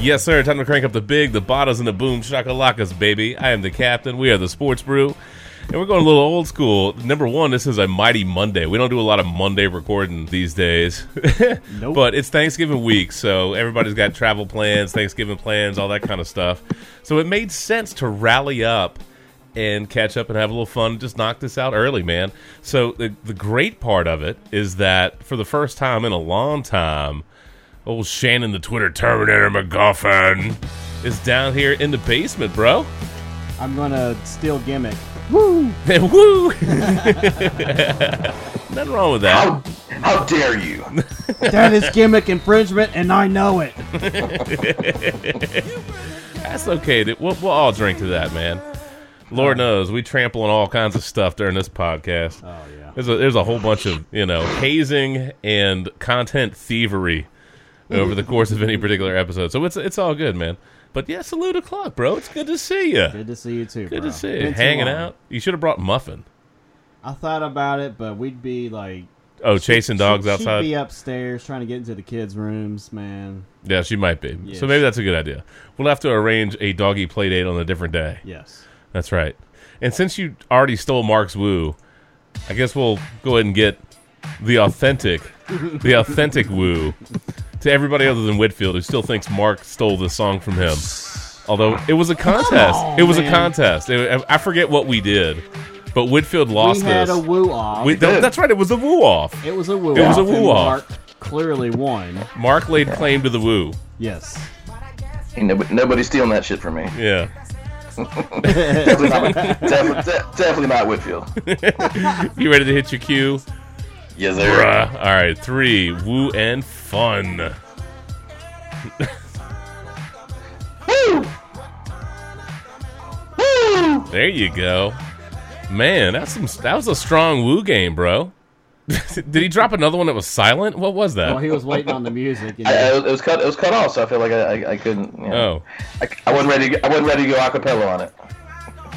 Yes, sir. Time to crank up the big, the bottles, and the boom shakalakas, baby. I am the captain. We are the Sports Brew. And we're going a little old school. Number one, this is a mighty Monday. We don't do a lot of Monday recording these days. Nope. but it's Thanksgiving week, so everybody's got travel plans, Thanksgiving plans, all that kind of stuff. So it made sense to rally up and catch up and have a little fun. Just knock this out early, man. So the, the great part of it is that for the first time in a long time, old Shannon the Twitter Terminator McGuffin is down here in the basement, bro. I'm gonna steal gimmick. Woo! Woo! Nothing wrong with that. How, how dare you? That is gimmick infringement, and I know it. That's okay. We'll, we'll all drink to that, man. Lord knows we trample on all kinds of stuff during this podcast. Oh yeah. There's a there's a whole bunch of you know hazing and content thievery over the course of any particular episode. So it's it's all good, man. But yeah, salute o'clock, bro. It's good to see you. Good to see you too. Good bro. to see you. Been Hanging out. You should have brought muffin. I thought about it, but we'd be like Oh, chasing dogs she'd, outside. She'd be upstairs trying to get into the kids' rooms, man. Yeah, she might be. Yeah, so maybe that's a good idea. We'll have to arrange a doggy play date on a different day. Yes. That's right. And since you already stole Mark's woo, I guess we'll go ahead and get the authentic, the authentic woo to everybody other than Whitfield who still thinks Mark stole the song from him. Although it was a contest. on, it was a contest. It- I forget what we did, but Whitfield lost we had this. a woo off. We- did. that's right. It was a woo off. it was a woo It was a woo off. Mark clearly won. Mark laid claim to the woo. Yes. Ain't nobody, nobody stealing that shit from me. Yeah. Definitely not, definitely, definitely not Whitfield. You ready to hit your cue? Yes, sir. Bruh. All right, three, woo and fun. Woo! Woo! There you go, man. That's some. That was a strong woo game, bro. Did he drop another one that was silent? What was that? Well, he was waiting on the music. And I, I, it was cut. It was cut off, so I feel like I, I, I couldn't. You know, oh, I, I wasn't ready. To, I wasn't ready to go acapella on it.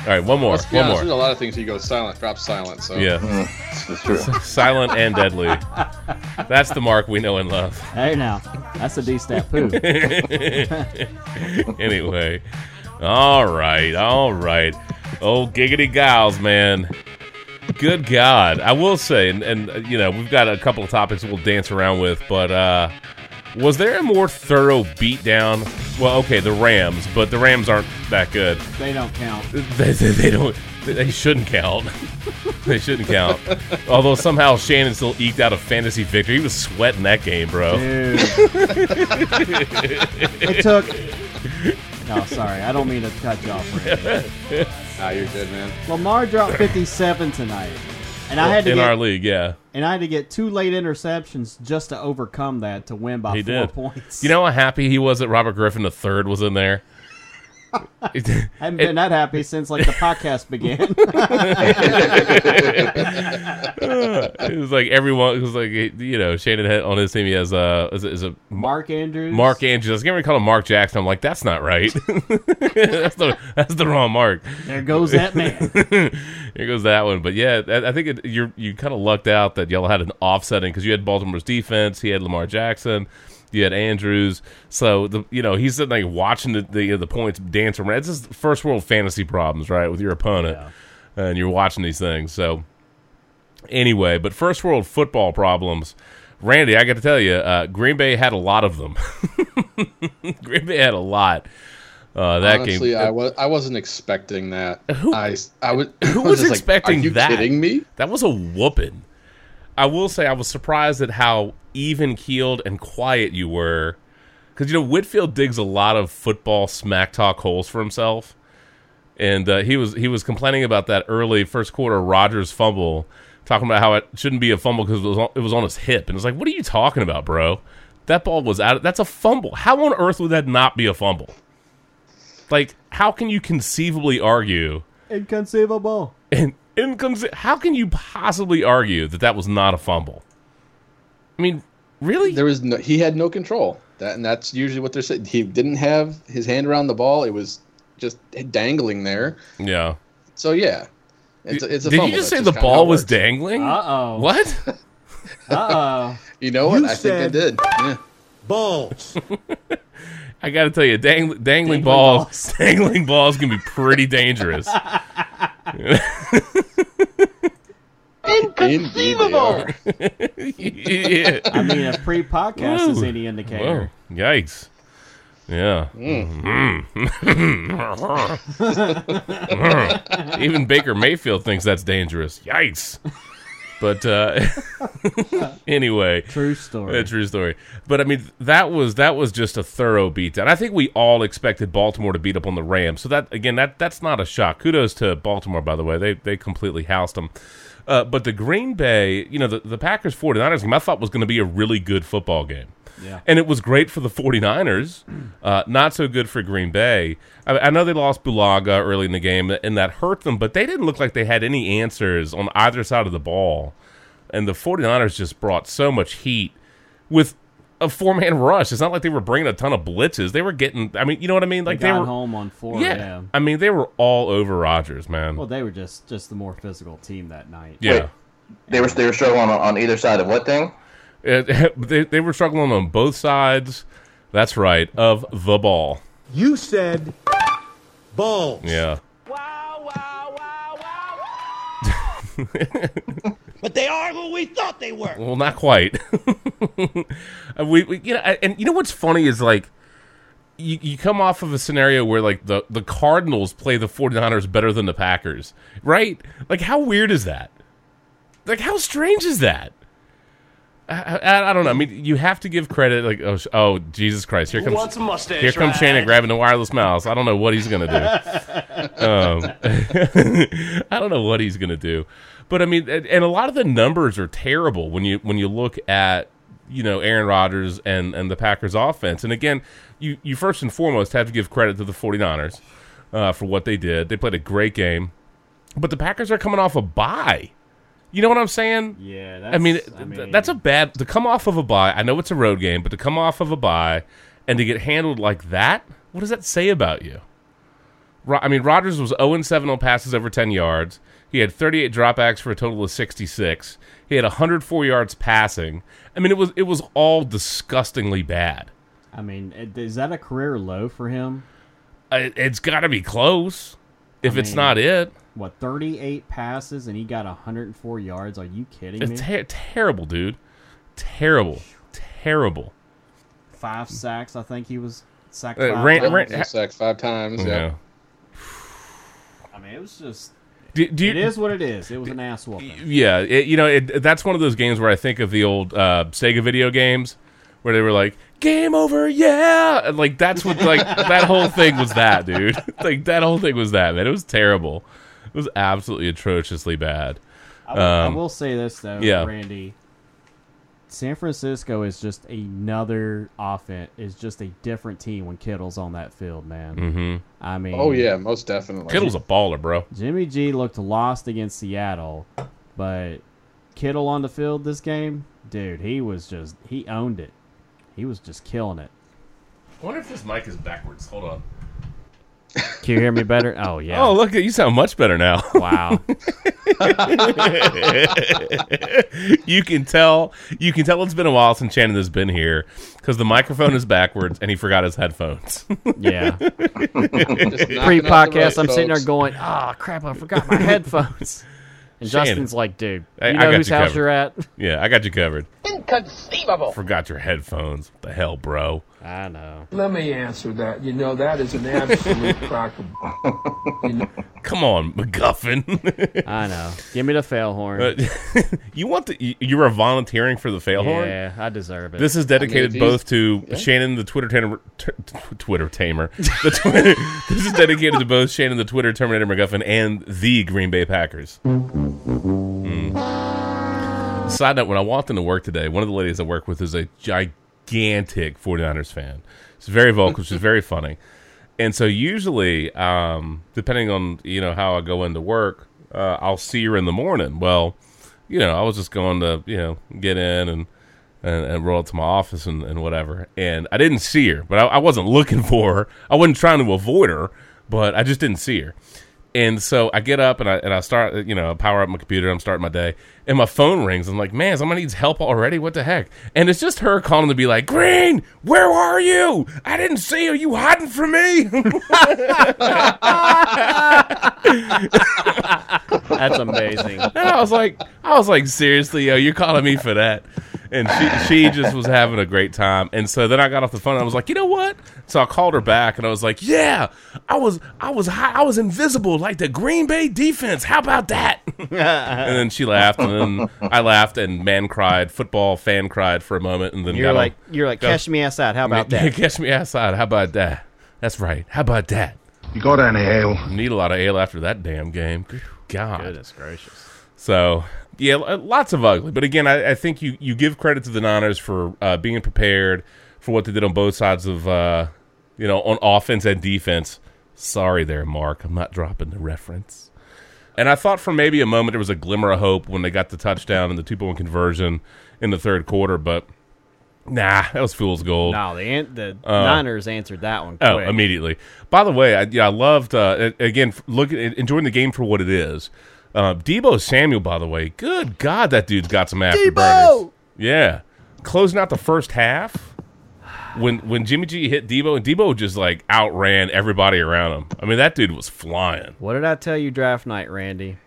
All right. One more. Let's be One honest, there's a lot of things he goes silent, drop silent. So Yeah, it's true. silent and deadly. That's the mark we know and love. hey, now that's a D stat poo. anyway, all right, all right. Oh, giggity gals, man. Good God, I will say, and, and you know, we've got a couple of topics we'll dance around with, but uh, was there a more thorough beatdown? Well, okay, the Rams, but the Rams aren't that good. they don't count. They, they, they don't. They shouldn't count. they shouldn't count. Although somehow Shannon still eked out a fantasy victory. He was sweating that game, bro. Dude. it took. Oh, sorry. I don't mean to cut you off. Randy. ah, you're good, man. Lamar dropped 57 tonight, and I had to in get our league, yeah. and I had to get two late interceptions just to overcome that to win by He four did. points. You know how happy he was that Robert Griffin III was in there? It- I haven't been that happy since like the podcast began. it was like everyone. It was like you know, Shannon had on his team. He has a is it, is it Mark Andrews, Mark Andrews? I was getting ready to call him Mark Jackson. I'm like, that's not right. that's the that's the wrong Mark. There goes that man. there goes that one. But yeah, I I think it, you're you kind of lucked out that y'all had an offsetting because you had Baltimore's defense, he had Lamar Jackson, you had Andrews. So the you know he's sitting like watching the the, the points dance around. It's just first world fantasy problems, right, with your opponent, and you're watching these things. So anyway, but first world football problems. Randy, I got to tell you, uh, Green Bay had a lot of them. Green Bay had a lot. Uh, that Honestly, game. I was I wasn't expecting that. Who- I I would. who I was just like, expecting Are you that? kidding me? That was a whooping. I will say I was surprised at how even keeled and quiet you were. Because, you know, Whitfield digs a lot of football smack talk holes for himself. And uh, he was he was complaining about that early first quarter Rodgers fumble, talking about how it shouldn't be a fumble because it was on, it was on his hip. And it's like, what are you talking about, bro? That ball was out. That's a fumble. How on earth would that not be a fumble? Like, how can you conceivably argue Inconceivable. and inconce- how can you possibly argue that that was not a fumble? I mean, really? There was no. He had no control. That and that's usually what they're saying. He didn't have his hand around the ball. It was just dangling there. yeah. So yeah, it's a, it's a Did fumble. you just That's say the ball was dangling? Uh oh. What? Uh oh. You know what? You I think I did. Yeah. Balls. I got to tell you, dang, dangling, Dangling balls, balls. dangling balls can be pretty dangerous. Indeed they yeah. I mean, a pre-podcast is any indicator. Whoa, yikes. Yeah. Mm. Even Baker Mayfield thinks that's dangerous. Yikes. But uh anyway, True story. a true story. But I mean, that was that was just a thorough beatdown. I think we all expected Baltimore to beat up on the Rams. So that again, that that's not a shock. Kudos to Baltimore, by the way. They they completely housed them. Uh, but the Green Bay, you know, the, the Packers 49ers game, I thought was going to be a really good football game. Yeah. And it was great for the 49ers, uh, not so good for Green Bay. I, I know they lost Bulaga early in the game, and that hurt them, but they didn't look like they had any answers on either side of the ball. And the 49ers just brought so much heat with a four man rush. It's not like they were bringing a ton of blitzes. They were getting, I mean, you know what I mean? Like they, got were. home on four. yeah. Yeah. I mean, they were all over Rodgers, man. Well, they were just just the more physical team that night. yeah. Wait. They were they were struggling on, on either side of what thing? It- they, they were struggling on both sides. That's right, of the ball. You said balls. Yeah. Wow, wow, wow, wow, wow. Yeah. But they are who we thought they were. Well, not quite. We, we, you know, and you know what's funny is like you, you come off of a scenario where like the the Cardinals play the 49ers better than the Packers, right? Like how weird is that? Like how strange is that? I, I, I don't know. I mean, you have to give credit. Like, oh, oh Jesus Christ! Here comes a mustache? here comes Shannon grabbing the wireless mouse. I don't know what he's gonna do. um, I don't know what he's gonna do. But I mean, and, a lot of the numbers are terrible when you when you look at you know Aaron Rodgers and and the Packers offense. And again, you you first and foremost have to give credit to the 49ers uh, for what they did. They played a great game, but the Packers are coming off a bye. You know what I'm saying? Yeah. That's, I mean, I th- that's a bad to come off of a bye. I know it's a road game, but to come off of a bye and to get handled like that, what does that say about you? I mean, Rodgers was 0 7 on passes over 10 yards. He had 38 dropbacks for a total of 66. He had 104 yards passing. I mean, it was it was all disgustingly bad. I mean, is that a career low for him? It's got to be close. If it's mean- not it, What, 38 passes and he got 104 yards? Are you kidding me? it's ter- terrible, dude. Terrible, terrible. Five sacks, I think he was sacked Uh, five Ran- times. Ran- Sacked five times. Yeah. Yeah. I mean, it was just. Do, do you, It is what it is. It was an ass whooping. Yeah, it, you know, it, that's one of those games where I think of the old uh, Sega video games where they were like, "Game over, yeah!" And, like that's what like that whole thing was that, dude. like that whole thing was that, man. It was terrible. It was absolutely atrociously bad. I, will- I Um, will say this though, yeah. Randy. San Francisco is just another offense. Is just a different team when Kittle's on that field, man. hmm I mean, Oh yeah, most definitely. Kittle's a baller, bro. Jimmy G looked lost against Seattle, but Kittle on the field this game, dude, he was just he owned it. He was just killing it. I wonder if this mic is backwards. Hold on. Can you hear me better? Oh yeah. Oh, look, you sound much better now. wow. you can tell. You can tell it's been a while since Shannon has been here because the microphone is backwards and he forgot his headphones. Yeah. Just knocking off Pre the podcast, road, I'm sitting there going, "Oh crap! I forgot my headphones." And Shannon. Justin's like, "Dude, I- you I know got whose you house covered. you're at?" yeah, I got you covered. Inconceivable. Forgot your headphones. What the hell, bro? I know. Let me answer that. You know, that is an absolute crock of. You know, Come on, MacGuffin. I know. Give me the fail horn. Uh, you want the? you- You are volunteering for the fail horn. yeah, I deserve it. This is dedicated I mean, both to Shannon, the Twitter tamer, t- t- Twitter tamer. The Twitter, this is dedicated to both Shannon, the Twitter Terminator MacGuffin, and the Green Bay Packers. Side note: When I walked into work today, one of the ladies I work with is a gigantic 49ers fan. She's very vocal. she's very funny, and so usually, um, depending on you know how I go into work, uh, I'll see her in the morning. Well, you know, I was just going to you know get in and and, and roll up to my office and, and whatever. And I didn't see her, but I, I wasn't looking for her. I wasn't trying to avoid her, but I just didn't see her. And so I get up and I and I start, you know, power up my computer. I'm starting my day, and my phone rings. I'm like, man, somebody needs help already. What the heck? And it's just her calling to be like, Green, where are you? I didn't see you. You hiding from me? That's amazing. And I was like, I was like, seriously, yo, you're calling me for that? And she she just was having a great time. And so then I got off the phone and I was like, you know what? So I called her back and I was like, yeah, I was I was high, I was invisible like the Green Bay defense. How about that? and then she laughed and then I laughed and man cried, football fan cried for a moment and then You're got like on- you're like go- cash me outside. How about that? Catch me outside. How about that? That's right. How about that? You got any ale? Need a lot of ale after that damn game. God. Goodness gracious. So yeah, lots of ugly. But again, I, I think you, you give credit to the Niners for uh, being prepared for what they did on both sides of uh, you know on offense and defense. Sorry there, Mark. I'm not dropping the reference. And I thought for maybe a moment there was a glimmer of hope when they got the touchdown and the two point conversion in the third quarter, but nah, that was fool's gold. No, the an- the Niners answered that one. Quick. Oh, immediately. By the way, I, yeah, I loved uh, again looking enjoying the game for what it is. Uh, Deebo Samuel, by the way, good God, that dude's got some afterburners. Yeah, closing out the first half when when Jimmy G hit Deebo and Deebo just like outran everybody around him. I mean, that dude was flying. What did I tell you draft night, Randy?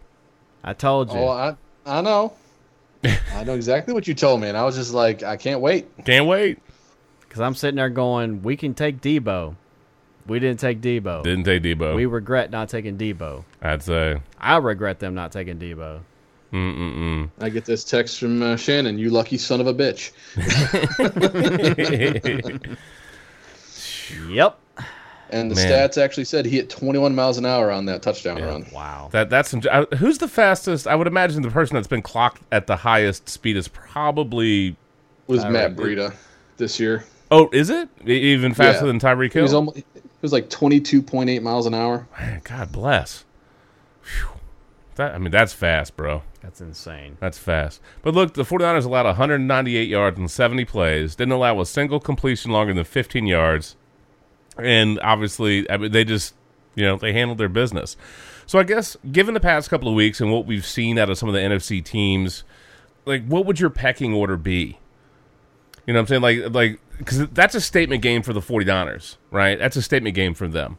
I told you. Oh, I I know. I know exactly what you told me, and I was just like, I can't wait. Can't wait. Because I'm sitting there going, we can take Deebo. We didn't take Deebo. Didn't take Deebo. We regret not taking Deebo. I'd say. I regret them not taking Deebo. Mm-mm-mm. I get this text from uh, Shannon. You lucky son of a bitch. Yep. And the Man. stats actually said he hit 21 miles an hour on that touchdown run. Wow. That that's some. uh, Who's the fastest? I would imagine the person that's been clocked at the highest speed is probably. was Tyreek. Matt Breida this year. Oh, is it even faster Yeah. than Tyreek He was Hill? almost. It was like 22.8 miles an hour. Man, God bless. Phew. That I mean, that's fast, bro. That's insane. That's fast. But look, the 49ers allowed 198 yards in 70 plays. Didn't allow a single completion longer than 15 yards. And obviously, I mean, they just, you know, they handled their business. So I guess, given the past couple of weeks and what we've seen out of some of the NFC teams, like, what would your pecking order be? You know what I'm saying? Like, like, because that's a statement game for the 49ers, right? That's a statement game for them.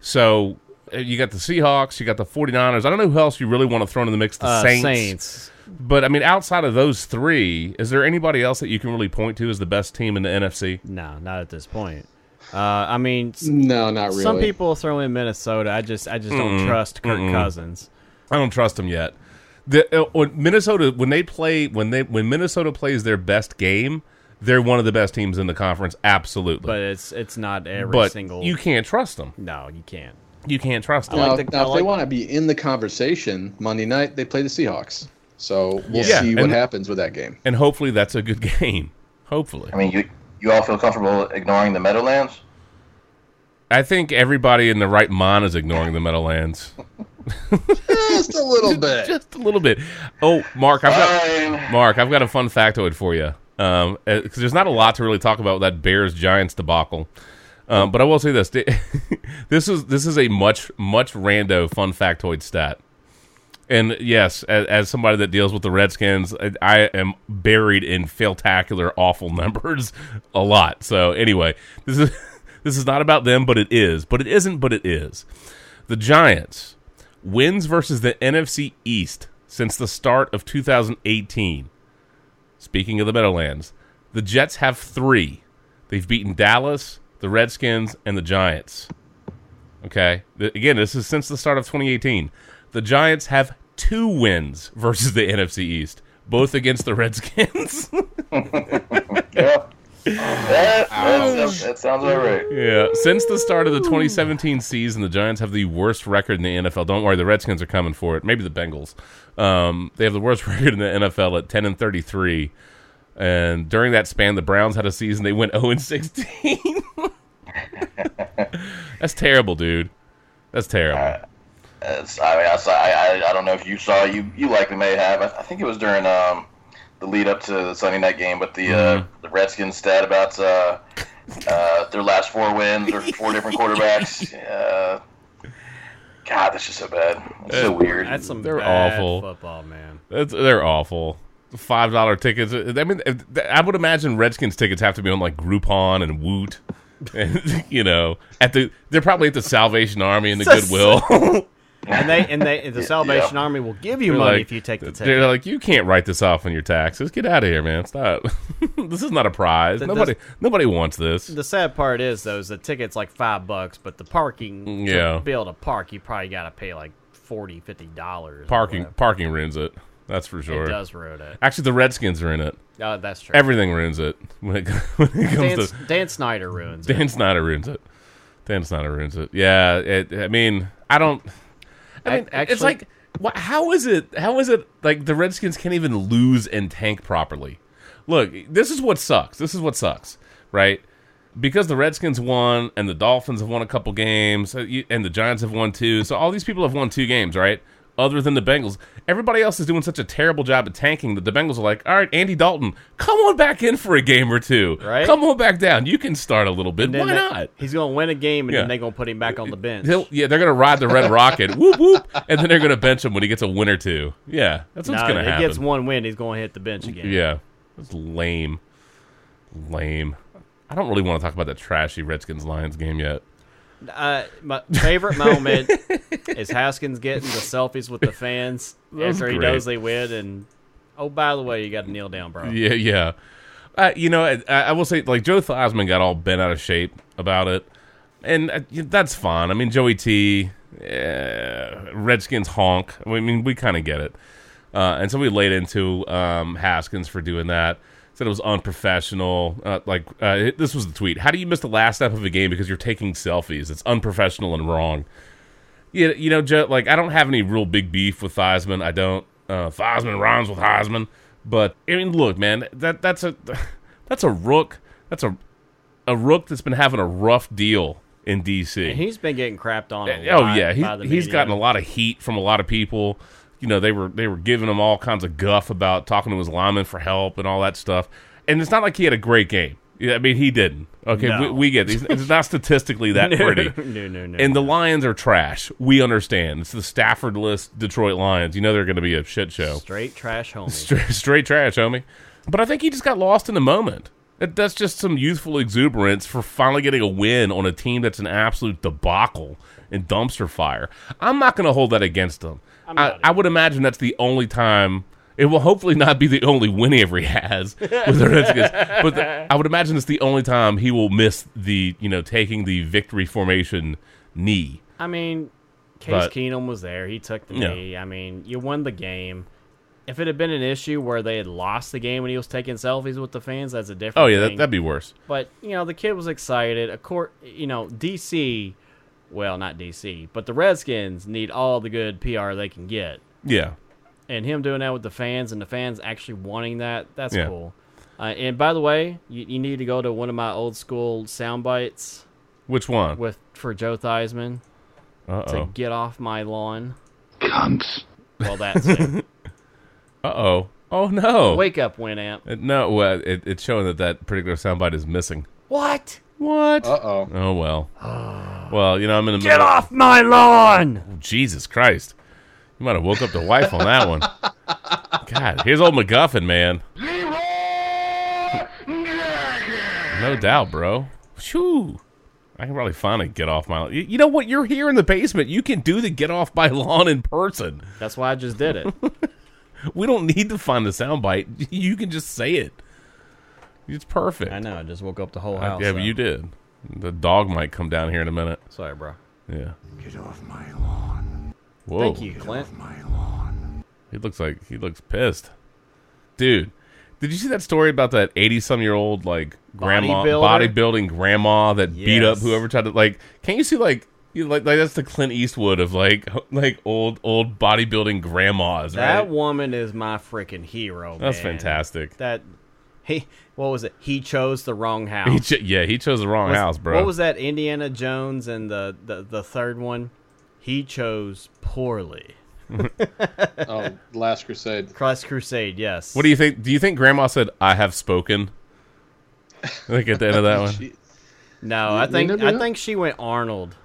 So you got the Seahawks, you got the 49ers. I don't know who else you really want to throw in the mix. The Uh, Saints. Saints. But I mean, outside of those three, is there anybody else that you can really point to as the best team in the NFC? No, not at this point. Uh, I mean, No, not really. some people throw in Minnesota. I just, I just don't trust Kirk Cousins. I don't trust them yet. The, uh, when Minnesota when they play when they when Minnesota plays their best game, they're one of the best teams in the conference. Absolutely, But it's, it's not every But single. you can't trust them. no, you can't. You can't trust them. Now, like the- now I if like- they want to be in the conversation, Monday night they play the Seahawks. So we'll Yeah, see what and- happens with that game. and hopefully that's a good game. Hopefully, I mean, you you all feel comfortable ignoring the Meadowlands? I think everybody in the right mind is ignoring the Meadowlands Just a little bit. just a little bit. Oh, Mark, I've got Mark, I've got a fun factoid for you. Um, because there's not a lot to really talk about with that Bears Giants debacle. Um, but I will say this: this is this is a much much rando fun factoid stat. And yes, as, as somebody that deals with the Redskins, I, I am buried in failtacular, awful numbers a lot. So anyway, this is this is not about them, but it is. But it isn't. But it is. The Giants wins versus the NFC East since the start of 2018. Speaking of the Meadowlands, the Jets have three. They've beaten Dallas, the Redskins, and the Giants. Okay. Again, this is since the start of 2018. The Giants have two wins versus the NFC East, both against the Redskins. Yeah. That, that, that, that sounds all right. yeah. Since the start of the 2017 season, the Giants have the worst record in the NFL. Don't worry, the Redskins are coming for it. Maybe the Bengals. Um, they have the worst record in the NFL at 10 and 33. And during that span, the Browns had a season they went 0 and 16. That's terrible, dude. That's terrible. It's, I mean, I, saw, I, I, I don't know if you saw you you likely may have. I, I think it was during um, the lead up to the Sunday night game, but the uh, the Redskins stat about uh, uh, their last four wins or four different quarterbacks. Uh, God, that's just so bad. It's so weird. That's some They're bad awful. football, man. That's, they're awful. Five dollar tickets. I mean, I would imagine Redskins tickets have to be on like Groupon and Woot, and you know, at the they're probably at the Salvation Army and the Goodwill. And they and they the Salvation Yeah. Army will give you They're money like- if you take the tickets. They're like, you can't write this off on your taxes. Get out of here, man. Stop. this is not a prize. The- nobody, nobody wants this. The sad part is though, is the ticket's like five bucks, but the parking Yeah. to be able to park, you probably got to pay like 40 50 dollars. Parking, parking ruins it. That's for sure. It does ruin it. Actually, the Redskins are in it. Oh, that's true. Everything ruins it when it, when it comes Dan, to Dan Snyder ruins it. Dan Snyder ruins it. Dan Snyder ruins it. Yeah, it, I mean, I don't. I mean, actually- it's like, wha- how is it? How is it like the Redskins can't even lose and tank properly? Look, this is what sucks. This is what sucks, right? Because the Redskins won and the Dolphins have won a couple games uh, and the Giants have won two, so all these people have won two games, right? Other than the Bengals, everybody else is doing such a terrible job at tanking that the Bengals are like, "All right, Andy Dalton, come on back in for a game or two. Right. Come on back down. You can start a little bit. Why they- not?" He's going to win a game, and Yeah. then they're going to put him back on the bench. He'll, yeah, they're gonna ride the red rocket, whoop whoop, and then they're gonna bench him when he gets a win or two. Yeah, that's what's no, gonna happen. he gets one win, he's going to hit the bench again. Yeah, that's lame, lame. I don't really want to talk about that trashy Redskins Lions game yet. Uh, my favorite moment is Haskins getting the selfies with the fans after he great. knows they win, and oh, by the way, you got to kneel down, bro. Yeah, yeah. Uh, you know, I, I will say, like Joe Theismann got all bent out of shape about it, and uh, that's fine. I mean, Joey T, Redskins honk. I mean, we kind of get it, uh, and so we laid into um, Haskins for doing that. Said it was unprofessional. Uh, like uh, it- this was the tweet: "How do you miss the last step of a game because you're taking selfies? It's unprofessional and wrong." Yeah, you know, Joe, like I don't have any real big beef with Theismann. I don't. Uh, Theismann rhymes with Heisman, but I mean, look, man, that that's a that's a rook. That's a a rook that's been having a rough deal in DC. And he's been getting crapped on. A oh yeah, the he's, gotten a lot of heat from a lot of people. You know, they were they were giving him all kinds of guff about talking to his lineman for help and all that stuff. And it's not like he had a great game. I mean, he didn't. Okay, No. we, we get it. It's not statistically that pretty. no, no, no. And the Lions are trash. We understand. It's the Stafford-less Detroit Lions. You know they're going to be a shit show. straight trash homie. Straight, straight trash, homie. But I think he just got lost in the moment. That- That's just some youthful exuberance for finally getting a win on a team that's an absolute debacle and dumpster fire. I'm not going to hold that against him. I, I would imagine that's the only time. It will hopefully not be the only win he ever has with but the- I would imagine it's the only time he will miss the you know taking the victory formation knee. I mean, Case But- Keenum was there. He took the Yeah. knee. I mean, you won the game. If it had been an issue where they had lost the game when he was taking selfies with the fans, that's a different. Oh yeah, that, thing. that'd be worse. But you know, the kid was excited. Of course, you know, DC. Well, not DC, but the Redskins need all the good PR they can get, Yeah, and him doing that with the fans and the fans actually wanting that—that's Yeah. cool. Uh, and by the way, you, you need to go to one of my old school sound bites which one? with for Joe Theismann Uh to get off my lawn. Cunts. Well, that's it. Uh oh. Oh no. Wake up, Winamp. Uh, No, well, it, it's showing that that particular soundbite is missing. What? What? Uh oh. oh well. well, you know I'm in the Get middle. off my lawn! Jesus Christ! You might have woke up the wife on that one. God, here's old MacGuffin, man. No doubt, bro. Shoo. I can probably finally get off my. You, you know what? You're here in the basement. You can do the get off my lawn in person. That's why I just did it. We don't need to find the soundbite. You can just say it. It's perfect. I know. I just woke up the whole house. yeah, but so- you did. The dog might come down here in a minute. Sorry, bro. Yeah. Get off my lawn. Whoa. Thank you, Clint. My lawn. He looks like he looks pissed. Dude, did you see that story about that eighty-some-year-old like grandma Bodybuilder? bodybuilding grandma that beat up whoever tried to like? Can't you see like you like like that's the Clint Eastwood of like like old old bodybuilding grandmas, That right? woman is my freaking hero. That's man. fantastic. That he what was it? He chose the wrong house. He ch- yeah, he chose the wrong Was- house, bro. What was that? Indiana Jones and the the, the third one. He chose poorly. Oh, Last Crusade. Cross Crusade. Yes. What do you think? Do you think Grandma said, "I have spoken"? Like at the end of that one. She- No, You- I think I know. think she went Arnold.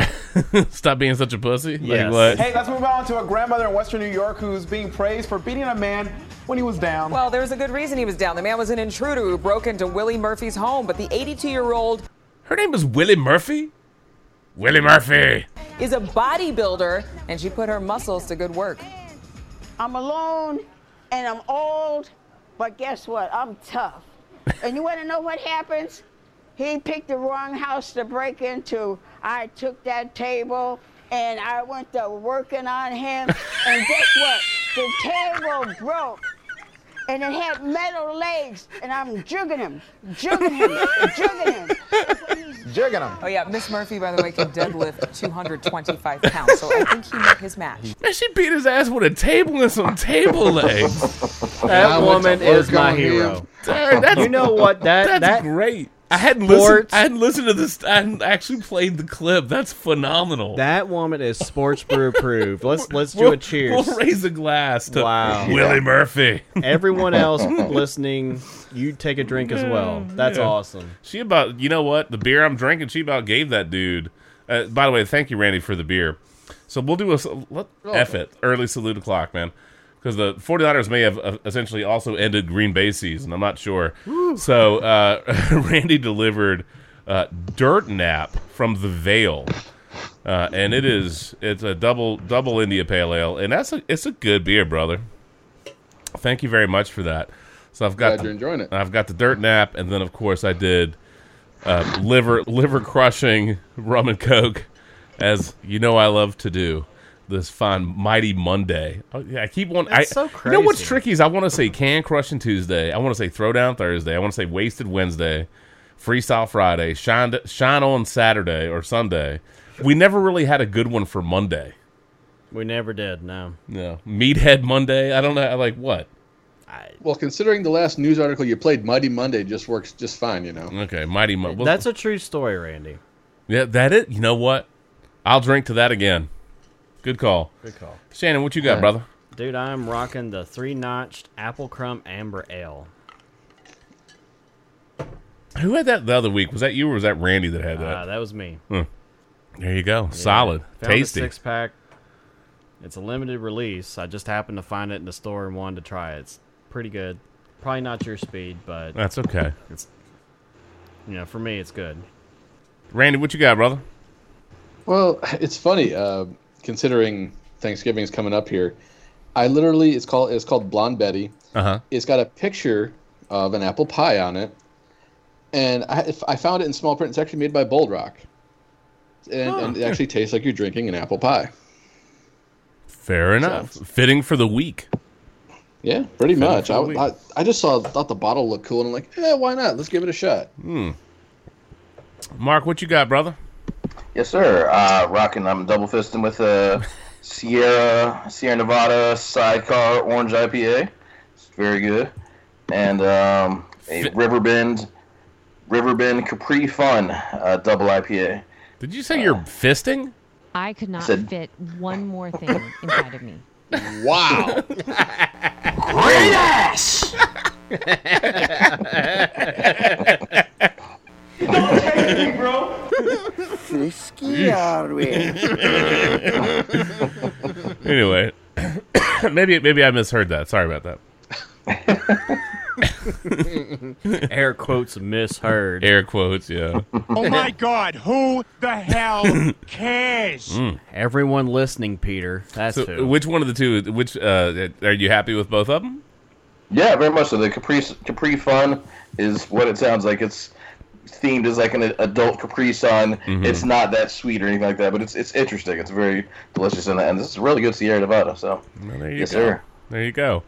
Stop being such a pussy. Like Yes. what? Hey, let's move on to a grandmother in Western New York who's being praised for beating a man when he was down. Well, there's a good reason he was down. The man was an intruder who broke into Willie Murphy's home, but the 82 year old Her name is Willie Murphy. Willie Murphy. is a bodybuilder, and she put her muscles to good work. I'm alone and I'm old, but guess what? I'm tough. and you want to know what happens? He picked the wrong house to break into. I took that table and I went to working on him. and guess what? The table broke. And it had metal legs, and I'm jugging him, jugging him, jugging him. Jigging him. Oh, yeah, Miss Murphy, by the way, can deadlift 225 pounds, so I think he met his match. Man, she beat his ass with a table and some table legs. That I went to woman is my hero. Darn, that's, You know what? That that's that great. I hadn't listened. I hadn't listened to this. I hadn't actually played the clip. That's phenomenal. that woman is sports brew approved. Let's let's do we'll, a cheers. We'll raise a glass to Wow. Willie Murphy. Everyone else listening, you take a drink as well. That's Yeah. awesome. She about, you know what? The beer I'm drinking, she about gave that dude. Uh, by the way, thank you, Randy, for the beer. So we'll do a let, F it early salute o'clock, man, because the 49ers may have uh, essentially also ended Green Bay season. I'm not sure. So uh, Randy delivered uh, Dirt Nap from the Vale. Uh, and it is it's a double double India Pale Ale, and that's a it's a good beer, brother. Thank you very much for that. So I've got Glad you're enjoying it. I've got the dirt nap, and then of course I did uh, liver liver crushing rum and coke, as you know I love to do. This fine mighty Monday. Oh, yeah, I keep wanting. I That's so You know what's tricky is I want to say can crushing Tuesday. I want to say throwdown Thursday. I want to say wasted Wednesday, freestyle Friday, shine shine on Saturday or Sunday. We never really had a good one for Monday. We never did. No. No meathead Monday. I don't know. Like what? Well, considering the last news article you played, Mighty Monday just works just fine, you know. Okay, mighty. Monday. well, That's a true story, Randy. Yeah, that it. You know what? I'll drink to that again. Good call, Good call. Shannon. What you got, Alright. brother? Dude, I'm rocking the Three Notch'd apple crumb amber ale. Who had that the other week? Was that you or was that Randy that had Uh, that? that was me. there you go. Solid, Found tasty. A six pack. It's a limited release. I just happened to find it in the store and wanted to try it. It's pretty good. Probably not your speed, but That's okay. It's you know, for me, it's good. Randy, what you got, brother? Well, it's funny uh, considering Thanksgiving is coming up here. I literally it's called it's called Blonde Betty. Uh huh. It's got a picture of an apple pie on it, and I, I found it in small print. It's actually made by Bold Rock, and, and it actually tastes like you're drinking an apple pie. Fair enough. Fitting for the week. Yeah, pretty much. I, I, I just saw thought the bottle looked cool, and I'm like, yeah, why not? Let's give it a shot. Hmm. Mark, what you got, brother? Yes, sir. Uh, rocking. I'm double fisting with a Sierra Sierra Nevada Sidecar Orange IPA. It's very good, and um, a Fit- Riverbend Riverbend Capri Fun uh, double IPA. Did you say you're fisting? I could not Said- fit one more thing inside of me. Wow. Great ass! Don't take me, bro. Frisky are we? Anyway, maybe maybe I misheard that. Sorry about that. Air quotes misheard. Air quotes. Yeah. Oh my god, who the hell cares? Everyone listening, Peter. That's So, who. which one of the two? Which uh, are you happy with both of them? Yeah, very much so. The Capri Capri Fun is what it sounds like. It's themed as like an adult Capri Sun. Mm-hmm. It's not that sweet or anything like that, but it's it's interesting. It's very delicious, and, and this is really good Sierra Nevada. So, Well, there you yes, go. sir. There you go.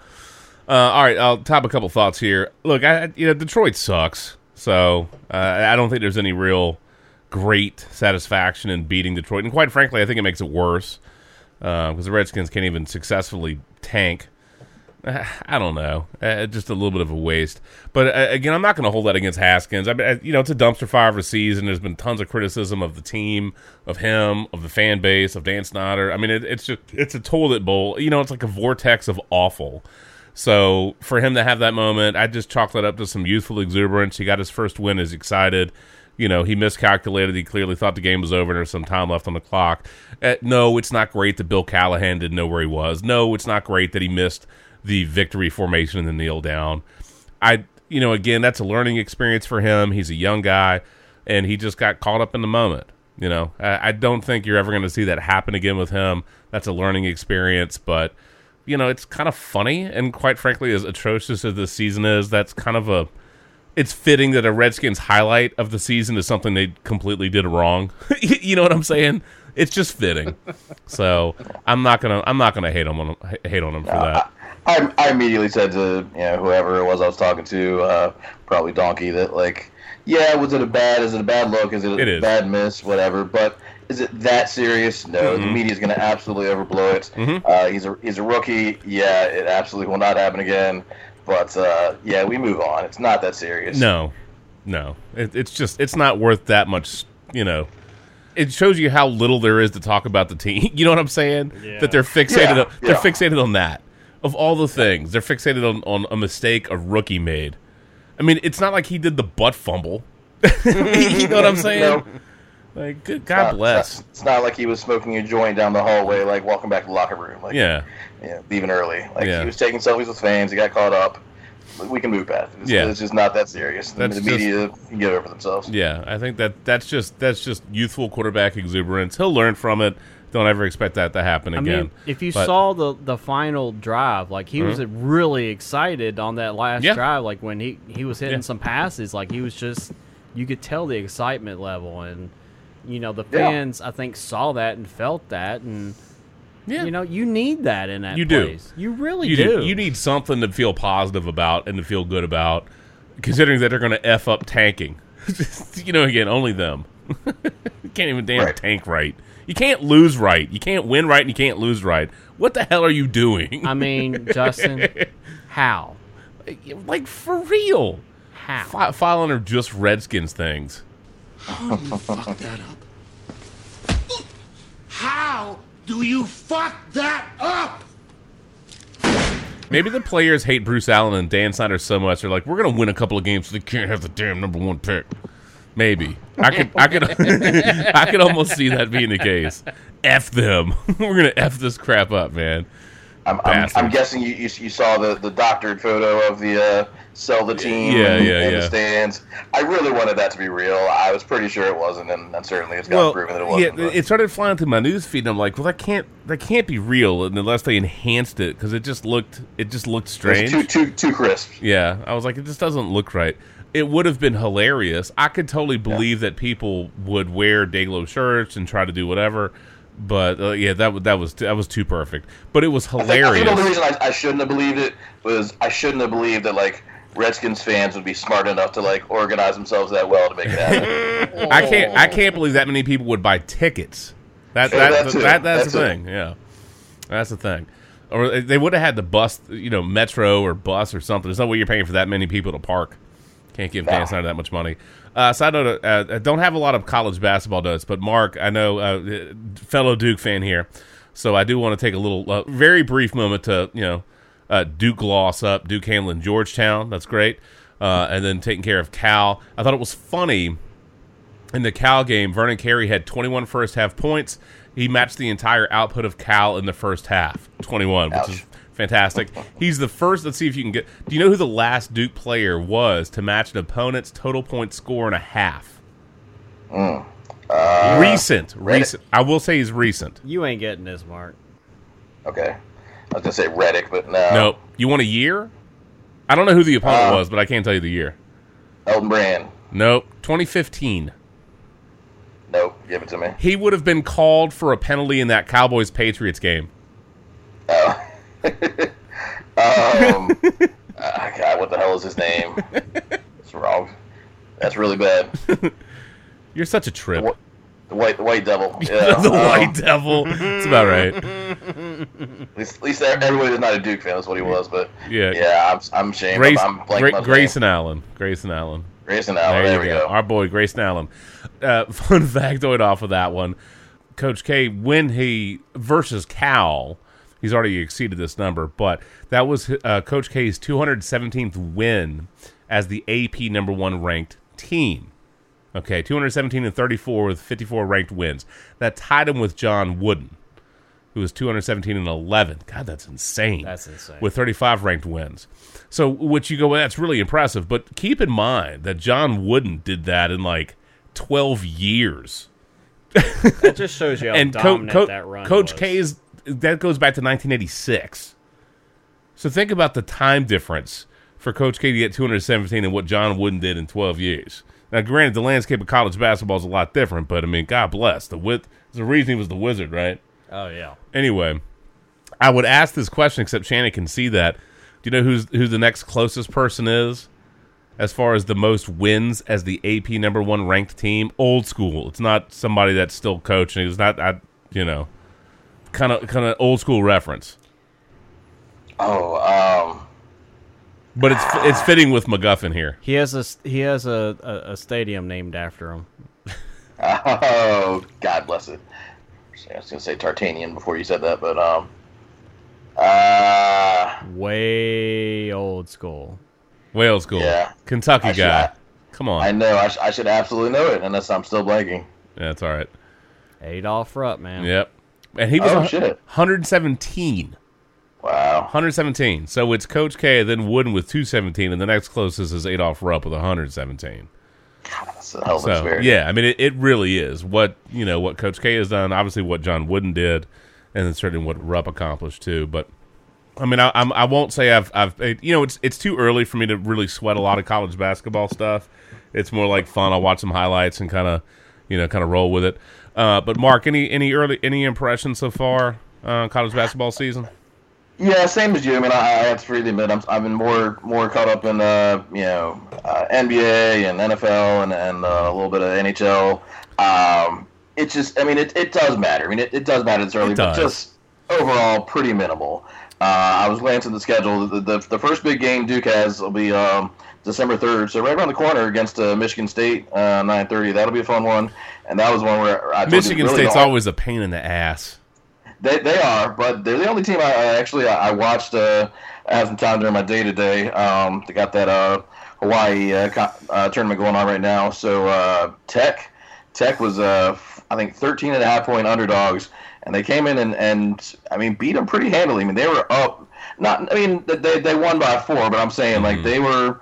Uh, all right, I'll top a couple thoughts here. Look, I you know Detroit sucks, so uh, I don't think there's any real great satisfaction in beating Detroit, and quite frankly, I think it makes it worse because the Redskins can't even successfully tank. I don't know, uh, just a little bit of a waste. But uh, again, I'm not going to hold that against Haskins. I mean, uh, you know, it's a dumpster fire of a season. There's been tons of criticism of the team, of him, of the fan base, of Dan Snyder. I mean, it, it's just it's a toilet bowl. You know, it's like a vortex of awful. So for him to have that moment, I just chalk that up to some youthful exuberance. He got his first win, is excited. you know, he miscalculated. He clearly thought the game was over and there's some time left on the clock. Uh, no, it's not great that Bill Callahan didn't know where he was. No, it's not great that he missed the victory formation and the kneel down. I, you know, again, that's a learning experience for him. He's a young guy, and he just got caught up in the moment. You know, I, I don't think you're ever going to see that happen again with him. That's a learning experience, but you know, it's kind of funny, and quite frankly, as atrocious as the season is, that's kind of a. It's fitting that a Redskins highlight of the season is something they completely did wrong. you know what I'm saying? It's just fitting. So I'm not gonna I'm not gonna hate on hate on him for uh, that. I, I immediately said to you know whoever it was I was talking to, uh, probably Donkey, that like, yeah, was it a bad? Is it a bad look? Is it a It is. bad miss? Whatever. But is it that serious? No. The media is going to absolutely overblow it. Mhm. Uh, he's a he's a rookie. Yeah, it absolutely will not happen again. But uh, yeah, we move on. It's not that serious. No, no, it, it's just it's not worth that much. You know, it shows you how little there is to talk about the team. You know what I'm saying? That they're fixated. Yeah, on, They're yeah. fixated on that. Of all the things, they're fixated on, on a mistake a rookie made. I mean, it's not like he did the butt fumble. you know what I'm saying? No. Like, good It's God not- bless. It's not, it's not like he was smoking a joint down the hallway, like walking back to the locker room. Like, Yeah. yeah, leaving early. Like Yeah. he was taking selfies with fans. He got caught up. We can move past it. It's, Yeah. it's just not that serious. That's the just- media can get over themselves. Yeah, I think that that's just that's just youthful quarterback exuberance. He'll learn from it. Don't ever expect that to happen I again. mean, if you But- saw the the final drive, like he was Mhm. really excited on that last Yeah. drive. Like when he he was hitting Yeah. some passes, like he was just you could tell the excitement level, and you know the Yeah. fans I think saw that and felt that, and Yeah. you know you need that in that you do. You really you do. You need something to feel positive about and to feel good about, considering that they're going to f up tanking. you know, again, only them. can't even damn Right. tank right. You can't lose right. You can't win right, and you can't lose right. What the hell are you doing? I mean, Justin, how? like for real? How? Fi- filing are just Redskins things. How do you fuck that up? How do you fuck that up? Maybe the players hate Bruce Allen and Dan Snyder so much they're like, we're gonna win a couple of games, so they can't have the damn number one pick. Maybe I could, I could, I could almost see that being the case. F them. we're gonna f this crap up, man. I'm, I'm, I'm guessing you, you, you saw the, the doctored photo of the uh, sell the team Yeah, and, yeah, and yeah. the stands. I really wanted that to be real. I was pretty sure it wasn't, and, and certainly it's got proven that it wasn't. yeah, it started flying through my news feed, and I'm like, well, that can't, that can't be real unless they enhanced it because it just looked, it just looked strange. too too too crisp. Yeah, I was like, it just doesn't look right. It would have been hilarious. I could totally believe that people would wear Dayglow shirts and try to do whatever, but uh, yeah, that that was that was too perfect. But it was I think, I think the only reason I, I shouldn't have believed it was I shouldn't have believed that like Redskins fans would be smart enough to like organize themselves that well to make it happen. I can't I can't believe that many people would buy tickets. That, Yeah, that, that that, that's That the thing. Yeah, that's the thing. Or they would have had the bus, you know, Metro or bus or something. There's no way you're paying for that many people to park. Can't give Dan Snyder that much money. Uh, side note: uh, I don't have a lot of college basketball notes, but Mark, I know, uh, fellow Duke fan here, so I do want to take a little, uh, very brief moment to you know, uh, Duke gloss up Duke Hamlin Georgetown. That's great, uh, and then taking care of Cal. I thought it was funny in the Cal game, Vernon Carey had 21 first half points. He matched the entire output of Cal in the first half, 21, which is fantastic. He's the first. Let's see if you can get. Do you know who the last Duke player was to match an opponent's total point score and a half? Mm. Uh, recent, Redick. recent. I will say he's recent. You ain't getting this, Mark. Okay, I was gonna say Redick, but no. No, you want a year? I don't know who the opponent Uh, was, but I can't tell you the year. Elton Brand. Nope, 2015. Nope, give it to me. He would have been called for a penalty in that Cowboys Patriots game. Oh. Um, ah, God, what the hell is his name? It's wrong. That's really bad. You're such a trip. The white, the white devil. Yeah, the um, white devil. It's about right. At least, at least everybody was not a Duke fan. That's what he was. But Yeah. yeah, I'm, I'm ashamed. Grace, I'm, I'm Gra- on his Grayson Allen. Grayson Allen. Grayson Allen. There, we go. Our boy Grayson Allen. Uh, fun factoid off of that one. Coach K, when he versus Cal, he's already exceeded this number, but that was uh, Coach K's 217th win as the AP number one ranked team. Okay, 217 and 34 with 54 ranked wins. That tied him with John Wooden, who was 217 and 11. God, that's insane. That's insane. With 35 ranked wins. So, which you go, well, that's really impressive. But keep in mind that John Wooden did that in like 12 years. That just shows you how and Co- dominant Co- that run Coach was. K's that goes back to 1986. So think about the time difference for Coach K to get 217 and what John Wooden did in 12 years. Now, granted, the landscape of college basketball is a lot different, but I mean, God bless the wit. The reason he was the wizard, right? Oh yeah. Anyway, I would ask this question, except Shannon can see that. Do you know who's who the next closest person is, as far as the most wins as the AP number one ranked team? Old school. It's not somebody that's still coaching. It's not, I, you know, kind of kind of old school reference. Oh, um, But it's it's fitting with McGuffin here. He has a he has a, a, a stadium named after him. oh, God bless it. I was gonna say Tarkanian before you said that, but um, uh, Way old school. Wales school. Yeah. Kentucky I should- guy. I- Come on. I know I, sh- I should absolutely know it, unless I'm still blanking. Yeah, it's all right. Adolph Rupp, man. Yep. And he was Oh, shit. 117. Wow. 117. So it's Coach K, then Wooden with 217, and the next closest is Adolph Rupp with 117. That's a hell of So experience. yeah, I mean it, it really is what you know what Coach K has done. Obviously, what John Wooden did, and then certainly what Rupp accomplished too. But I mean, I, I'm, I won't say I've I've it, you know it's it's too early for me to really sweat a lot of college basketball stuff. It's more like fun. I'll watch some highlights and kind of you know kind of roll with it. Uh, but Mark, any any early any impressions so far uh, college basketball season? Yeah, same as you. I mean, I, I have to freely admit, I'm, I've been more more caught up in uh, you know uh, NBA and NFL and and uh, a little bit of NHL. Um, it just, I mean, it, it does matter. I mean, it, it does matter. It's early, It but just overall pretty minimal. Uh, I was glancing at the schedule. The, the the first big game Duke has will be um, December third, so right around the corner against uh, Michigan State, uh, nine thirty. That'll be a fun one. And that was one where I Michigan really State's always a pain in the ass. they, they are, but they're the only team I, I actually I, I watched. Uh, I had some time during my day today. Um, they got that uh, Hawaii uh, co- uh, tournament going on right now. So uh, Tech, Tech was uh, I think 13 and a half point underdogs, and they came in and, and I mean beat them pretty handily. I mean they were up. Not I mean they they won by four, but I'm saying like they were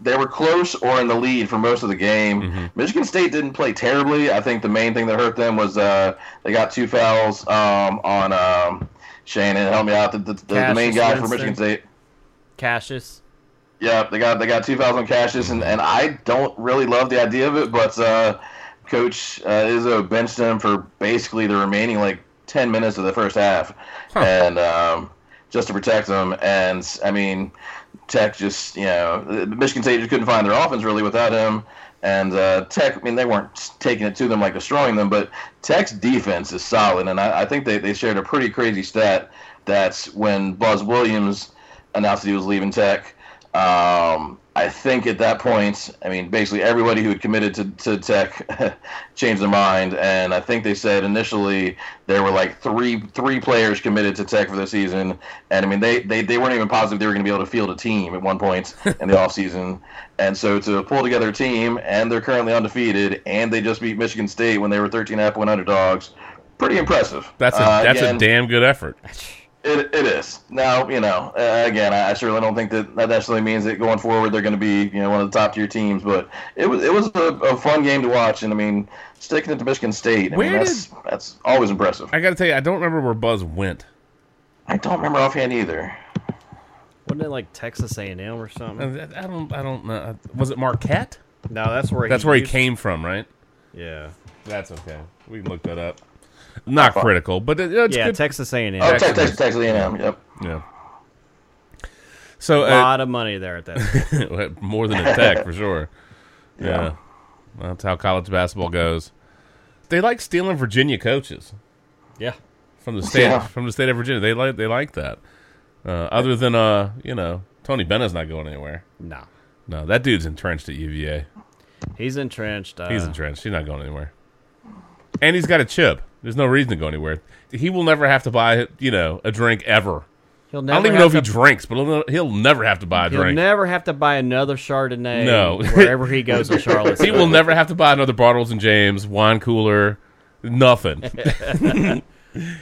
they were close or in the lead for most of the game. Michigan State didn't play terribly. I think the main thing that hurt them was uh, they got two fouls um, on um, Shannon. Help me out. The, the, the, the main Cassius guy for Michigan State. Cassius. Yeah, they got they got two fouls on Cassius, and, and I don't really love the idea of it, but uh, Coach uh, Izzo benched him for basically the remaining like ten minutes of the first half, and um, just to protect them. And I mean, Tech just you know Michigan State just couldn't find their offense really without him. And uh, Tech, I mean, they weren't taking it to them like destroying them, but Tech's defense is solid, and I, I think they, they shared a pretty crazy stat that when Buzz Williams announced that he was leaving Tech, um, I think at that point, I mean, basically everybody who had committed to, to Tech changed their mind, and I think they said initially there were like three three players committed to Tech for the season, and I mean they, they, they weren't even positive they were going to be able to field a team at one point in the offseason. and so to pull together a team, and they're currently undefeated, and they just beat Michigan State when they were 13 half point underdogs, pretty impressive. That's a Uh, that's again, a damn good effort. it, it is. Now, you know, uh, again, I, I certainly don't think that that necessarily means that going forward they're going to be, you know, one of the top tier teams. But it was it was a, a fun game to watch, and I mean, sticking it to Michigan State, I Where mean, that's that's always impressive. I got to tell you, I don't remember where Buzz went. I don't remember offhand either. Wasn't it like Texas A&M or something? I don't. I don't know. Was it Marquette? No, that's where That's he where he came from, right? Yeah. That's okay. We can look that up. Not critical, but it, it's yeah, good. Texas A&M. Oh, Texas, Texas, Texas A&M. Yep. Yeah. So a uh, lot of money there at that. more than a tech for sure. Yeah. Yeah. that's how college basketball goes. They like stealing Virginia coaches. Yeah. from the state Yeah. from the state of Virginia. They like they like that. Uh, other than uh, you know, Tony Bennett's not going anywhere. No. no, that dude's entrenched at UVA. He's entrenched. Uh, He's entrenched. He's not going anywhere. And he's got a chip. There's no reason to go anywhere. He will never have to buy, you know, a drink ever He'll never I don't even know if he to- drinks, but he'll, he'll never have to buy a He'll drink. never have to buy another Chardonnay. No. wherever he goes in Charlotte. he will never have to buy another Bartles and Jaymes wine cooler. Nothing.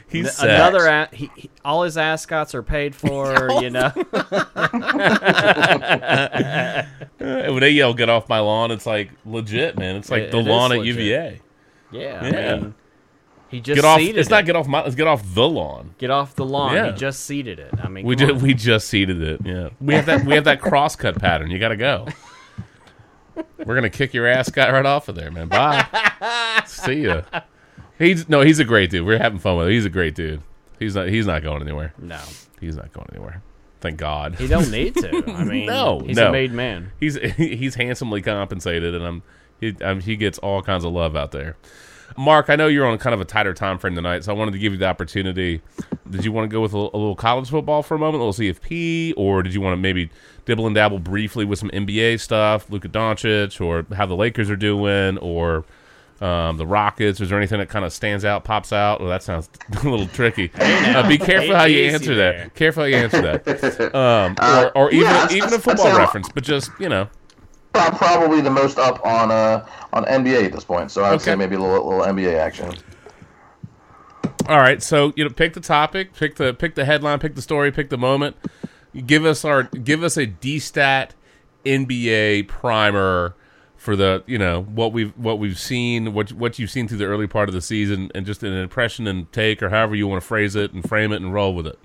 He's N- another. A- he, he, all his ascots are paid for. you know. When they yell "Get off my lawn," it's like legit, man. It's like It- the it lawn at. UVA. Yeah, I Yeah. mean, he just Get off. seeded It's it. not get off my. Let's get off the lawn. Get off the lawn. Yeah. He just seeded it. I mean, We just on. we just seeded it. Yeah, we have that we have that crosscut pattern. You got to go. We're gonna kick your ass, guy, right off of there, man. Bye. See ya. He's no, he's a great dude. We're having fun with him. He's a great dude. He's not. He's not going anywhere. No, he's not going anywhere. Thank God. He don't need to. I mean, no, he's no. a made man. He's he's handsomely compensated, and I'm he um, he gets all kinds of love out there. Mark, I know you're on kind of a tighter time frame tonight, so I wanted to give you the opportunity. Did you want to go with a, a little college football for a moment, a little CFP, or did you want to maybe dibble and dabble briefly with some NBA stuff, Luka Doncic, or how the Lakers are doing, or um, the Rockets? Is there anything that kind of stands out, pops out? Well, that sounds a little tricky. Uh, be careful how you answer that. Careful how you answer that. Um, Uh, or, or even yeah, even a football reference, but just you know. Pro- Probably the most up on uh on NBA at this point, so I would say maybe a little, little NBA action. All right, so you know, pick the topic, pick the pick the headline, pick the story, pick the moment. Give us our give us a D-stat NBA primer for the you know what we've what we've seen, what what you've seen through the early part of the season, and just an impression and take, or however you want to phrase it, and frame it and roll with it.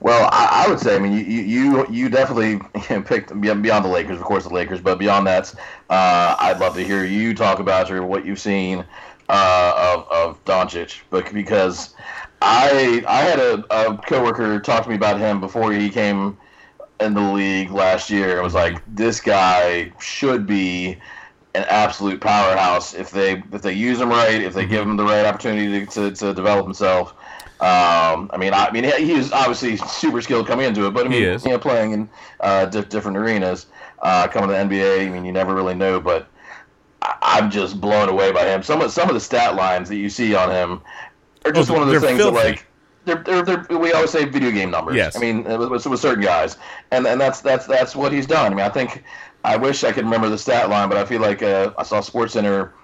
Well, I, I would say, I mean, you you you, definitely picked beyond the Lakers, of course, the Lakers, but beyond that, uh, I'd love to hear you talk about of what you've seen uh, of of Doncic, but because I I had a, a coworker talk to me about him before he came in the league last year. and was like, this guy should be an absolute powerhouse if they if they use him right, if they give him the right opportunity to, to, to develop himself. Um, I mean, I, I mean, he- he's obviously super skilled coming into it, but I mean, you know, playing in uh, di- different arenas, uh, coming to the NBA. I mean, you never really know, but I- I'm just blown away by him. Some of some of the stat lines that you see on him are just Oh, one of those things filthy. that like they're, they're, they're, we always say video game numbers. Yes. I mean, with, with with certain guys, and and that's that's that's what he's done. I mean, I think I wish I could remember the stat line, but I feel like uh, I saw Sports Center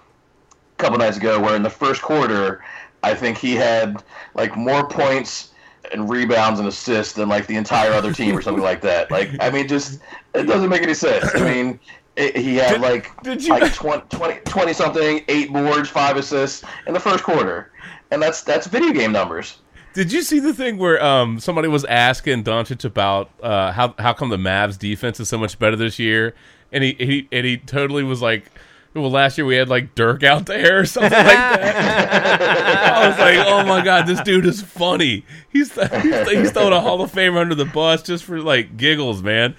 a couple nights ago where in the first quarter, I think he had like more points and rebounds and assists than like the entire other team or something like that. Like, I mean, just it doesn't make any sense. I mean. It, he had like did you- like 20, 20, 20 something, eight boards, five assists in the first quarter, and that's that's video game numbers. Did you see the thing where um, somebody was asking Doncic about uh, how how come the Mavs defense is so much better this year, and he, he and he totally was like, "Well, last year we had like Dirk out there or something like that." I was like, "Oh my god, this dude is funny. He's he's, he's throwing a Hall of Famer under the bus just for like giggles, man."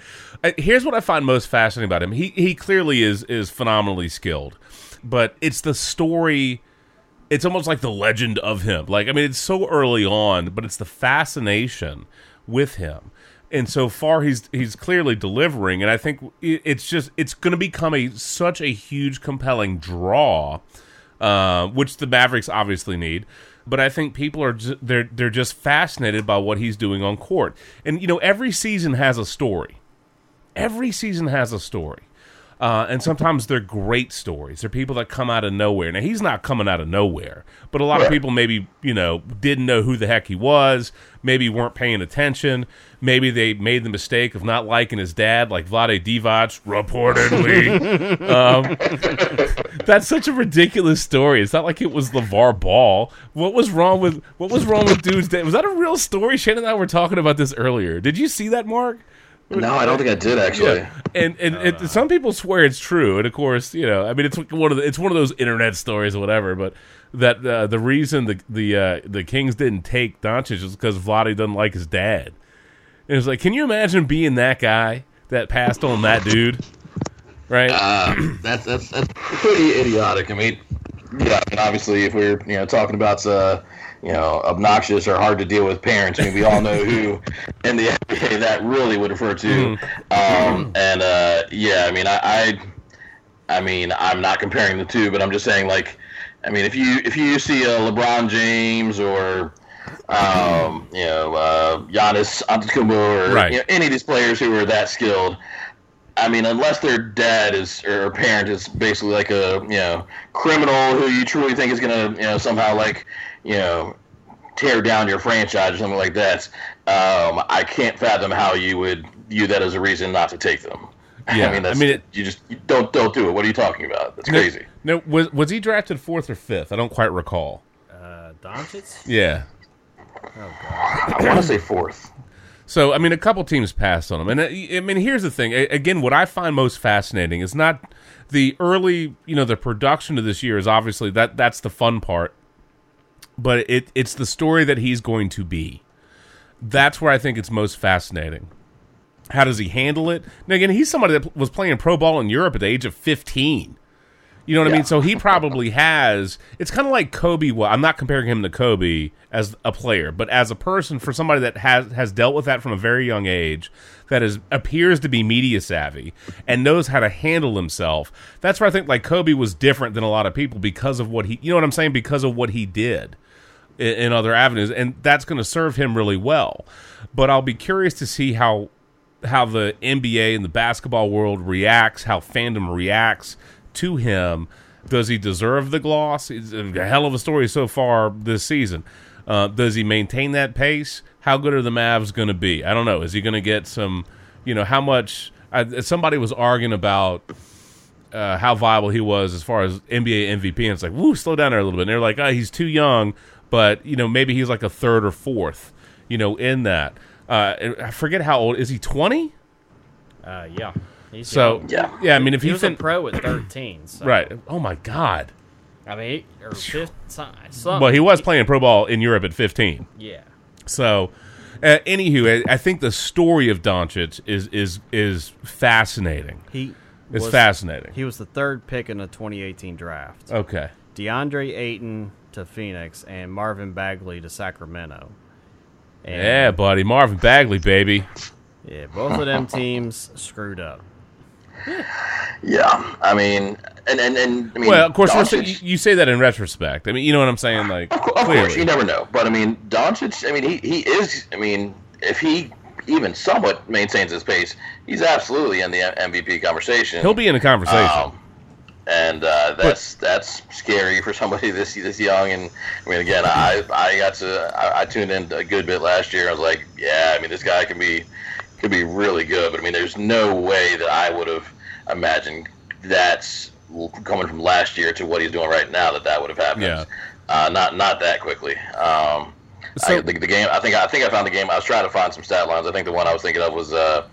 Here's what I find most fascinating about him. He he clearly is is phenomenally skilled, but it's the story it's almost like the legend of him. Like, I mean, it's so early on, but it's the fascination with him. And so far, he's he's clearly delivering, and I think it's just it's going to become a such a huge, compelling draw, uh, which the Mavericks obviously need. But I think people are ju- they're they're just fascinated by what he's doing on court, and you know, every season has a story. Every season has a story. Uh, and sometimes they're great stories. They're people that come out of nowhere. Now he's not coming out of nowhere, but a lot of people maybe you know didn't know who the heck he was. Maybe weren't paying attention. Maybe they made the mistake of not liking his dad, like Vlade Divac reportedly. um, that's such a ridiculous story. It's not like it was LaVar Ball. What was wrong with what was wrong with dude's dad? Was that a real story? Shannon and I were talking about this earlier. Did you see that, Mark? No, I don't think I did actually. Yeah. And and it, some people swear it's true, and of course, you know, I mean, it's one of the, it's one of those internet stories or whatever. But that uh, the reason the the uh, the Kings didn't take Doncic is because Vlade doesn't like his dad. And it's like, can you imagine being that guy that passed on that dude? Right? Uh, that's that's that's pretty idiotic. I mean, yeah, I mean, obviously, if we're you know talking about uh, you know obnoxious or hard to deal with parents, I mean, we all know who in the NBA that really would refer to. Um, and uh, yeah, I mean, I, I, I mean, I'm not comparing the two, but I'm just saying, like, I mean, if you if you see a LeBron James or um, you know, uh, Giannis Antetokounmpo, or Right. you know, any of these players who are that skilled. I mean, unless their dad is or parent is basically like a you know criminal who you truly think is gonna you know somehow like you know tear down your franchise or something like that. Um, I can't fathom how you would view that as a reason not to take them. Yeah, I mean, that's, I mean, it- you just you don't don't do it. What are you talking about? That's crazy. No, was was he drafted fourth or fifth? I don't quite recall. Uh, Doncic? Yeah. I want to say fourth. So I mean, a couple teams passed on him, and uh, I mean, here's the thing. A- Again, what I find most fascinating is not the early, you know, the production of this year is obviously that that's the fun part, but it it's the story that he's going to be. That's where I think it's most fascinating. How does he handle it? Now again, he's somebody that was playing pro ball in Europe at the age of 15. You know what I mean? So he probably has. It's kind of like Kobe. Well, I'm not comparing him to Kobe as a player, but as a person, for somebody that has has dealt with that from a very young age, that is appears to be media savvy and knows how to handle himself. That's where I think like Kobe was different than a lot of people because of what he. You know what I'm saying? Because of what he did in, in other avenues, and that's going to serve him really well. But I'll be curious to see how how the NBA and the basketball world reacts, how fandom reacts to him. Does he deserve the gloss? It's a hell of a story so far this season. Uh, does he maintain that pace? How good are the Mavs going to be? I don't know. Is he going to get some? You know, how much? I, somebody was arguing about uh, how viable he was as far as NBA MVP, and it's like, woo, slow down there a little bit. And they're like, oh, he's too young, but you know, maybe he's like a third or fourth, you know, in that. Uh, I forget how old is he? Twenty. Uh, yeah. He's So young. Yeah. yeah. I mean, if he he, was fin- a pro at 13. So. right? Oh my God. I mean, he- or 15, something. Well, he was playing pro ball in Europe at fifteen. Yeah. So, uh, anywho, I, I think the story of Doncic is is is fascinating. He It's was- fascinating. He was the third pick in the 2018 draft. Okay. DeAndre Ayton to Phoenix and Marvin Bagley to Sacramento. And, Yeah, buddy, Marvin Bagley, baby. Yeah, both of them teams screwed up. Yeah, I mean, and and, and I mean, well, of course, Doncic- you, say that in retrospect. I mean, you know what I'm saying? Like, Of course, you never know. But I mean, Doncic. I mean, he, he is. I mean, if he even somewhat maintains his pace, he's absolutely in the MVP conversation. He'll be in the conversation. Um, and uh, that's that's scary for somebody this this young. And I mean, again, I I got to I, I tuned in a good bit last year. I was like, yeah, I mean, this guy can be could be really good. But I mean, there's no way that I would have imagined that's coming from last year to what he's doing right now that that would have happened. Yeah. Uh, not not that quickly. Um, So- I think the game. I think I think I found the game. I was trying to find some stat lines. I think the one I was thinking of was, uh,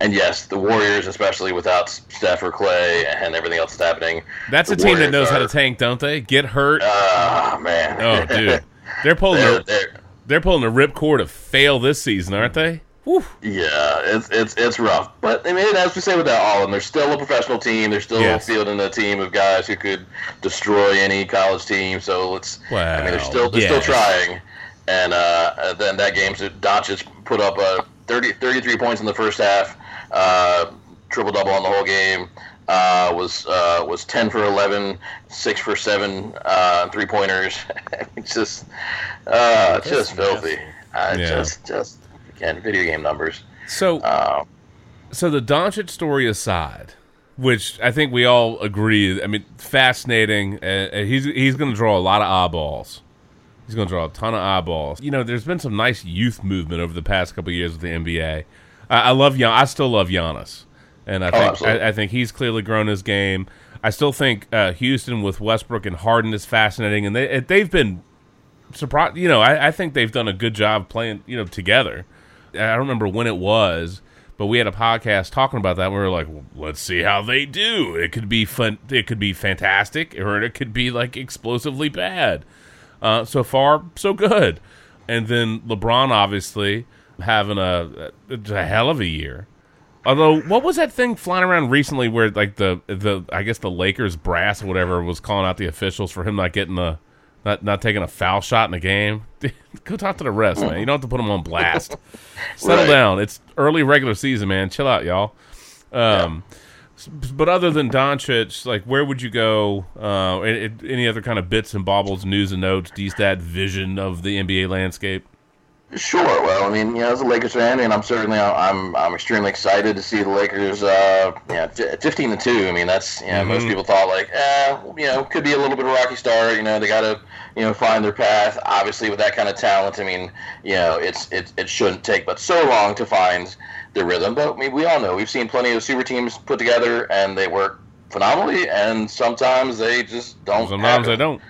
and yes, the Warriors, especially without Steph or Clay and everything else that's happening. That's a team that Warriors knows how to tank, don't they? Get hurt. Ah man. oh, dude, they're pulling They're- the they're- they're pulling the ripcord to fail this season, aren't they? Yeah, it's it's it's rough. But I mean, as we say with that all, and they're still a professional team. They're still Yes. fielding a team of guys who could destroy any college team. So let's. I mean, they're still they're yes. still trying. And uh, then that game, so Doncic put up uh, 30, 33 points in the first half, uh, triple double on the whole game. Uh, was uh, was ten for 11, 6 for seven uh, three pointers. it's just uh, just filthy. Uh, Yeah. Just just again video game numbers. So, Um, so the Doncic story aside, which I think we all agree, I mean, fascinating. Uh, uh, he's he's going to draw a lot of eyeballs. He's going to draw a ton of eyeballs. You know, there's been some nice youth movement over the past couple of years with the NBA. I, I love Gian. I still love Giannis, and I Oh, think absolutely. I, I think he's clearly grown his game. I still think uh, Houston with Westbrook and Harden is fascinating, and they they've been surprised. You know, I, I think they've done a good job playing. You know, together. I don't remember when it was, but we had a podcast talking about that. We were like, well, let's see how they do. It could be fun. It could be fantastic, or it could be like explosively bad. Uh, so far, so good. And then LeBron, obviously, having a, a hell of a year. Although, what was that thing flying around recently where, like the the I guess the Lakers brass or whatever was calling out the officials for him not getting the not not taking a foul shot in the game? Go talk to the refs, man. You don't have to put them on blast. Settle Right. down. It's early regular season, man. Chill out, y'all. Um, S- But other than Doncic, like where would you go? Uh, a- a- any other kind of bits and baubles, news and notes, D-stat vision of the NBA landscape? Sure. Well, I mean, you know, as a Lakers fan, and I'm certainly I'm I'm extremely excited to see the Lakers. Uh, yeah, f- 15 to two. I mean, that's you know, most Mhm. people thought like, eh, you know, could be a little bit of a rocky start. You know, they got to you know find their path. Obviously, with that kind of talent, I mean, you know, it's it it shouldn't take but so long to find the rhythm. But I mean, we all know we've seen plenty of super teams put together, and they work phenomenally. And sometimes they just don't. Sometimes. I don't.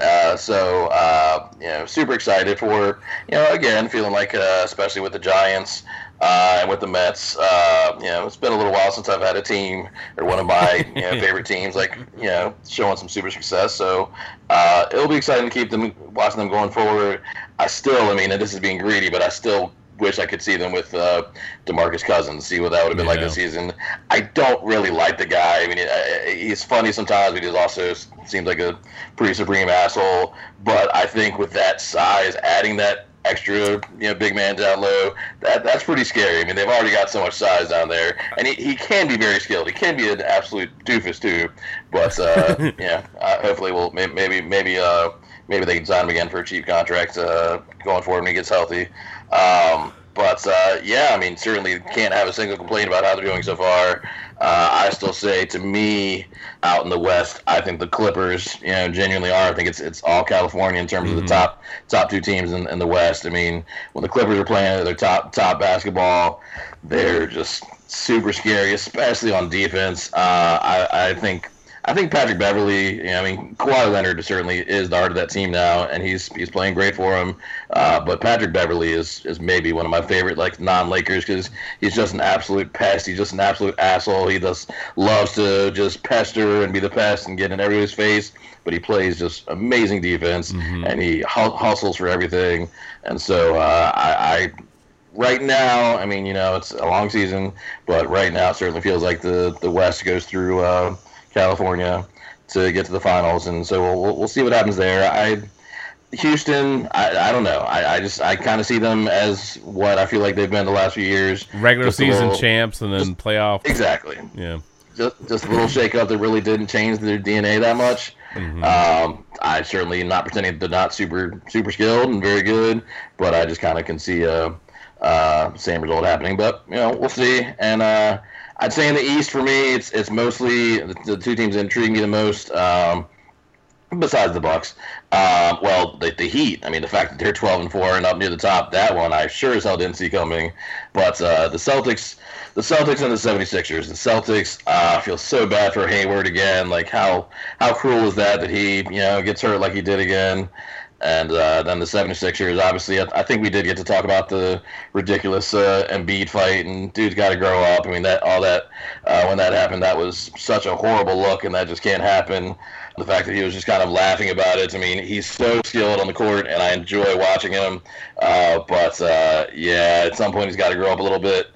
Uh, so uh, you know, super excited for you know again feeling like uh, especially with the Giants uh, and with the Mets. Uh, you know, it's been a little while since I've had a team or one of my you know, favorite teams like you know showing some super success. So uh, it'll be exciting to keep them watching them going forward. I still, I mean, and this is being greedy, but I still wish I could see them with uh, Demarcus Cousins. See what that would have been like Yeah. this season. I don't really like the guy. I mean, he's funny sometimes, but he also seems like a pretty supreme asshole. But I think with that size, adding that extra, you know, big man down low, that that's pretty scary. I mean, they've already got so much size down there, and he, he can be very skilled. He can be an absolute doofus too. But uh, yeah, uh, hopefully, we'll may- maybe maybe uh, maybe they can sign him again for a cheap contract uh, going forward when he gets healthy. Um, but uh, yeah, I mean, certainly can't have a single complaint about how they're doing so far. Uh, I still say, to me, out in the West, I think the Clippers, you know, genuinely are. I think it's it's all California in terms of the top top two teams in, in the West. I mean, when the Clippers are playing their top top basketball, they're just super scary, especially on defense. Uh, I, I think I think Patrick Beverley, you know, I mean, Kawhi Leonard certainly is the heart of that team now, and he's he's playing great for him. Uh, but Patrick Beverley is is maybe one of my favorite like non-Lakers because he's just an absolute pest. He's just an absolute asshole. He just loves to just pester and be the pest and get in everybody's face. But he plays just amazing defense, and he hu- hustles for everything. And so uh, I, I right now, I mean, you know, it's a long season, but right now it certainly feels like the the West goes through uh, California to get to the finals, and so we'll we'll, see what happens there. I Houston, I, I don't know. I, I just I kind of see them as what I feel like they've been the last few years. Regular season little- champs and then playoff. Exactly. Yeah. Just just a little shake up that really didn't change their DNA that much. Mm-hmm. Um, I certainly am not pretending they're not super super skilled and very good, but I just kind of can see a uh, same result happening. But you know, we'll see. And uh, I'd say in the East for me, it's it's mostly the, the two teams intrigue me the most. Um, besides the Bucks, um, well, the, the Heat. I mean, the fact that they're twelve and four and up near the top, that one I sure as hell didn't see coming. But uh, the Celtics, the Celtics and the 76ers. The Celtics uh, feel so bad for Hayward again. Like how how cruel is that that he you know gets hurt like he did again. And uh, then the 76ers, obviously, I, I think we did get to talk about the ridiculous uh, Embiid fight, and dude's got to grow up. I mean, that all that uh, when that happened, that was such a horrible look, and that just can't happen. The fact that he was just kind of laughing about it. I mean, he's so skilled on the court, and I enjoy watching him. Uh, but uh, yeah, at some point he's got to grow up a little bit.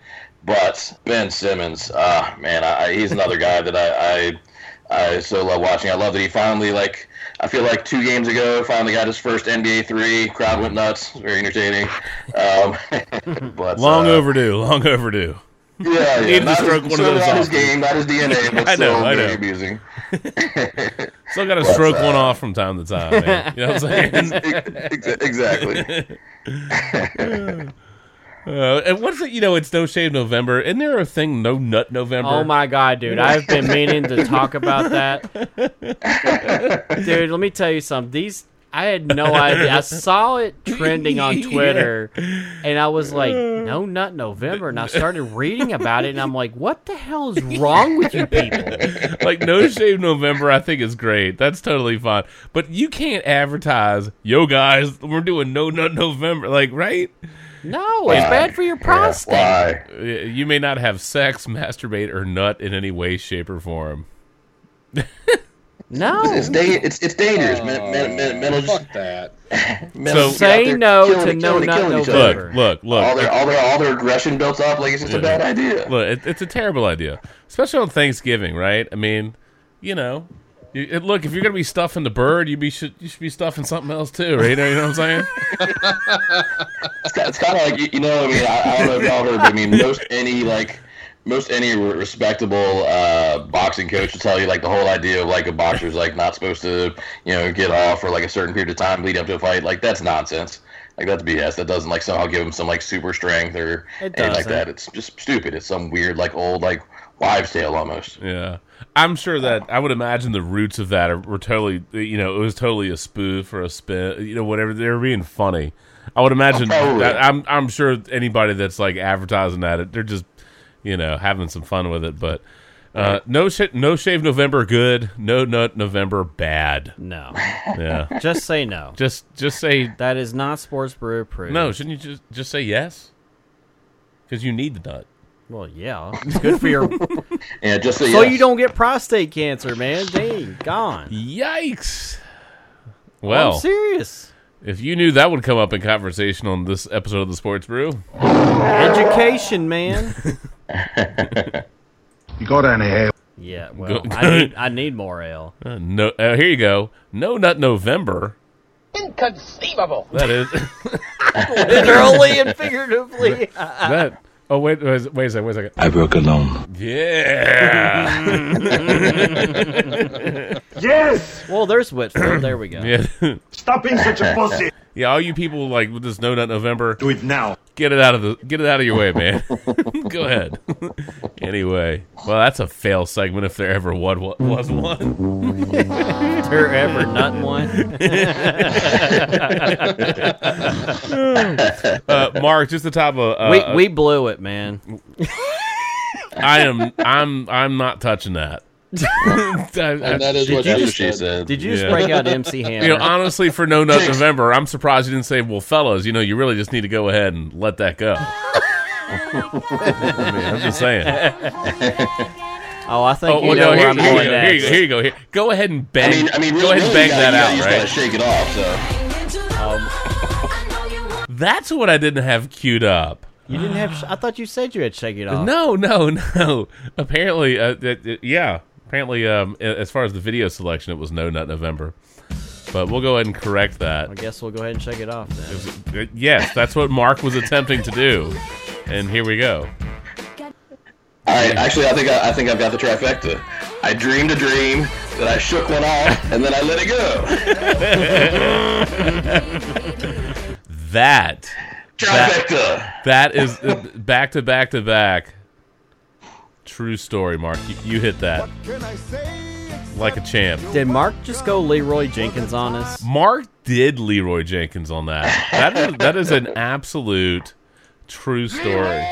But Ben Simmons, uh, man, I- he's another guy that I, I I so love watching. I love that he finally like. I feel like two games ago, finally got his first NBA three. Crowd went nuts. Very entertaining. Um, but Long uh, overdue. Long overdue. Yeah, yeah. Needed to not stroke his, one of those not his game, not his DNA, but I know, still I know. amusing. Still got to stroke uh, one off from time to time, man. You know what I'm saying? Exactly. Uh, and what's it? You know, it's No Shave November. Isn't there a thing, No Nut November? Oh my god, dude! I've been meaning to talk about that. dude, let me tell you something. These I had no idea. I saw it trending on Twitter, and I was like, "No Nut November," and I started reading about it, and I'm like, "What the hell is wrong with you people?" like No Shave November, I think is great. That's totally fine. But you can't advertise, yo guys, we're doing No Nut November. Like, right? No, it's bad for your prostate. Uh, You may not have sex, masturbate, or nut in any way, shape, or form. No, it's da- it's it's dangerous. Men, men, men, men will just, Fuck that. men So- just get out Say no killing to and no killing and nut killing November. other. Look, look. all their all their all their aggression built up. Like it's just a bad idea. Look, it, it's a terrible idea, especially on Thanksgiving, right? I mean, you know, you, it- look if you're gonna be stuffing the bird, you be should you should be stuffing something else too, right? You know what I'm saying? It's, it's kind of like you, you know. I mean, I, I don't know if y'all heard, but I mean, most any like most any respectable uh, boxing coach will tell you like the whole idea of like a boxer's like not supposed to you know get off for like a certain period of time leading up to a fight like that's nonsense like that's bs that doesn't like somehow give him some like super strength or It anything like doesn't. that it's just stupid it's some weird like old like wives tale almost Yeah, I'm sure that I would imagine the roots of that are, were totally, you know, it was totally a spoof or a spin, you know, whatever. They were being funny. I would imagine. probably. that, I'm I'm sure anybody that's like advertising that it, they're just, you know, having some fun with it. But uh, no sh- no shave November good, no nut November bad. No. Yeah, Just say no. just just say That is not sports brew approved. no. Shouldn't you just just say yes? Because you need the nut. Well, yeah. It's good for your. yeah just so, so you don't get prostate cancer, man. Dang, gone. Yikes! I'm Well, serious. if you knew that would come up in conversation on this episode of the Sports Brew, Education, man. You got any ale? Yeah, well, I need I need more ale. Uh, no, uh, here you go. No not November. Inconceivable. That is Literally and figuratively. that. Oh wait, wait, a wait a second. Wait a second. I work alone. Yeah. Yes! well, there's Whitfield. There we go. yeah. Stop being such a pussy! Yeah. All you people like with this No Nut November, Do it now. get it out of the get it out of your way, man. go ahead. anyway, well, that's a fail segment if there ever was was one. There ever not one. Uh, Mark, just the top of uh, we we blew it, man. I am I'm I'm not touching that. I- I- And that is what you she just- said. said. Did you just Yeah. break out MC Hammer? You know, honestly, for No Nut November, I'm surprised you didn't say, "Well, fellas, you know, you really just need to go ahead and let that go." I mean, I'm just saying. oh, I think Oh, you well, know no, where here, I'm here you going go. Here you go. Here you go. Here. Go ahead and bang. I mean, I mean, go ahead and bang you that gotta- out, you right? gotta shake it off. So That's what I didn't have queued up. You didn't have. I thought you said you had shake it off. No, no, no. Apparently, uh, it, it- yeah. Apparently, um, as far as the video selection, it was No Nut November. But we'll go ahead and correct that. I guess we'll go ahead and check it off then. Uh, Yes, that's what Mark was attempting to do, and here we go. all right actually i think I, I think i've got the trifecta i dreamed a dream that i shook one off and then i let it go That trifecta that is uh, back to back to back. True story, Mark. You, you hit that like a champ. Did Mark just go Leeroy Jenkins on us? Mark did Leeroy Jenkins on that. That is that is an absolute true story.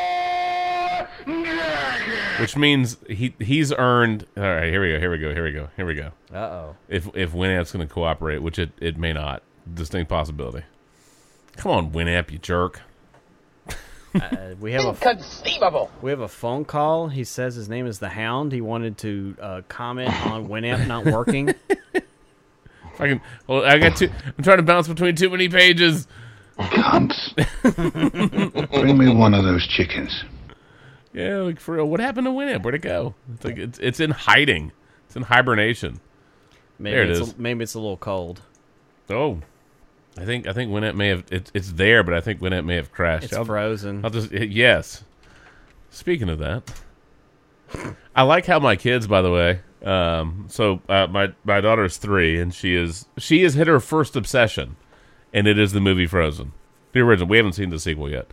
Which means he he's earned. All right, here we go. Here we go. Here we go. Here we go. Uh oh. If if Winamp's going to cooperate, which it, it may not, distinct possibility. Come on, Winamp, you jerk. Uh, we have a we have a phone call. He says his name is the Hound. He wanted to uh, comment on Winamp not working. If I can, well, I got two. I'm trying to bounce between too many pages. Cunts. Bring me one of those chickens. Yeah, like for real. What happened to Winamp? Where'd it go? It's like it's it's in hiding. It's in hibernation. Maybe There it it's is. A, maybe it's a little cold. Oh, I think I think Winamp may have it, it's there, but I think Winamp may have crashed. It's I'll, frozen. I'll just yes. Speaking of that, I like how my kids, by the way. Um, so uh, my my daughter is three, and she is she has hit her first obsession, and it is the movie Frozen, the original. We haven't seen the sequel yet,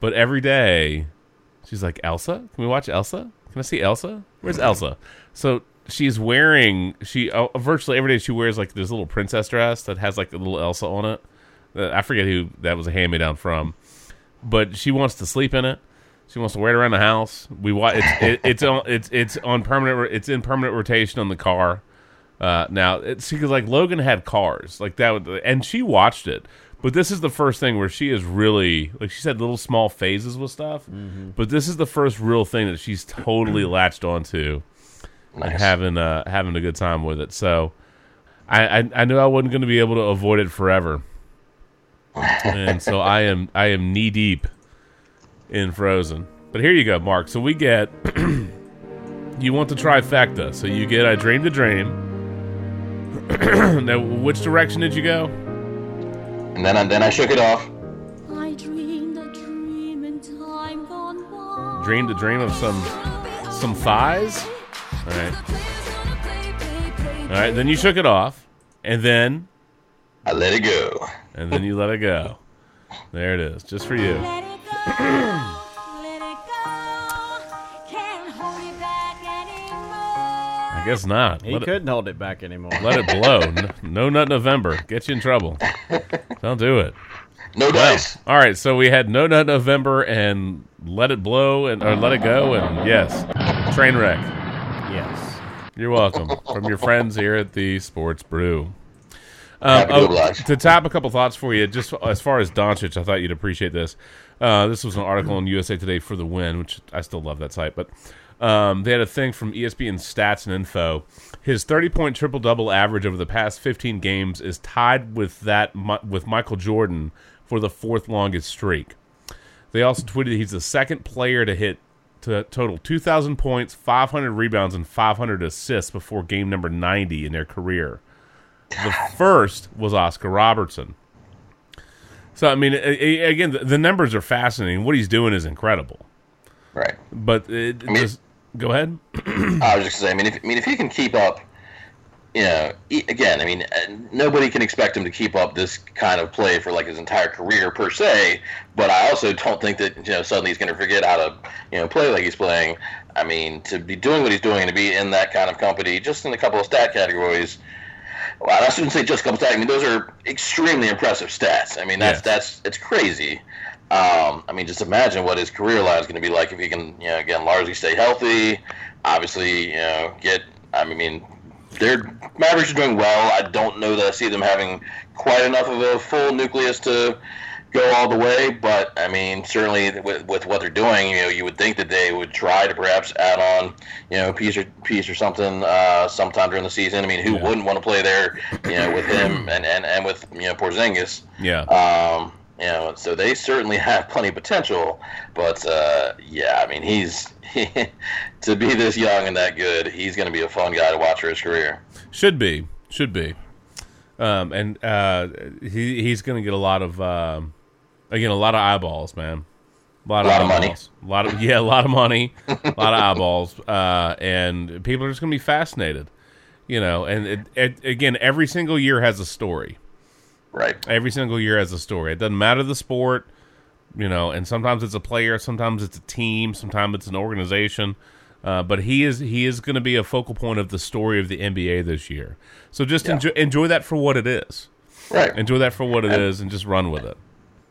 but every day she's like, Elsa, can we watch Elsa? Can I see Elsa? Where's Elsa? So she's wearing she uh, virtually every day she wears like this little princess dress that has like a little Elsa on it. Uh, I forget who that was a hand me down from, but she wants to sleep in it. She wants to wear it around the house. We watch. It's it, it's on it's it's on permanent. It's in permanent rotation on the car. Uh, now it's because like Logan had cars like that, would, and she watched it. But this is the first thing where she is really like she said little small phases with stuff. But this is the first real thing that she's totally latched onto and having uh, having a good time with it. So I I, I knew I wasn't going to be able to avoid it forever, and so I am I am knee deep in Frozen. But here you go, Mark. So we get you want the trifecta. So you get I dreamed a dream. now, which direction did you go? and then I, then i shook it off I dreamed a dream in time gone by. dreamed a dream of some some thighs. All right. All right. Then you shook it off, and then I let it go. and then you let it go. There it is, just for you. I guess not. He Let it- couldn't hold it back anymore. Let it blow. N- No Nut November. Get you in trouble. Don't do it. No dice. All right, so we had No Nut November and Let It Blow and or Let It Go and yes, train wreck. Yes. You're welcome from your friends here at the Sports Brew. Happy to oh, to tap a couple thoughts for you, just as far as Doncic, I thought you'd appreciate this. Uh, this was an article on USA Today for the win, which I still love that site, but um, they had a thing from ESPN Stats and Info. His 30 point triple double average over the past 15 games is tied with that with Michael Jordan for the fourth longest streak. They also tweeted he's the second player to hit to total 2,000 points, 500 rebounds, and 500 assists before game number 90 in their career. The first was Oscar Robertson. So I mean, again, the, numbers are fascinating. What he's doing is incredible. Right. But it, it just go ahead. I was just gonna say. I mean, if, I mean, if he can keep up, you know, again, I mean, uh, nobody can expect him to keep up this kind of play for like his entire career per se. But I also don't think that you know suddenly he's going to forget how to you know play like he's playing. I mean, to be doing what he's doing and to be in that kind of company, just in a couple of stat categories. Well, I shouldn't say just a couple stats. I mean, those are extremely impressive stats. I mean, that's that's it's crazy. Um, I mean, just imagine what his career line is going to be like if he can, you know, again, largely stay healthy. Obviously, you know, get. I mean, their Mavericks are doing well. I don't know that I see them having quite enough of a full nucleus to go all the way, but I mean, certainly with, with what they're doing, you know, you would think that they would try to perhaps add on, you know, piece or piece or something uh, sometime during the season. I mean, who wouldn't want to play there, you know, with him and, and, and with you know Porzingis? Yeah. Um, you know, so they certainly have plenty of potential, but uh, yeah, I mean, he's to be this young and that good, he's going to be a fun guy to watch for his career. Should be, should be, um, and uh, he he's going to get a lot of um, again a lot of eyeballs, man. A lot, A lot of money. A lot of yeah, a lot of money, a lot of eyeballs, uh, and people are just going to be fascinated, you know. And it, it, again, every single year has a story. Right. Every single year has a story. It doesn't matter the sport, you know. And sometimes it's a player, sometimes it's a team, sometimes it's an organization. Uh, but he is he is going to be a focal point of the story of the NBA this year. So just enjoy, enjoy that for what it is. Right. Enjoy that for what it is, and just run with it.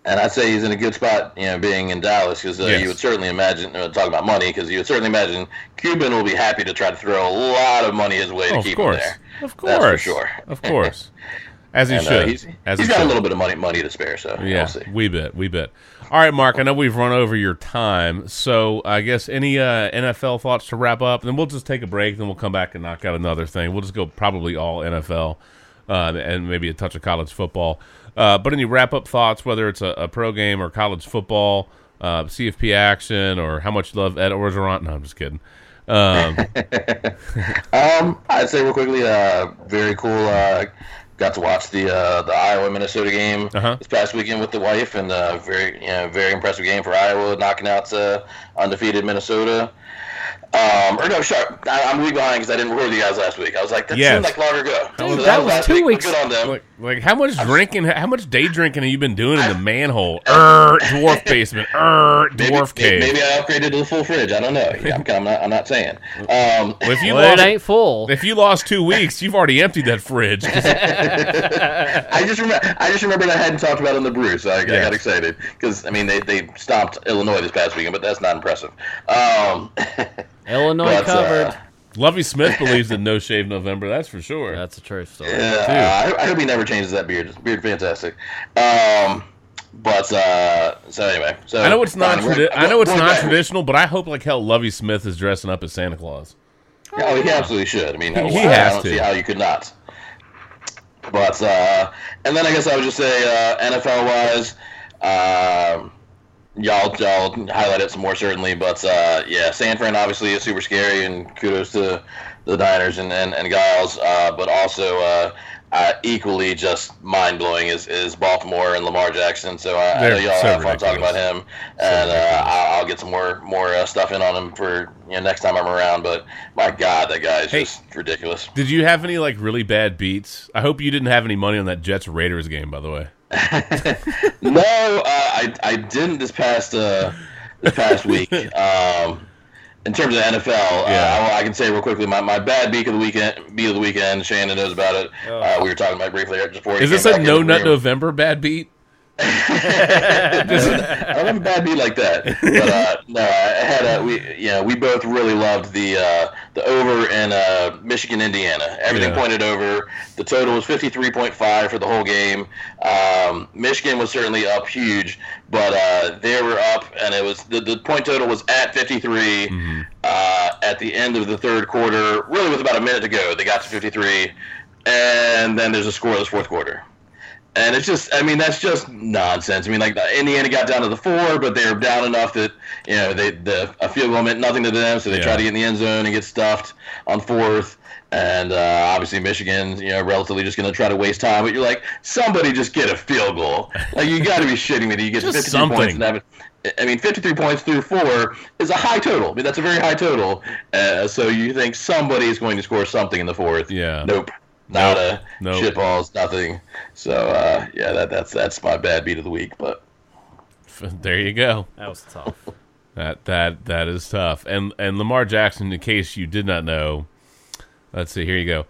And I'd say he's in a good spot, you know, being in Dallas, because uh, Yes. you would certainly imagine, uh, talking about money, because you would certainly imagine Cuban will be happy to try to throw a lot of money his way to Oh, keep course, him there. of That's for course, sure. of course, as he And, uh, should. he's as he's he got should. a little bit of money money to spare, so Yeah, we'll see. we bet, we bit. All right, Mark. I know we've run over your time, so I guess any uh, NFL thoughts to wrap up, then we'll just take a break. Then we'll come back and knock out another thing. We'll just go probably all NFL uh, and maybe a touch of college football. Uh, but any wrap up thoughts, whether it's a, a pro game or college football, uh, CFP action, or how much love Ed Orgeron? No, I'm just kidding. Um, Um, I'd say real quickly, uh, very cool. Uh, got to watch the uh, the Iowa Minnesota game Uh-huh. this past weekend with the wife, and uh, very you know, very impressive game for Iowa, knocking out uh, undefeated Minnesota. Um, or no, sharp. I, I'm a week behind because I didn't record you guys last week. I was like, that Yes. seemed like longer ago. Dude, So that was last two week, but weeks- Good on them. like, like how much drinking, how much day drinking have you been doing in the manhole? Er, dwarf basement. Er, dwarf maybe, cave. maybe I upgraded to the full fridge. I don't know. Yeah, I'm, I'm not. I'm not saying. Um, Well, if you Well, it lost, ain't full. If you lost two weeks, you've already emptied that fridge. I just remember. I just remembered I hadn't talked about it on the brew, so I, I got excited because I mean they, they stomped Illinois this past weekend, but that's not impressive. Um, Illinois but, covered. uh, Lovie Smith believes in no shave November. That's for sure. That's a true story. yeah, I, I hope he never changes that beard. Beard, fantastic. Um, but uh, so anyway, so I know it's not. fine, we're- Tradi- I know it's not traditional, but I hope like hell Lovie Smith is dressing up as Santa Claus. Oh, he absolutely should. I mean, He I, has I don't to. see how you could not. But uh, and then I guess I would just say uh, NFL wise, um, y'all y'all highlight it some more certainly. But uh, yeah, San Fran obviously is super scary, and kudos to the Niners and and, and Giles. Uh, but also, uh, uh, equally just mind blowing is, is Baltimore and Lamar Jackson. So I, I know y'all so have fun talking ridiculous. about him, and uh, I'll, I'll get some more more uh, stuff in on him for you know next time I'm around. But my God, that guy is Hey. just ridiculous. Did you have any like really bad beats? I hope you didn't have any money on that Jets Raiders game, by the way. no, uh, I I didn't this past uh, this past week. Um, in terms of the NFL, uh, I, I can say real quickly my, my bad beat of the weekend. Beat of the weekend. Shannon knows about it. Uh, we were talking about it briefly just before. Is this a no nut. November bad beat? I a bad beat like that. But uh, no, I had a we you know we both really loved the uh, the over in uh, Michigan Indiana. Everything Yeah. pointed over. The total was fifty three point five for the whole game. Um, Michigan was certainly up huge, but uh, they were up, and it was the, the point total was at fifty uh, at the end of the third quarter. Really, with about a minute to go, they got to fifty three, and then there's a scoreless fourth quarter. And it's just, I mean, that's just nonsense. I mean, like Indiana got down to the four, but they were down enough that you know they the a field goal meant nothing to them, so they Yeah. tried to get in the end zone and get stuffed on fourth. And uh, obviously, Michigan, you know, relatively just going to try to waste time. But you're like, somebody just get a field goal. Like you got to be shitting me. that You get Just 53 points and have it. I mean, 53 points through four is a high total. I mean, that's a very high total. Uh, so you think somebody is going to score something in the fourth? Yeah. Nope. Not a Nope. shit balls, nothing. So uh, yeah, that, that's that's my bad beat of the week. But There you go. That was tough. That that that is tough. And and Lamar Jackson, in case you did not know, let's see. Here you go.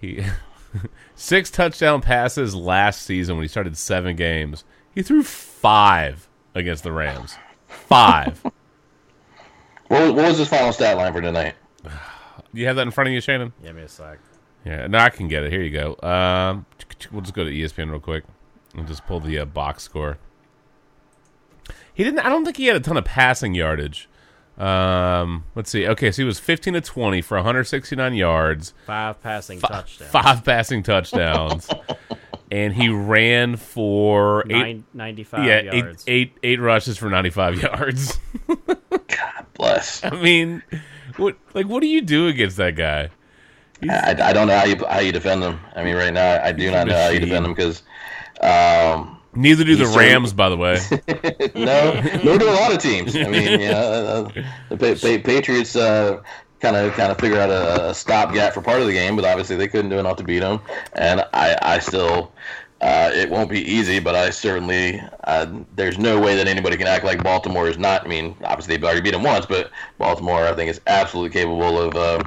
He six touchdown passes last season when he started seven games. He threw five against the Rams. Five. what, was- what was his final stat line for tonight? you have that in front of you, Shannon? Give me a sec. Yeah, no, I can get it. Here you go. Um, we'll just go to ESPN real quick and just pull the uh, box score. He didn't. I don't think he had a ton of passing yardage. Um, let's see. Okay, so he was 15 to 20 for 169 yards, Five passing fi- touchdowns. five passing touchdowns, and he ran for eight, Nine, 95 yeah, yards. eight, eight, eight rushes for 95 yards. God bless. I mean, what like what do you do against that guy? I, I don't know how you how you defend him. I mean, right now I do not know how you defend him because. Um, Neither do the He's so- Rams, by the way. no, nor do a lot of teams. I mean, yeah, uh, the pa- pa- Patriots kind of kind of figure out a, a stopgap for part of the game, but obviously they couldn't do enough to beat them. And I, I still, uh, it won't be easy, but I certainly, uh, there's no way that anybody can act like Baltimore is not. I mean, obviously they've already beat them once, but Baltimore, I think, is absolutely capable of uh,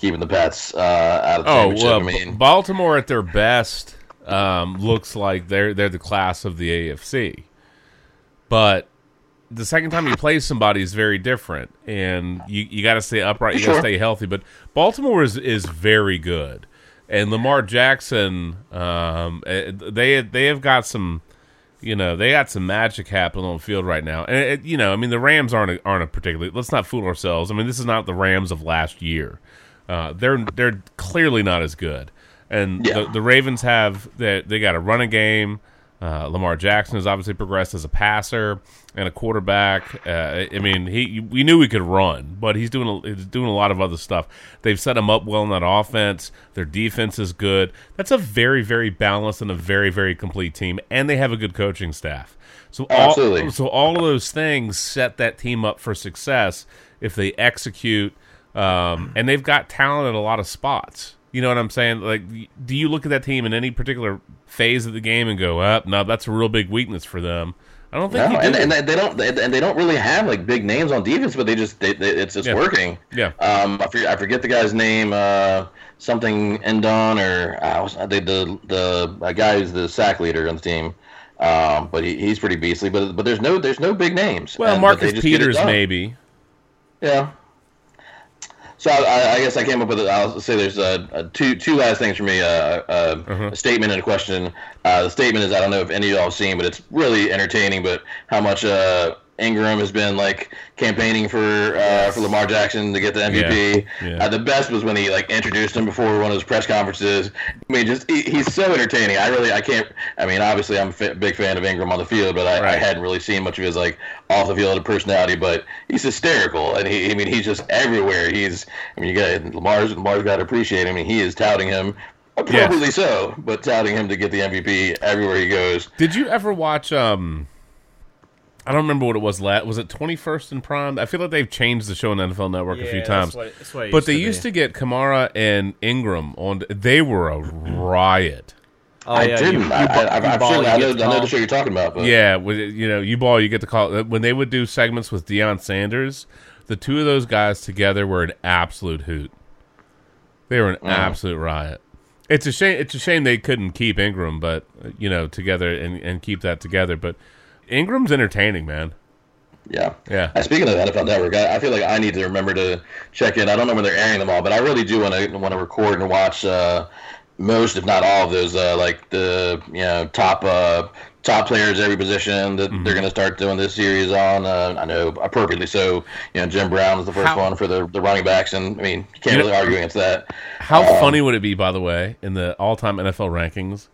keeping the Pats uh, out of the Oh championship. well, I mean, Baltimore at their best um, looks like they're they're the class of the AFC, but the second time you play somebody is very different, and you you got to stay upright, you got to Sure. stay healthy. But Baltimore is is very good, and Lamar Jackson, um, eh, they they have got some. You know they got some magic happening on the field right now, and it, you know I mean the Rams aren't a, aren't a particularly. Let's not fool ourselves. I mean this is not the Rams of last year. Uh, they're they're clearly not as good. And Yeah. the, the Ravens have they, they got a running game. Uh, Lamar Jackson has obviously progressed as a passer and a quarterback. Uh, I mean, he we knew he could run, but he's doing a, he's doing a lot of other stuff. They've set him up well in that offense. Their defense is good. That's a very very balanced and a very very complete team, and they have a good coaching staff. So all, Absolutely. so all of those things set that team up for success if they execute. Um, and they've got talent at a lot of spots. You know what I'm saying? Like, do you look at that team in any particular phase of the game and go, "Up, no, that's a real big weakness for them." I don't think No, and, and they they don't and they don't really have like big names on defense, but they just they, they, it's it's Yeah. working. Yeah. Um, I forget, I forget the guy's name. Uh, something Endon or uh, was, the the the uh, guy who's the sack leader on the team. Um, but he, he's pretty beastly. But but there's no there's no big names. well, And- Marcus just Peters maybe. Yeah. So I, I guess I came up with. I'll say there's uh, two two last things for me. Uh, uh, Uh-huh. A statement and a question. Uh, the statement is I don't know if any of y'all have seen, but it's really entertaining. But how much uh, Ingram has been like campaigning for uh, for Lamar Jackson to get the MVP. Yeah, yeah. Uh, the best was when he like introduced him before one of his press conferences. I mean, just he, he's so entertaining. I really I can't. I mean, obviously I'm a big fan of Ingram on the field, but I, I hadn't really seen much of his like off the field personality. But he's hysterical, and he I mean he's just everywhere. He's I mean you got Lamar's Lamar's got to appreciate him. I mean he is touting him appropriately so, but touting him to get the MVP everywhere he goes. Did you ever watch? um I don't remember what it was. Lat was it Twenty First and Prime? I feel like they've changed the show on NFL Network a Yeah, few that's times. what that's what it but used they to used be. to get Kamara and Ingram on. They were a riot. Oh, I yeah, didn't. you I, ba- I, you I'm ball, I know, the I know the show you're talking about. But Yeah, you know, you ball, you get the call. When they would do segments with Deion Sanders, the two of those guys together were an absolute hoot. They were an absolute riot. It's a shame. It's a shame they couldn't keep Ingram, but you know, together and, and keep that together. But Ingram's entertaining, man. Yeah. Yeah. Uh, speaking of the NFL Network, I, I feel like I need to remember to check in. I don't know when they're airing them all, but I really do want to want to record and watch uh, most, if not all, of those uh, like the you know top uh, top players every position that Mm-hmm. they're going to start doing this series on. Uh, I know appropriately so. You know, Jim Brown is the first How- one for the the running backs, and I mean, you can't You know- really argue against that. How Um, funny would it be, by the way, in the all-time NFL rankings,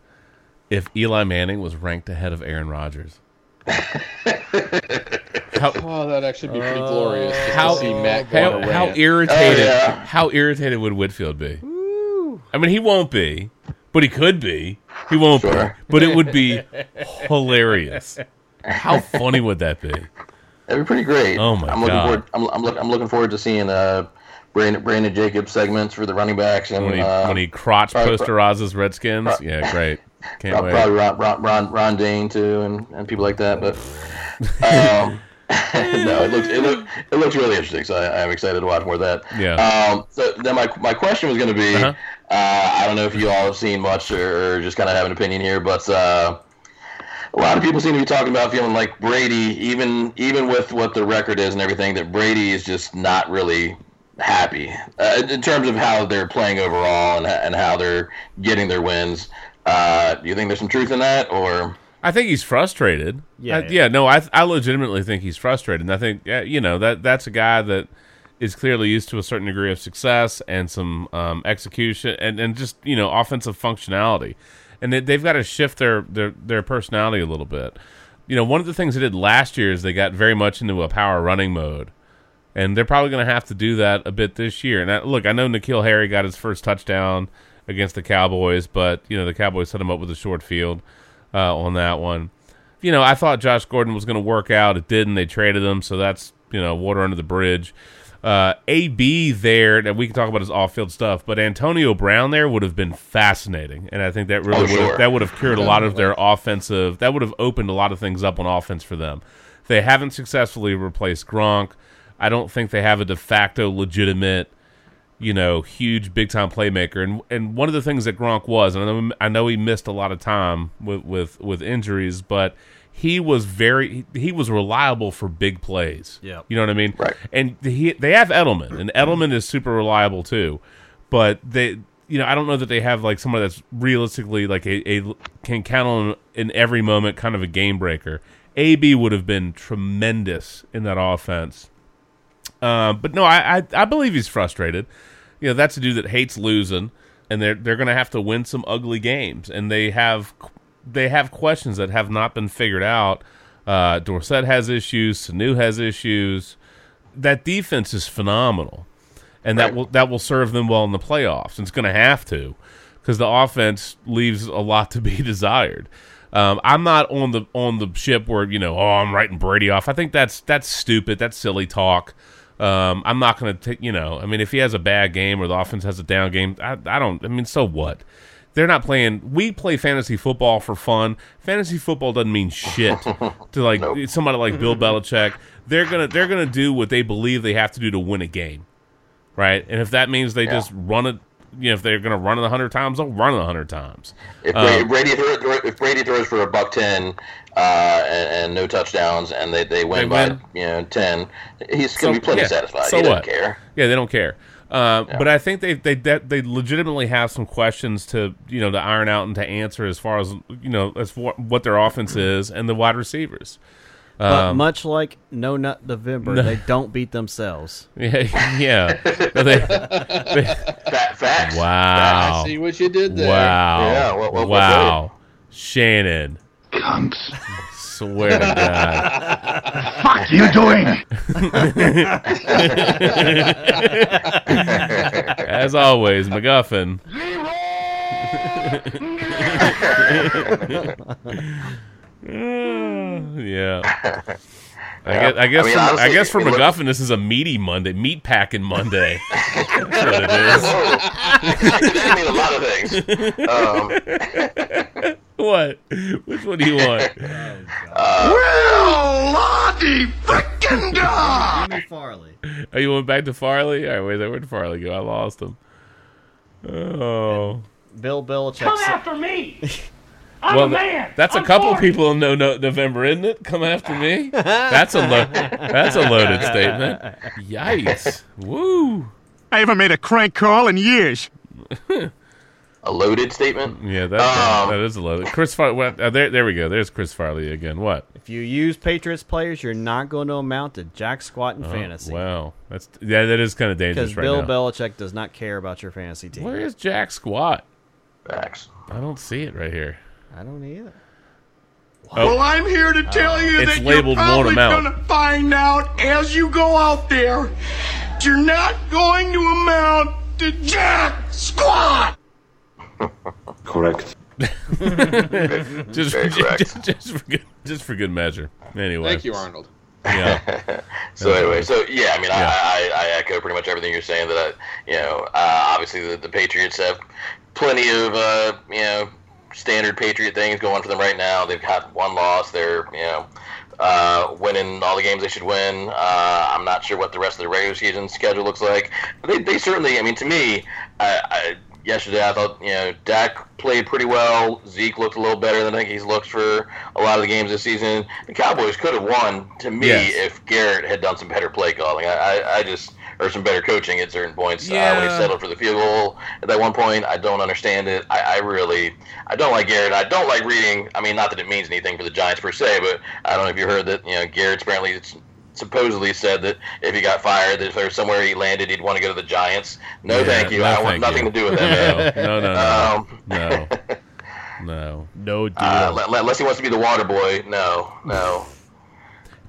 if Eli Manning was ranked ahead of Aaron Rodgers? how, Oh, that'd actually be pretty glorious how, to see Matt how, go on a how irritated Oh, yeah. how irritated would Whitfield be? I mean, he won't be, but he could be. He won't be, but it would be hilarious. How funny would that be? That'd be pretty great. Oh, my I'm looking God. forward. I'm, I'm, look, I'm looking forward to seeing uh, Brandon, Brandon Jacobs segments for the running backs and When he uh, when he crotch posterizes Redskins, yeah, great. Can't Prob- wait. Probably Ron, Ron, Ron, Ron Dayne too, and, and people like that. But um, no, it looks it look it looks really interesting. So I, I'm excited to watch more of that. Yeah. Um, so then my my question was going to be, Uh-huh. uh, I don't know if you all have seen much or, or just kind of have an opinion here, but. Uh, a lot of people seem to be talking about feeling like Brady, even even with what the record is and everything, that Brady is just not really happy uh, in terms of how they're playing overall and, and how they're getting their wins. Uh, do you think there's some truth in that, or I think he's frustrated. Yeah, I- yeah. yeah. No, I I legitimately think he's frustrated, and I think yeah, you know that that's a guy that is clearly used to a certain degree of success and some um, execution and, and just you know offensive functionality, and they, they've got to shift their, their their personality a little bit. You know, one of the things they did last year is they got very much into a power running mode, and they're probably going to have to do that a bit this year. And I, look, I know N'Keal Harry got his first touchdown against the Cowboys, but you know the Cowboys set him up with a short field uh, on that one. You know, I thought Josh Gordon was going to work out. It didn't. They traded him, so that's you know water under the bridge. Uh, AB there, and we can talk about his off-field stuff, but Antonio Brown there would have been fascinating, and I think that really Oh, would have, that would have cured a lot of their offensive. That would have opened a lot of things up on offense for them. They haven't successfully replaced Gronk. I don't think they have a de facto legitimate you know, huge big time playmaker. And and one of the things that Gronk was, and I know, I know he missed a lot of time with with, with injuries, but he was very he, he was reliable for big plays. Yeah, You know what I mean? Right. And he they have Edelman, and Edelman is super reliable too. But they you know, I don't know that they have like someone that's realistically like a, a can count on in every moment kind of a game breaker. AB would have been tremendous in that offense. Uh, but no, I, I I believe he's frustrated. You know, that's a dude that hates losing, and they're they're going to have to win some ugly games, and they have they have questions that have not been figured out. Uh, Dorsett has issues. Sanu has issues. That defense is phenomenal, and that will that will serve them well in the playoffs. And it's going to have to, because the offense leaves a lot to be desired. Um, I'm not on the on the ship where you know, oh, I'm writing Brady off. I think that's that's stupid. That's silly talk. Um, I'm not going to take, you know, I mean, if he has a bad game or the offense has a down game, I, I don't, I mean, so what? They're not playing, we play fantasy football for fun. Fantasy football doesn't mean shit to like somebody like Bill Belichick. They're going to, they're going to do what they believe they have to do to win a game. Right. And if that means they Yeah. just run it, you know, if they're going to run it a hundred times, they'll run it a hundred times. if Um, Brady, throws, if Brady throws for a buck ten uh, and, and no touchdowns, and they, they win They by win. you know ten, he's going to be plenty yeah, satisfied. So he what? doesn't care. Yeah, they don't care. Uh, Yeah. But I think they they they legitimately have some questions to you know to iron out and to answer as far as you know as what what their offense is and the wide receivers. But Um, much like No Nut November, they don't beat themselves. yeah, yeah. But they- they- Fa- facts. wow. I see what you did there. Wow. Yeah, what- what- what wow. Shannon. Cunts. Swear to God. Fuck you doing? As always, MacGuffin. yeah. I guess, I guess, I mean, for, I guess for it look- MacGuffin, this is a meaty Monday, meat packing Monday. That's what it it can mean a lot of things. Um, what? Which one do you want? Well, Lottie frickin' dog! Farley. Oh, you went back to Farley? All right, wait, where'd Farley go? I lost him. Oh. Bill Belichick. Come said- after me! I'm well, a man! that's a I'm couple 40. people in no, no, November, isn't it? Come after me. That's a lo- that's a loaded statement. Yikes! Woo! I haven't made a crank call in years. a loaded statement. Yeah, that Um, that is a loaded. Chris Farley. What, uh, there, there we go. There's Chris Farley again. What? If you use Patriots players, you're not going to amount to jack squat in Oh, fantasy. Wow, that's yeah, that is kind of dangerous Because right Bill now. Belichick does not care about your fantasy team. Where is Jack Squat? Facts. I don't see it right here. I don't either. Well, I'm here to tell you that you're won't probably going to find out as you go out there that you're not going to amount to jack squat. Correct. just, Very correct. just, just for good, just for good measure. Anyway, Thank you, Arnold. Yeah. So anyway, so yeah, I mean, Yeah. I, I, I echo pretty much everything you're saying. That I, you know, uh, obviously the, the Patriots have plenty of uh, you know standard Patriot things going for them right now. They've got one loss. They're you know uh, winning all the games they should win. Uh, I'm not sure what the rest of the regular season schedule looks like. But they, they certainly. I mean, to me, I, I, yesterday I thought you know Dak played pretty well. Zeke looked a little better than I think he's looked for a lot of the games this season. The Cowboys could have won to me Yes. if Garrett had done some better play calling. I, I, I just or some better coaching at certain points. Uh, when he settled for the field goal at that one point, I don't understand it. I, I really, I don't like Garrett. I don't like reading. I mean, not that it means anything for the Giants per se, but I don't know if you heard that. You know, Garrett's apparently it's supposedly said that if he got fired, that if there was somewhere he landed, he'd want to go to the Giants. No, Yeah, thank you. no, I want nothing you. to do with that. No, no, no, Um, no, no. No deal. uh, le- unless he wants to be the water boy. No, no.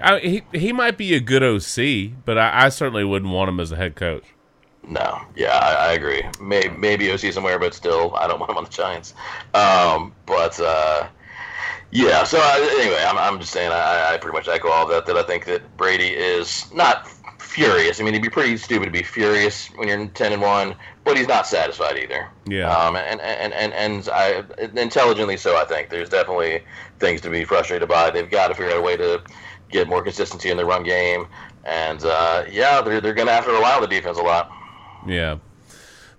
I, he he might be a good OC, but I, I certainly wouldn't want him as a head coach. No, yeah, I, I agree. Maybe, maybe OC somewhere, but still, I don't want him on the Giants. Um, but uh, yeah, so I, anyway, I'm, I'm just saying I, I pretty much echo all that. That I think that Brady is not furious. I mean, he'd be pretty stupid to be furious when you're ten and one, but he's not satisfied either. Yeah. Um, and and and and I intelligently so. I think there's definitely things to be frustrated by. They've got to figure out a way to get more consistency in the run game. And uh, yeah, they're they're going to have to rely on the defense a lot. Yeah,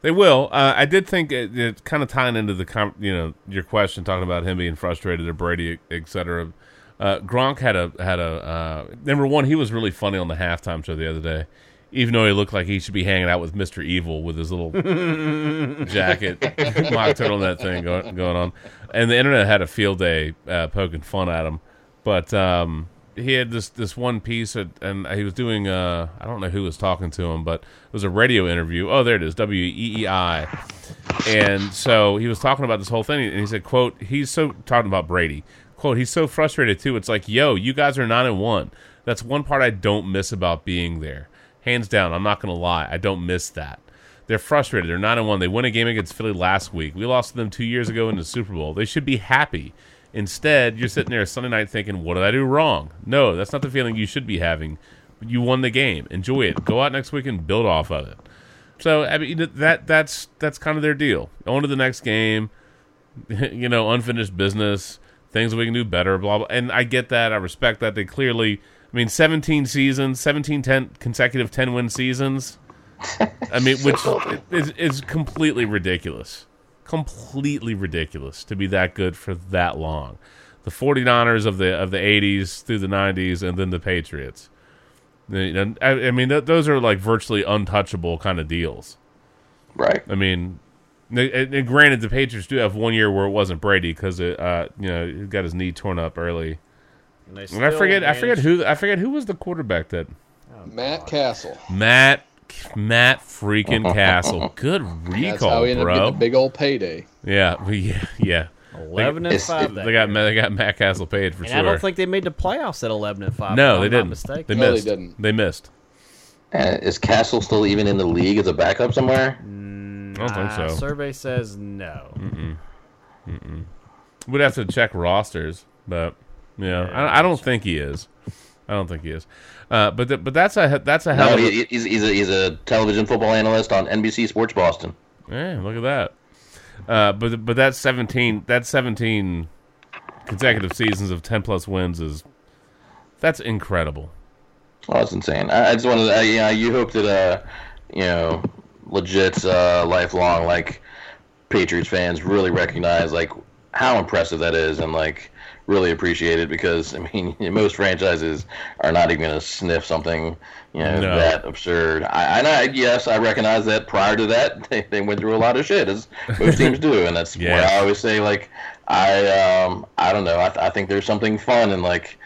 they will. Uh, I did think it, it kind of tying into the com- you know your question talking about him being frustrated or Brady, etc. Uh, Gronk had a had a uh, number one. He was really funny on the halftime show the other day, even though he looked like he should be hanging out with Mister Evil with his little jacket, mock turtle that thing going, going on. And the internet had a field day uh, poking fun at him, but um, he had this this one piece, at, and he was doing. Uh, I don't know who was talking to him, but it was a radio interview. Oh, there it is, W E E I. And so he was talking about this whole thing, and he said, "quote He's so talking about Brady. Quote He's so frustrated too. It's like, yo, you guys are nine and one. That's one part I don't miss about being there. Hands down, I'm not to lie. I don't miss that. They're frustrated. They're nine and one. They won a game against Philly last week. We lost to them two years ago in the Super Bowl. They should be happy. Instead, you're sitting there Sunday night thinking, "What did I do wrong?" No, that's not the feeling you should be having. You won the game. Enjoy it. Go out next week and build off of it. So I mean that that's that's kind of their deal. On to the next game. you know, unfinished business. Things we can do better. Blah blah. And I get that. I respect that. They clearly. I mean, 17 seasons, 17 10 consecutive 10 win seasons. I mean, which is, is completely ridiculous. Completely ridiculous to be that good for that long. The 49ers of the of the 80s through the 90s and then the Patriots. I, I mean, those are like virtually untouchable kind of deals. Right. I mean, and, and granted, the Patriots do have one year where it wasn't Brady because it, uh, you know, he got his knee torn up early. And And I still forget, I forget who, I forget who was the quarterback that Matt Cassel. Matt, Matt freaking Cassel. Good That's how recall, he ended up bro. getting a big old payday. Yeah, we- yeah, yeah. 11 and five They got they got Matt Cassel paid for And sure. I don't think they made the playoffs at 11 and 5. no, if they I'm didn't. mistaken. They No, they missed. didn't. They missed. Uh, is Cassel still even in the league as a backup somewhere? I don't think Uh, so. Survey says no. Mm-mm. Mm-mm. We'd have to check rosters, but yeah, I, I don't think he is. I don't think he is. Uh, but th- but that's a that's a hell No, of a, he, he's, he's, a, he's a television football analyst on NBC Sports Boston. Yeah, look at that. Uh, but but that's seventeen. That's seventeen consecutive seasons of ten plus wins is that's incredible. Oh, that's insane. I, I just wanted to, uh, yeah, you hope that, uh, you know, legit, uh, lifelong, like, Patriots fans really recognize, like, how impressive that is and, like, really appreciate it because, I mean, most franchises are not even going to sniff something, you know, No. that absurd. I, and I, yes, I recognize that prior to that, they, they went through a lot of shit, as most teams do. And that's Yes. why I always say, like, I, um, I don't know, I, th- I think there's something fun in, like,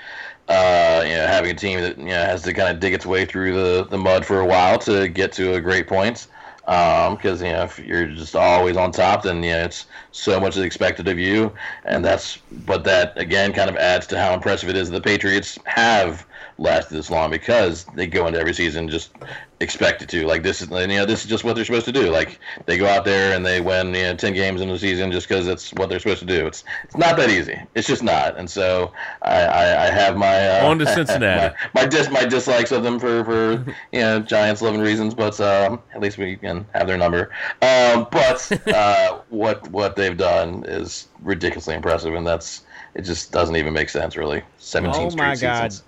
uh, you know, having a team that you know has to kind of dig its way through the, the mud for a while to get to a great points. Um, because you know, if you're just always on top, then you know it's so much is expected of you, and that's. But that again kind of adds to how impressive it is that the Patriots have lasted this long because they go into every season just expected to. Like this is you know this is just what they're supposed to do. Like they go out there and they win you know ten games in the season just because it's what they're supposed to do. It's it's not that easy. It's just not. And so I I, I have my uh, On to Cincinnati. my, my dis my dislikes of them for for you know Giants loving reasons, but um, at least we can have their number. Um, but uh, what what they've done is ridiculously impressive, and that's it. Just doesn't even make sense, really. Seventeen Oh my god! seasons.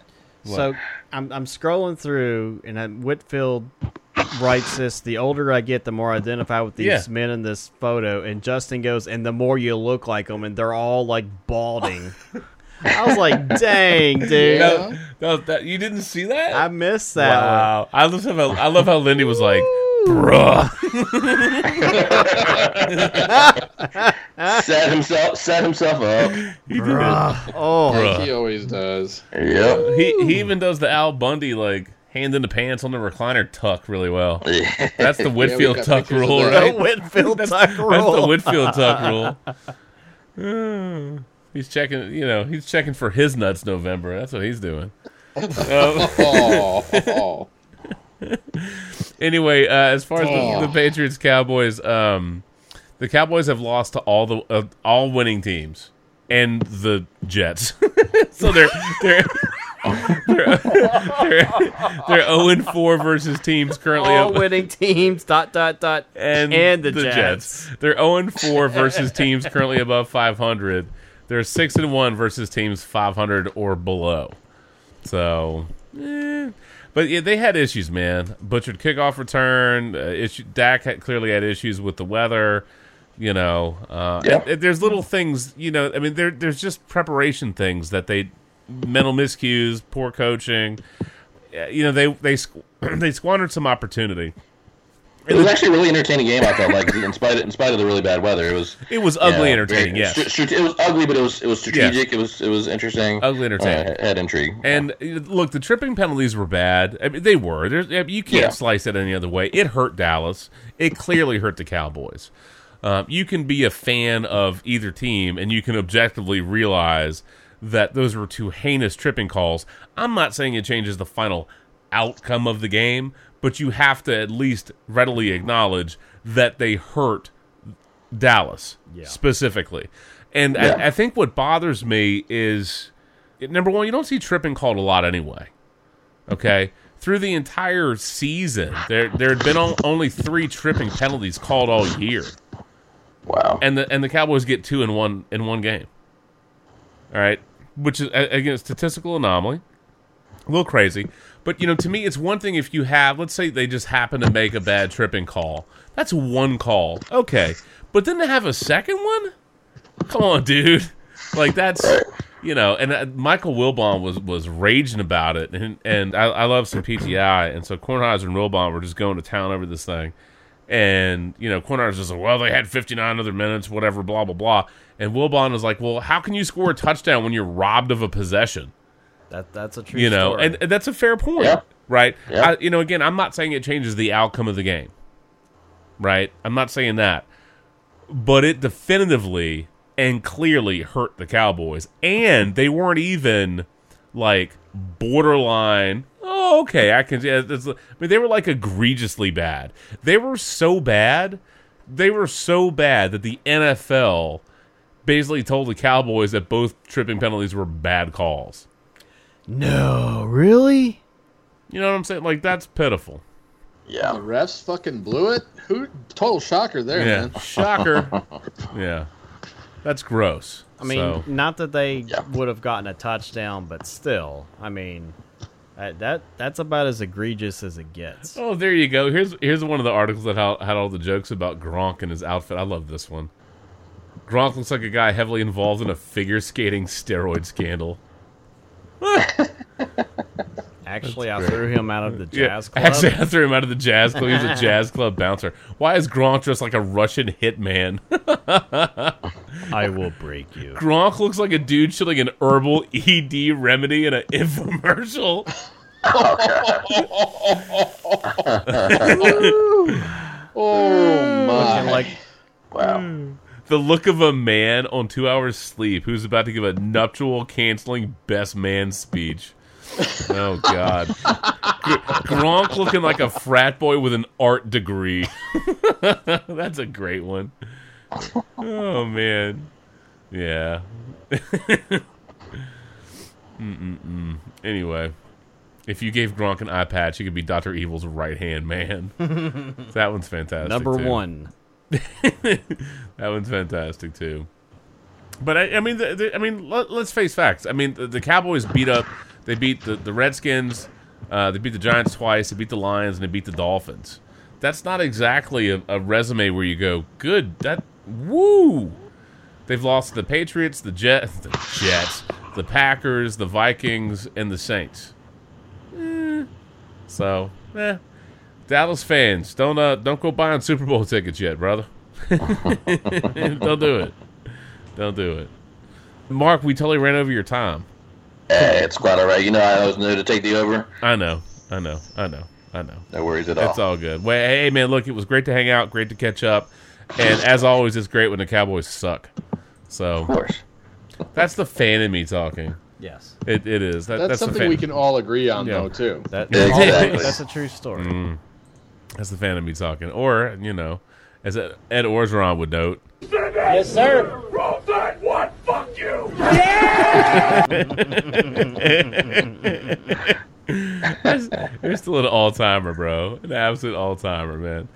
So I'm I'm scrolling through, and uh, Whitfield writes this: "The older I get, the more I identify with these Yeah. men in this photo." And Justin goes, "And the more you look like them, and they're all like balding." I was like, "Dang, dude!" No, no, that, you didn't see that? I missed that. one. wow. I love how I love how Lindy was like, bruh. set himself set himself up. He did Bruh. Oh, Bruh. He always does. Yep. He he even does the Al Bundy like hand in the pants on the recliner tuck really well. That's the Whitfield got tuck pictures of rule, that. right? The Whitfield that's, tuck That's rule. the Whitfield tuck rule. Uh, he's checking, you know, he's checking for his nuts November. That's what he's doing. Um, oh, anyway, uh, as far as the, the Patriots Cowboys, um, the Cowboys have lost to all the uh, all winning teams and the Jets. so they're they're they're they're, they're 0 and 4 versus teams currently all winning teams. Dot dot dot. and, and the, Jets. They're 0 and 4 versus teams currently above 500. They're 6 and 1 versus teams 500 or below. So, eh. But yeah, they had issues, man. Butchered kickoff return. Uh, issue, Dak had, clearly had issues with the weather. You know, uh, Yeah. and- and there's little things. You know, I mean, there there's just preparation things that they mental miscues, poor coaching. Uh, You know, they they they squandered some opportunity. It was actually a really entertaining game. I felt like, in spite of, in spite of the really bad weather, it was It was ugly yeah, entertaining, yes. stra- stra- it was ugly, but it was it was strategic. It was it was interesting. Ugly entertaining. Uh, had intrigue. And uh, look, the tripping penalties were bad. I mean, they were. There's, I mean, you can't Yeah. slice it any other way. It hurt Dallas. It clearly hurt the Cowboys. Um, you can be a fan of either team, and you can objectively realize that those were two heinous tripping calls. I'm not saying it changes the final outcome of the game, but you have to at least readily acknowledge that they hurt Dallas specifically. And Yeah. I, I think what bothers me is number one, you don't see tripping called a lot anyway. Okay, through the entire season, there there had been only three tripping penalties called all year, wow. and the and the Cowboys get two in one in one game. All right, which is again a statistical anomaly, a little crazy. But you know, to me, it's one thing if you have, let's say, they just happen to make a bad tripping call. That's one call, okay. But then to have a second one, come on, dude. Like that's you know, and uh, Michael Wilbon was was raging about it, and and I, I love some PTI, and so Kornheiser and Wilbon were just going to town over this thing, and you know, Kornheiser's just like, well, they had 59 other minutes, whatever, blah blah blah, and Wilbon was like, well, how can you score a touchdown when you're robbed of a possession? That that's a true. you know, story. and, and that's a fair point, Yeah. right? Yeah. I, you know, again, I'm not saying it changes the outcome of the game, right? I'm not saying that, but it definitively and clearly hurt the Cowboys, and they weren't even like borderline. Oh, okay, I can. Yeah, that's- I mean, they were like egregiously bad. They were so bad. They were so bad that the NFL basically told the Cowboys that both tripping penalties were bad calls. No, really? You know what I'm saying? Like that's pitiful. Yeah. The refs fucking blew it. Who? Total shocker there, yeah, man. shocker. yeah, that's gross. I mean, So- not that they would have gotten a touchdown, but still, I mean, that, that that's about as egregious as it gets. Oh, there you go. Here's here's one of the articles that had, had all the jokes about Gronk and his outfit. I love this one. Gronk looks like a guy heavily involved in a figure skating steroid scandal. Actually, I threw him out of the Yeah, jazz club. Actually, I threw him out of the jazz club. He was a jazz club bouncer. Why is Gronk dressed like a Russian hitman? I will break you. Gronk looks like a dude shilling an herbal ED remedy in an infomercial. oh my! Looking like Wow. Hmm. The look of a man on two hours sleep who's about to give a nuptial canceling best man speech. Oh God, Gronk looking like a frat boy with an art degree. That's a great one. Oh man, yeah. Mm-mm-mm. Anyway, if you gave Gronk an eye patch, he could be Doctor Evil's right hand man. that one's fantastic. Number too. one. that one's fantastic too. But I, I mean, the, the, I mean, let, us face facts. I mean, the, the Cowboys beat up. They beat the, the Redskins. Uh, they beat the Giants twice. They beat the Lions and they beat the Dolphins. That's not exactly a, a resume where you go, good. That woo. They've lost the Patriots, the Jets, the Jets, the Packers, the Vikings, and the Saints. Eh. So, eh. Dallas fans, don't uh, don't go buying Super Bowl tickets yet, brother. don't do it. Don't do it. Mark, we totally ran over your time. Hey, it's quite all right. You know I always knew to take the over. I know, I know, I know, I know. No worries at all. It's all good. Well, hey, man, look, it was great to hang out, great to catch up, and as always, it's great when the Cowboys suck. So, of course, that's the fan in me talking. Yes, it, it is. That, That's, that's something we can all agree on, Yeah. though, too. That, Exactly. that's a true story. Mm. That's the fan of me talking, or you know, as Ed Orgeron would note. Yes, sir. Roll that one. Fuck you. You're still an all timer, bro. An absolute all timer, man.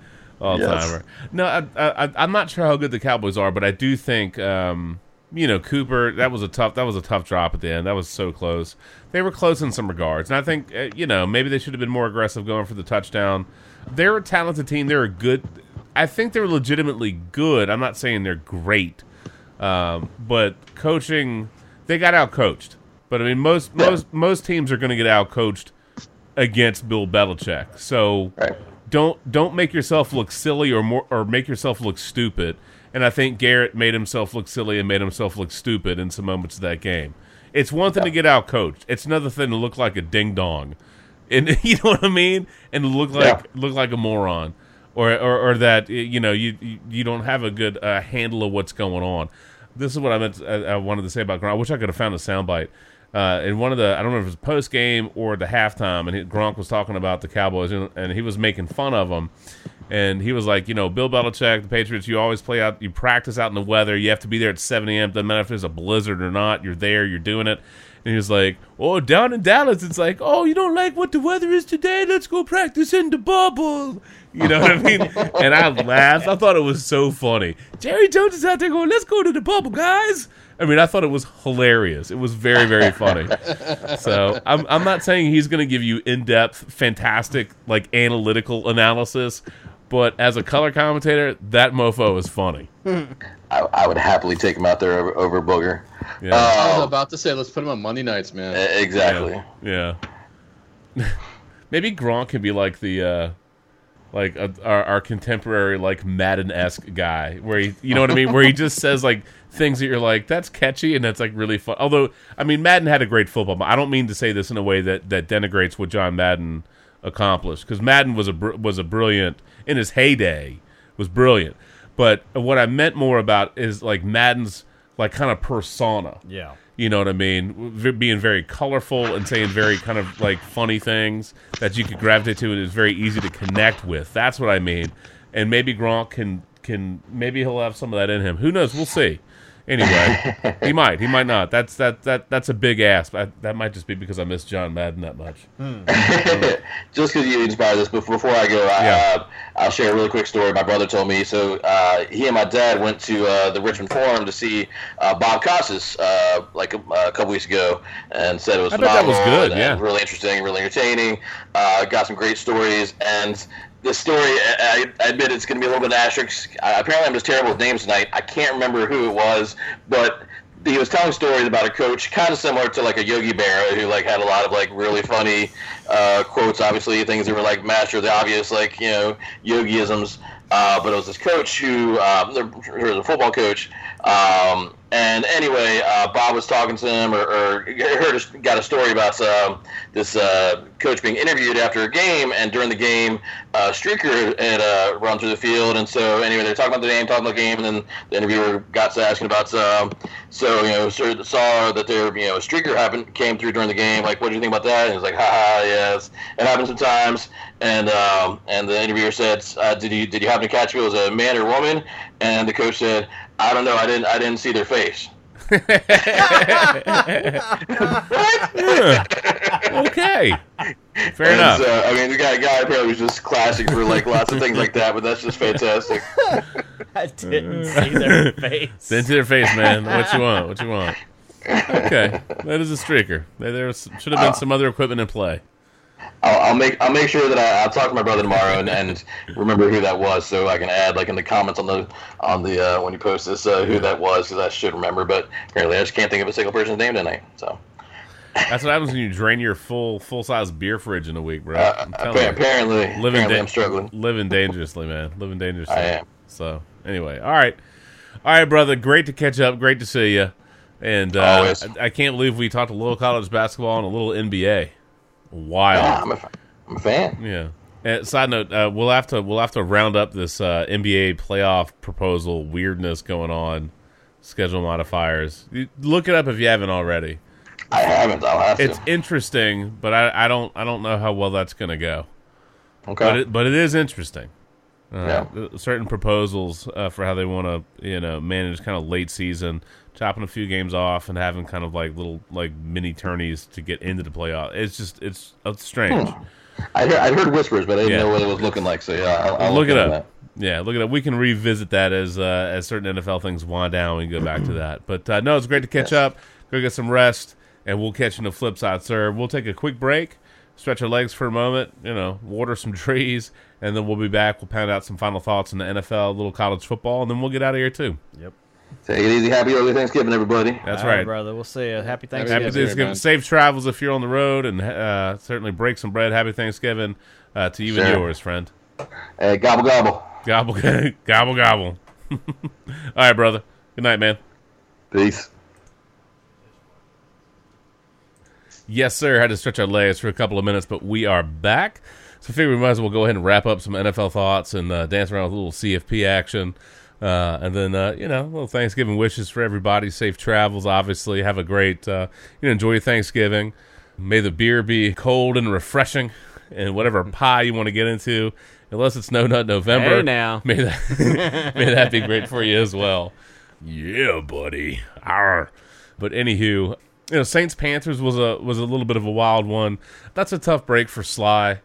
All timer. No, I, I, I'm not sure how good the Cowboys are, but I do think, um, you know, Cooper. That was a tough. That was a tough drop at the end. That was so close. They were close in some regards, and I think, uh, you know, maybe they should have been more aggressive going for the touchdown. They're a talented team. They're a good. I think they're legitimately good. I'm not saying they're great, um, but coaching, they got out coached. But I mean, most most most teams are going to get out coached against Bill Belichick. So don't don't make yourself look silly or more or make yourself look stupid. And I think Garrett made himself look silly and made himself look stupid in some moments of that game. It's one thing to get out coached. It's another thing to look like a ding dong, and you know what I mean, and look like look like a moron, or or, or that you know you you- don't have a good uh, handle of what's going on. This is what I meant. I, I wanted to say about Gronk. I wish I could have found a soundbite. Uh, in one of the, I don't remember if it was post game or the halftime, and he, Gronk was talking about the Cowboys, and, and he was making fun of them. And he was like, you know, Bill Belichick, the Patriots, you always play out, you practice out in the weather. You have to be there at 7 a.m. Doesn't matter if there's a blizzard or not. You're there, you're doing it. And he was like, oh, down in Dallas, it's like, oh, you don't like what the weather is today? Let's go practice in the bubble. You know what I mean? and I laughed. I thought it was so funny. Jerry Jones is out there going, let's go to the bubble, guys. I mean, I thought it was hilarious. It was very, very funny. so I'm, I'm not saying he's going to give you in depth, fantastic, like analytical analysis, but as a color commentator, that mofo is funny. I, I would happily take him out there over, over Booger. Yeah. I was Uh, about to say, let's put him on Monday nights, man. exactly. Yeah. Maybe Gronk can be like the uh like uh, our, our contemporary like Madden esque guy, where he, you know what I mean, where he just says like things that you're like, that's catchy and that's like really fun. Although, I mean, Madden had a great football. But I don't mean to say this in a way that that denigrates what John Madden accomplished, because Madden was a was a brilliant in his heyday was brilliant. But what I meant more about is like Madden's like kind of persona. Yeah. You know what I mean? Being very colorful and saying very kind of like funny things that you could gravitate to and is very easy to connect with. That's what I mean. And maybe Gronk can can maybe he'll have some of that in him. Who knows? We'll see. Anyway, he might. He might not. That's that that that's a big ask. I, that might just be because I miss John Madden that much. Just because you inspired this, but before I go, I, Yeah. uh, I'll share a really quick story. My brother told me. So uh, he and my dad went to uh, the Richmond Forum to see uh, Bob Costas uh, like a, a couple weeks ago, and said it was I bet that was good, and- yeah. and really interesting, really entertaining. Uh, got some great stories, and the story. I, I admit it's going to be a little bit asterisk. Apparently, I'm just terrible with names tonight. I can't remember who it was, but he was telling stories about a coach, kind of similar to like a Yogi Berra, who like had a lot of like really funny uh, quotes. Obviously, things that were like master of the obvious, like you know Yogiisms. Uh, but it was this coach who, um, there was a football coach, um, and anyway, uh, Bob was talking to him, or, or heard a, got a story about um, this uh, coach being interviewed after a game, and during the game, uh, Streaker had uh, run through the field, and so anyway, they're talking about the game, talking about the game, and then the interviewer got to asking about, um, so you know, sir, saw that there, you know, a Streaker happened came through during the game, like, what do you think about that? And he was like, ha ha, yes, it happens sometimes, and um, and the interviewer said, uh, did you did you happen to catch who it was a man or woman? And the coach said, I don't know, I didn't I didn't see their face. What? Okay. Fair And, enough. uh, I mean, the guy, guy apparently was just classic for like lots of things like that, but that's just fantastic. I didn't see their face. Didn't see their face, man. What you want? What you want? Okay, that is a streaker. There, there was, should have been Uh, some other equipment in play. I'll, I'll make I'll make sure that I, I'll talk to my brother tomorrow and, and remember who that was, so I can add like in the comments on the on the uh, when you post this uh, who that was, because I should remember. But apparently, I just can't think of a single person's name tonight. So That's what happens when you drain your full full size beer fridge in a week, bro. Uh, I'm telling appa- you. apparently- living apparently I'm struggling. living dangerously, man. Living dangerously. I am. So anyway, all right, all right, brother. Great to catch up. Great to see you. And uh, I, I can't believe we talked a little college basketball and a little NBA. Wild. Yeah, I'm a, I'm a fan. Yeah. And side note, uh, we'll have to we'll have to round up this uh, NBA playoff proposal weirdness going on. Schedule modifiers. You- Look it up if you haven't already. I haven't. I'll have It's to. interesting, but I, I don't I don't know how well that's going to go. Okay. But it, but it is interesting. Uh, Yeah. Certain proposals uh, for how they want to you know manage kind of late season, chopping a few games off and having kind of like little like mini tourneys to get into the playoff. It's just it's, it's strange. I heard, I heard whispers, but I didn't Yeah. know what it was looking like. So yeah, I'll, I'll look it into up. Yeah, look it up. We can revisit that as uh, as certain NFL things wind down. We can go back to that. But uh, no, it's great to catch up. Go get some rest, and we'll catch you on the flip side, sir. We'll take a quick break, stretch our legs for a moment, you know, water some trees, and then we'll be back. We'll pound out some final thoughts on the NFL, a little college football, and then we'll get out of here too. Yep. Take it easy. Happy early Thanksgiving, everybody. That's right, brother. We'll see you. Happy Thanksgiving. Happy Thanksgiving. Safe travels if you're on the road, and uh, certainly break some bread. Happy Thanksgiving uh, to you and yours, friend. Hey, gobble gobble. Gobble, gobble, gobble. All right, brother. Good night, man. Peace. Yes, sir. Had to stretch our legs for a couple of minutes, but we are back. So I figure we might as well go ahead and wrap up some NFL thoughts and uh, dance around with a little CFP action. Uh, and then, uh, you know, little Thanksgiving wishes for everybody. Safe travels, obviously. Have a great, uh, you know, enjoy your Thanksgiving. May the beer be cold and refreshing and whatever pie you want to get into. Unless it's No Nut November. Hey, now. May that, may that be great for you as well. Yeah, buddy. Arr. But anywho, you know, Saints Panthers was a was a little bit of a wild one. That's a tough break for Slye,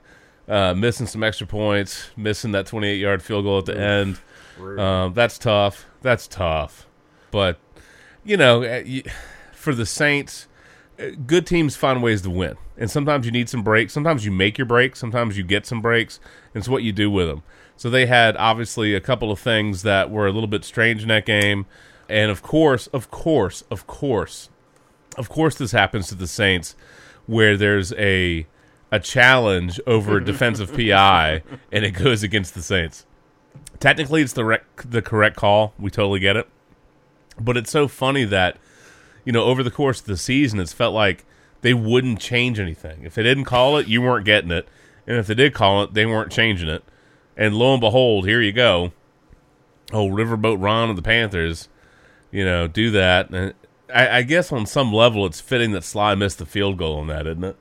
uh, missing some extra points, missing that 28 yard field goal at the end. Um, that's tough. That's tough. But you know, uh, for the Saints, uh, good teams find ways to win, and sometimes you need some breaks. Sometimes you make your breaks. Sometimes you get some breaks. and It's what you do with them. So they had obviously a couple of things that were a little bit strange in that game, and of course, of course, of course, of course, this happens to the Saints, where there's a a challenge over defensive PI, and it goes against the Saints. Technically, it's the rec- the correct call. We totally get it, but it's so funny that you know over the course of the season, it's felt like they wouldn't change anything. If they didn't call it, you weren't getting it, and if they did call it, they weren't changing it. And lo and behold, here you go. Oh, Riverboat Ron of the Panthers, you know, do that. And I, I guess on some level, it's fitting that Slye missed the field goal on that, isn't it?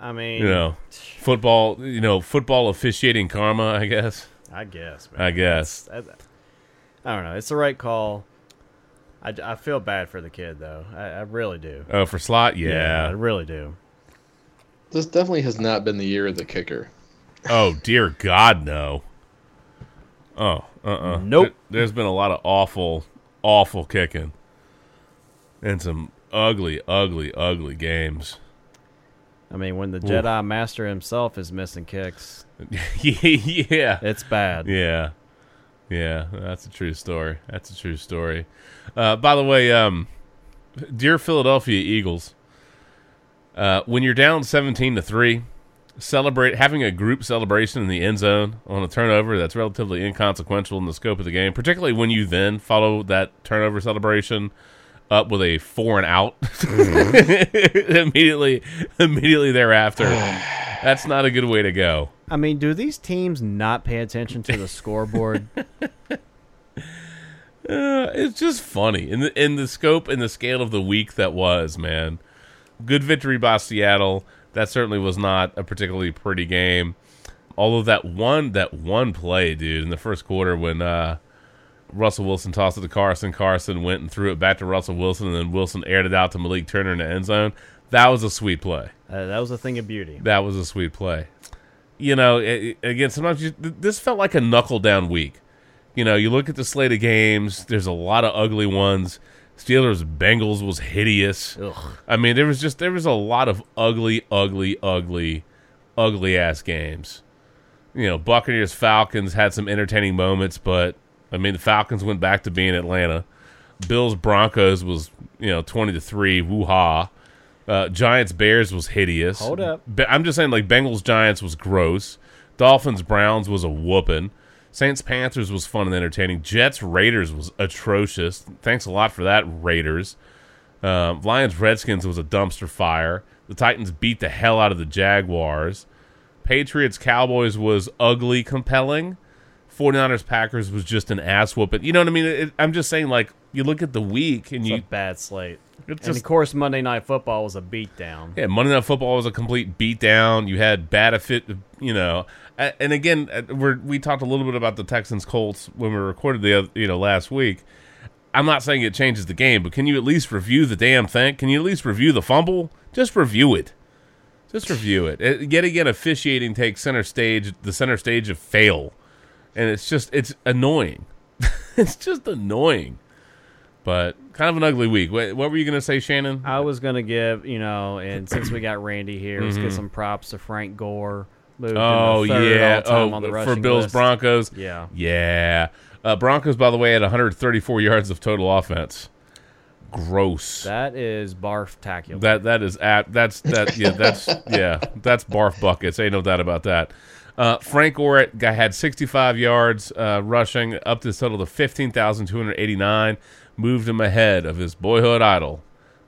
I mean, You know, football. You know, football officiating karma. I guess. I guess. Man. I guess. I, I don't know. It's the right call. I, I feel bad for the kid though. I, I really do. Oh, for slot, I yeah. I really do. This definitely has not been the year of the kicker. Oh dear God, no. Oh, uh, uh Nope. There's been a lot of awful, awful kicking, and some ugly, ugly, ugly games. I mean, when the Oof. Jedi Master himself is missing kicks, yeah, it's bad. Yeah, yeah, that's a true story. That's a true story. Uh, by the way, um, dear Philadelphia Eagles, uh, when you're down seventeen to three, celebrate having a group celebration in the end zone on a turnover that's relatively inconsequential in the scope of the game, particularly when you then follow that turnover celebration up with a four and out immediately immediately thereafter. That's not a good way to go. I mean, do these teams not pay attention to the scoreboard? Uh, it's just funny in the in the scope and the scale of the week that was, man. Good victory by Seattle. That certainly was not a particularly pretty game. Although that one that one play, dude, in the first quarter when uh, Russell Wilson tossed it to Carson, Carson went and threw it back to Russell Wilson, and then Wilson aired it out to Malik Turner in the end zone. That was a sweet play. Uh, that was a thing of beauty. That was a sweet play. You know, it, again, sometimes you, this felt like a knuckle down week. You know, you look at the slate of games. There's a lot of ugly ones. Steelers Bengals was hideous. I mean, there was just there was a lot of ugly, ugly, ugly, ugly ass games. You know, Buccaneers Falcons had some entertaining moments, but I mean, the Falcons went back to being Atlanta. Bills Broncos was you know twenty to three. Woo ha. Uh, Giants Bears was hideous. Hold up. I'm just saying, like Bengals Giants was gross. Dolphins Browns was a whooping. Saints Panthers was fun and entertaining. Jets Raiders was atrocious. Thanks a lot for that, Raiders. Um, Lions Redskins was a dumpster fire. The Titans beat the hell out of the Jaguars. Patriots Cowboys was ugly compelling. 49ers Packers was just an ass whooping. You know what I mean? It, I'm just saying, like, you look at the week and It's you. bad slate. It's and of course, Monday Night Football was a beatdown. Yeah, Monday Night Football was a complete beatdown. You had bad fit, you know. And again, uh, we're, we talked a little bit about the Texans Colts when we recorded the oth- you know last week. I'm not saying it changes the game, but can you at least review the damn thing? Can you at least review the fumble? Just review it. Just review it. Uh, Yet again, officiating takes center stage, the center stage of fail, and it's just it's annoying. it's just annoying. But kind of an ugly week. What, what were you going to say, Shannon? I was gonna give you know, and since we got Randy here, let's Mhm. give some props to Frank Gore. Moved Oh yeah, oh on the for Bills list. Broncos. Yeah, yeah. Uh, Broncos, by the way, had 134 yards of total offense. Gross. that is barf tacular. That that is at that's that yeah that's yeah that's barf buckets. Ain't no doubt about that. Uh, Frank Gore guy had 65 yards uh, rushing, up to total of 15,289. Moved him ahead of his boyhood idol,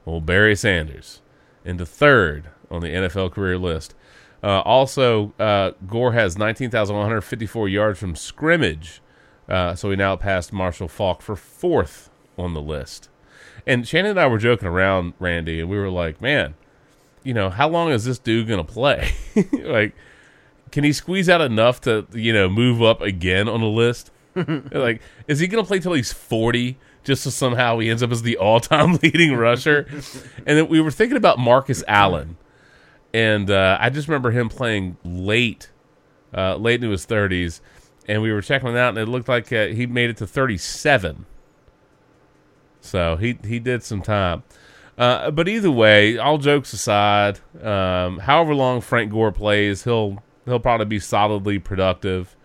old Barry Sanders, into third on the NFL career list. Uh, also, uh, Gore has 19,154 yards from scrimmage, uh, so he now passed Marshall Faulk for fourth on the list. And Shannon and I were joking around, Randy, and we were like, man, you know, how long is this dude going to play? like, can he squeeze out enough to, you know, move up again on the list? like, is he going to play till he's 40 just so somehow he ends up as the all time leading rusher? and then we were thinking about Marcus Allen. And uh, I just remember him playing late, uh, late into his 30s. And we were checking it out, and it looked like uh, he made it to 37. So he he did some time. Uh, but either way, all jokes aside, um, however long Frank Gore plays, he'll he'll probably be solidly productive.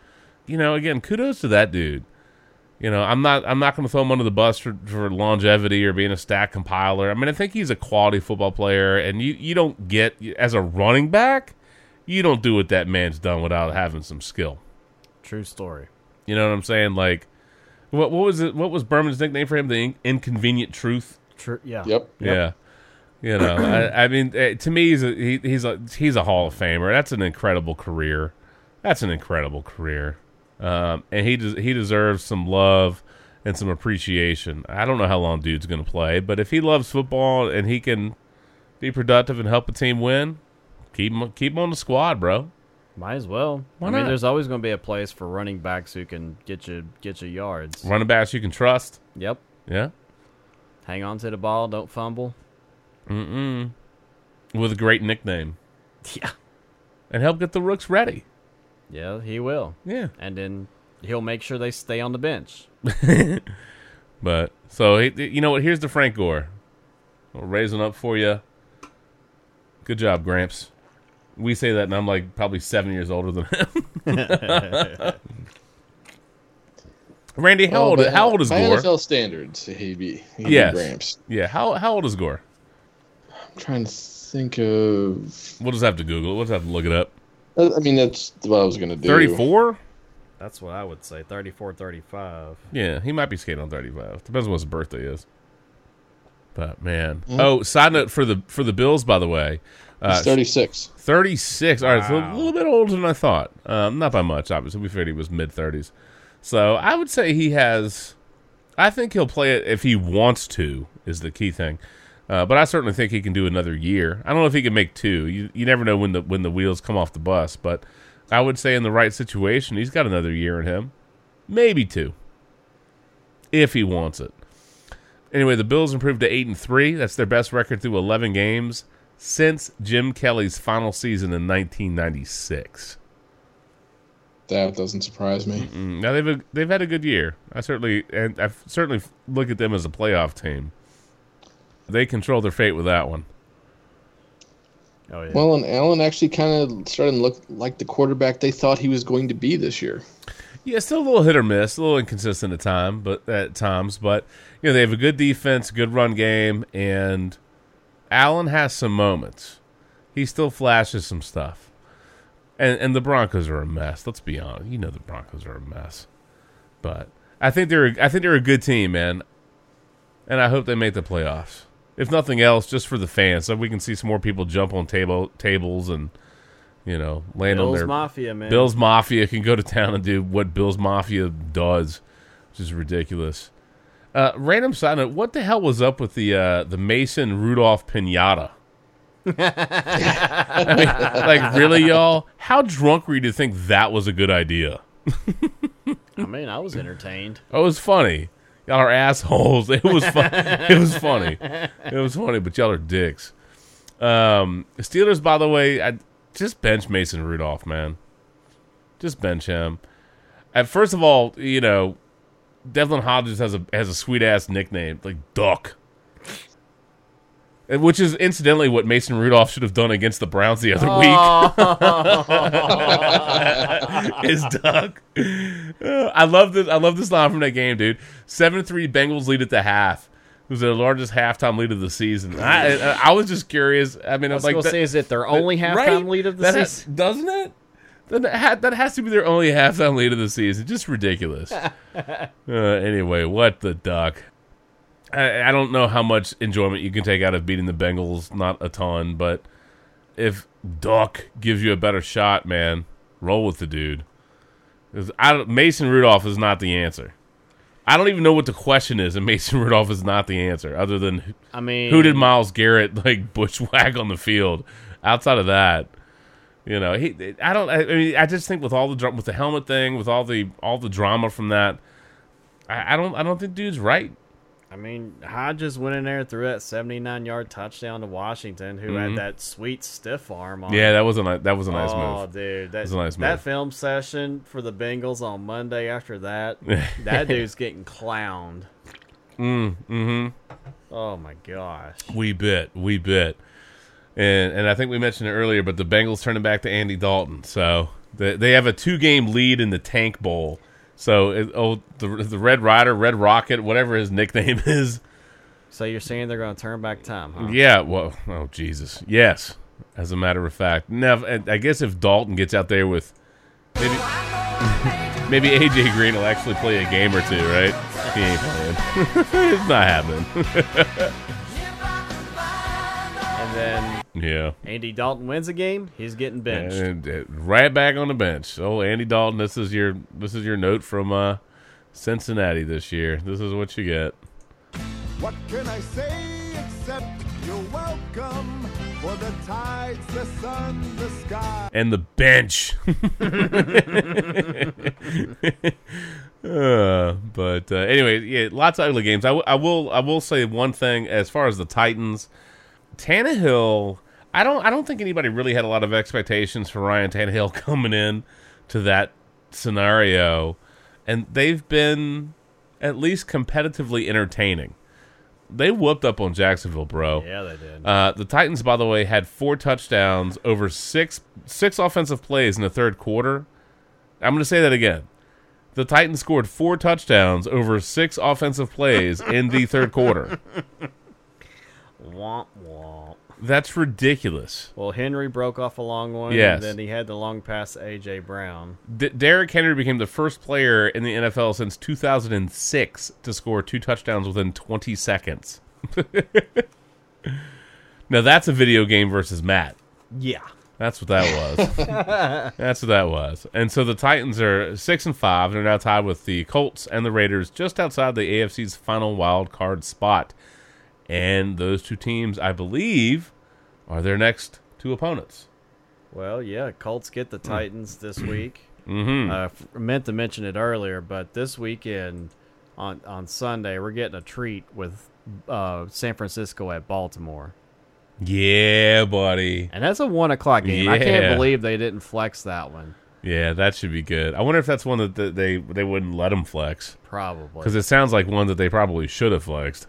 You know, again, kudos to that dude. You know, I'm not I'm not going to throw him under the bus for, for longevity or being a stat compiler. I mean, I think he's a quality football player, and you you don't get as a running back, you don't do what that man's done without having some skill. True story. You know what I'm saying? Like, what what was it? What was Berman's nickname for him? The in- inconvenient truth. True. Yeah. Yep. Yeah. You know, I, I mean, eh, to me, he's a he, he's a he's a Hall of Famer. That's an incredible career. That's an incredible career, um, and he des- he deserves some love and some appreciation. I don't know how long dude's going to play, but if he loves football and he can be productive and help a team win, keep him keep him on the squad, bro. Might as well. Why I mean, not? there's always going to be a place for running backs who can get you get you yards. Running backs you can trust. Yep. Yeah. Hang on to the ball. Don't fumble. Mm-mm. With a great nickname. Yeah. And help get the rooks ready. Yeah, he will. Yeah. And then he'll make sure they stay on the bench. But so you know what? Here's the Frank Gore. We're raising up for you. Good job, Gramps. We say that, and I'm like probably seven years older than him. Randy, how Oh, old? How old is by Gore? NFL standards, he'd be, he'd be Yes. Gramps. Yeah. How how old is Gore? I'm trying to think of. We'll just have to Google it. We'll just have to look it up. I mean, that's what I was gonna do. Thirty-four. That's what I would say. 34, 35. Yeah, he might be skating on 35. Depends on what his birthday is. But man, Mm. oh, side note for the for the Bills, by the way, uh, He's 36. 36. All right, so a little bit older than I thought. Um, not by much, obviously. We figured he was mid 30s. So I would say he has. I think he'll play it if he wants to. Is the key thing. Uh, but I certainly think he can do another year. I don't know if he can make two. You you never know when the when the wheels come off the bus. But I would say in the right situation, he's got another year in him, maybe two, if he wants it. Anyway, the Bills improved to eight and three. That's their best record through eleven games since Jim Kelly's final season in 1996. That doesn't surprise me. Mm, Now they've they've had a good year. I certainly and I certainly look at them as a playoff team. They control their fate with that one. Oh yeah. Well, and Allen actually kind of started to look like the quarterback they thought he was going to be this year. Yeah, still a little hit or miss, a little inconsistent at time, but at times. But you know they have a good defense, good run game, and Allen has some moments. He still flashes some stuff, and and the Broncos are a mess. Let's be honest. You know the Broncos are a mess, but I think they're I think they're a good team, man, and I hope they make the playoffs. If nothing else, just for the fans, so we can see some more people jump on table tables and you know land on Bills their Mafia, man. Bills Mafia can go to town and do what Bills Mafia does, which is ridiculous. Uh, random side note: What the hell was up with the uh, the Mason Rudolph pinata? I mean, like really, y'all? How drunk were you to think that was a good idea? I mean, I was entertained. Oh, it was funny. Y'all are assholes. It was fun. it was funny. It was funny, but y'all are dicks. Um, Steelers, by the way, I just bench Mason Rudolph, man. Just bench him. And first of all, you know, Devlin Hodges has a has a sweet ass nickname like Duck, which is incidentally what Mason Rudolph should have done against the Browns the other week. His Duck. I love this. I love this line from that game, dude. Seven three Bengals lead at the half. It was their largest halftime lead of the season. I I, I was just curious. I mean, I I was like, that- say, is it their only halftime right? lead of the That has- doesn't it? That, that has to be their only halftime lead of the season. Just ridiculous. uh, anyway, what the duck? I, I don't know how much enjoyment you can take out of beating the Bengals. Not a ton, but if Duck gives you a better shot, man, roll with the dude. I Mason Rudolph is not the answer. I don't even know what the question is, and Mason Rudolph is not the answer. Other than, I mean- who did Myles Garrett like bushwhack on the field? Outside of that, you know, he. I don't. I, I mean, I just think with all the with the helmet thing, with all the all the drama from that, I, I don't. I don't think dude's right. I mean, Hodges went in there and threw that 79 yard touchdown to Washington, who Mhm. had that sweet stiff arm on. Yeah, that was a ni- that was a nice oh, move. Oh, dude, that a nice that move. film session for the Bengals on Monday after that, that dude's getting clowned. Mm, mm-hmm. Oh my gosh. We bit, we bit, and and I think we mentioned it earlier, but the Bengals turning back to Andy Dalton, so they they have a two game lead in the Tank Bowl. So it, oh, the the Red Rider, Red Rocket, whatever his nickname is. So you're saying they're going to turn back time, huh? Yeah. Well, oh Jesus, yes. As a matter of fact, now I guess if Dalton gets out there with maybe maybe AJ Green will actually play a game or two, right? He ain't playing. it's not happening. And then yeah. Andy Dalton wins a game, he's getting benched. And, uh, right back on the bench. Oh, Andy Dalton, this is your this is your note from uh, Cincinnati this year. This is what you get. What can I say except you're welcome for the tides, the sun, the sky. And the bench. Uh, but uh, anyway, yeah, lots of ugly games. I, w- I will I will say one thing as far as the Titans, Tannehill. I don't I don't think anybody really had a lot of expectations for Ryan Tannehill coming in to that scenario, and they've been at least competitively entertaining. They whooped up on Jacksonville, bro. Yeah, they did. Uh, the Titans, by the way, had four touchdowns over six six offensive plays in the third quarter. I'm going to say that again. The Titans scored four touchdowns over six offensive plays in the third quarter. Womp womp. That's ridiculous. Well, Henry broke off a long one. Yes. And then he had the long pass to AJ Brown. D- Derrick Henry became the first player in the NFL since 2006 to score two touchdowns within 20 seconds. now that's a video game versus Matt. Yeah. That's what that was. That's what that was. And so the Titans are six and five. They're now tied with the Colts and the Raiders, just outside the AFC's final wild card spot. And those two teams, I believe, are their next two opponents. Well, yeah, Colts get the Titans this week. Mhm. Uh, f- meant to mention it earlier, but this weekend on on Sunday we're getting a treat with uh, San Francisco at Baltimore, Yeah, buddy. and that's a one o'clock game. I can't believe they didn't flex that one. Yeah, that should be good. I wonder if that's one that that they they wouldn't let them flex Probably because it sounds like one that they probably should have flexed.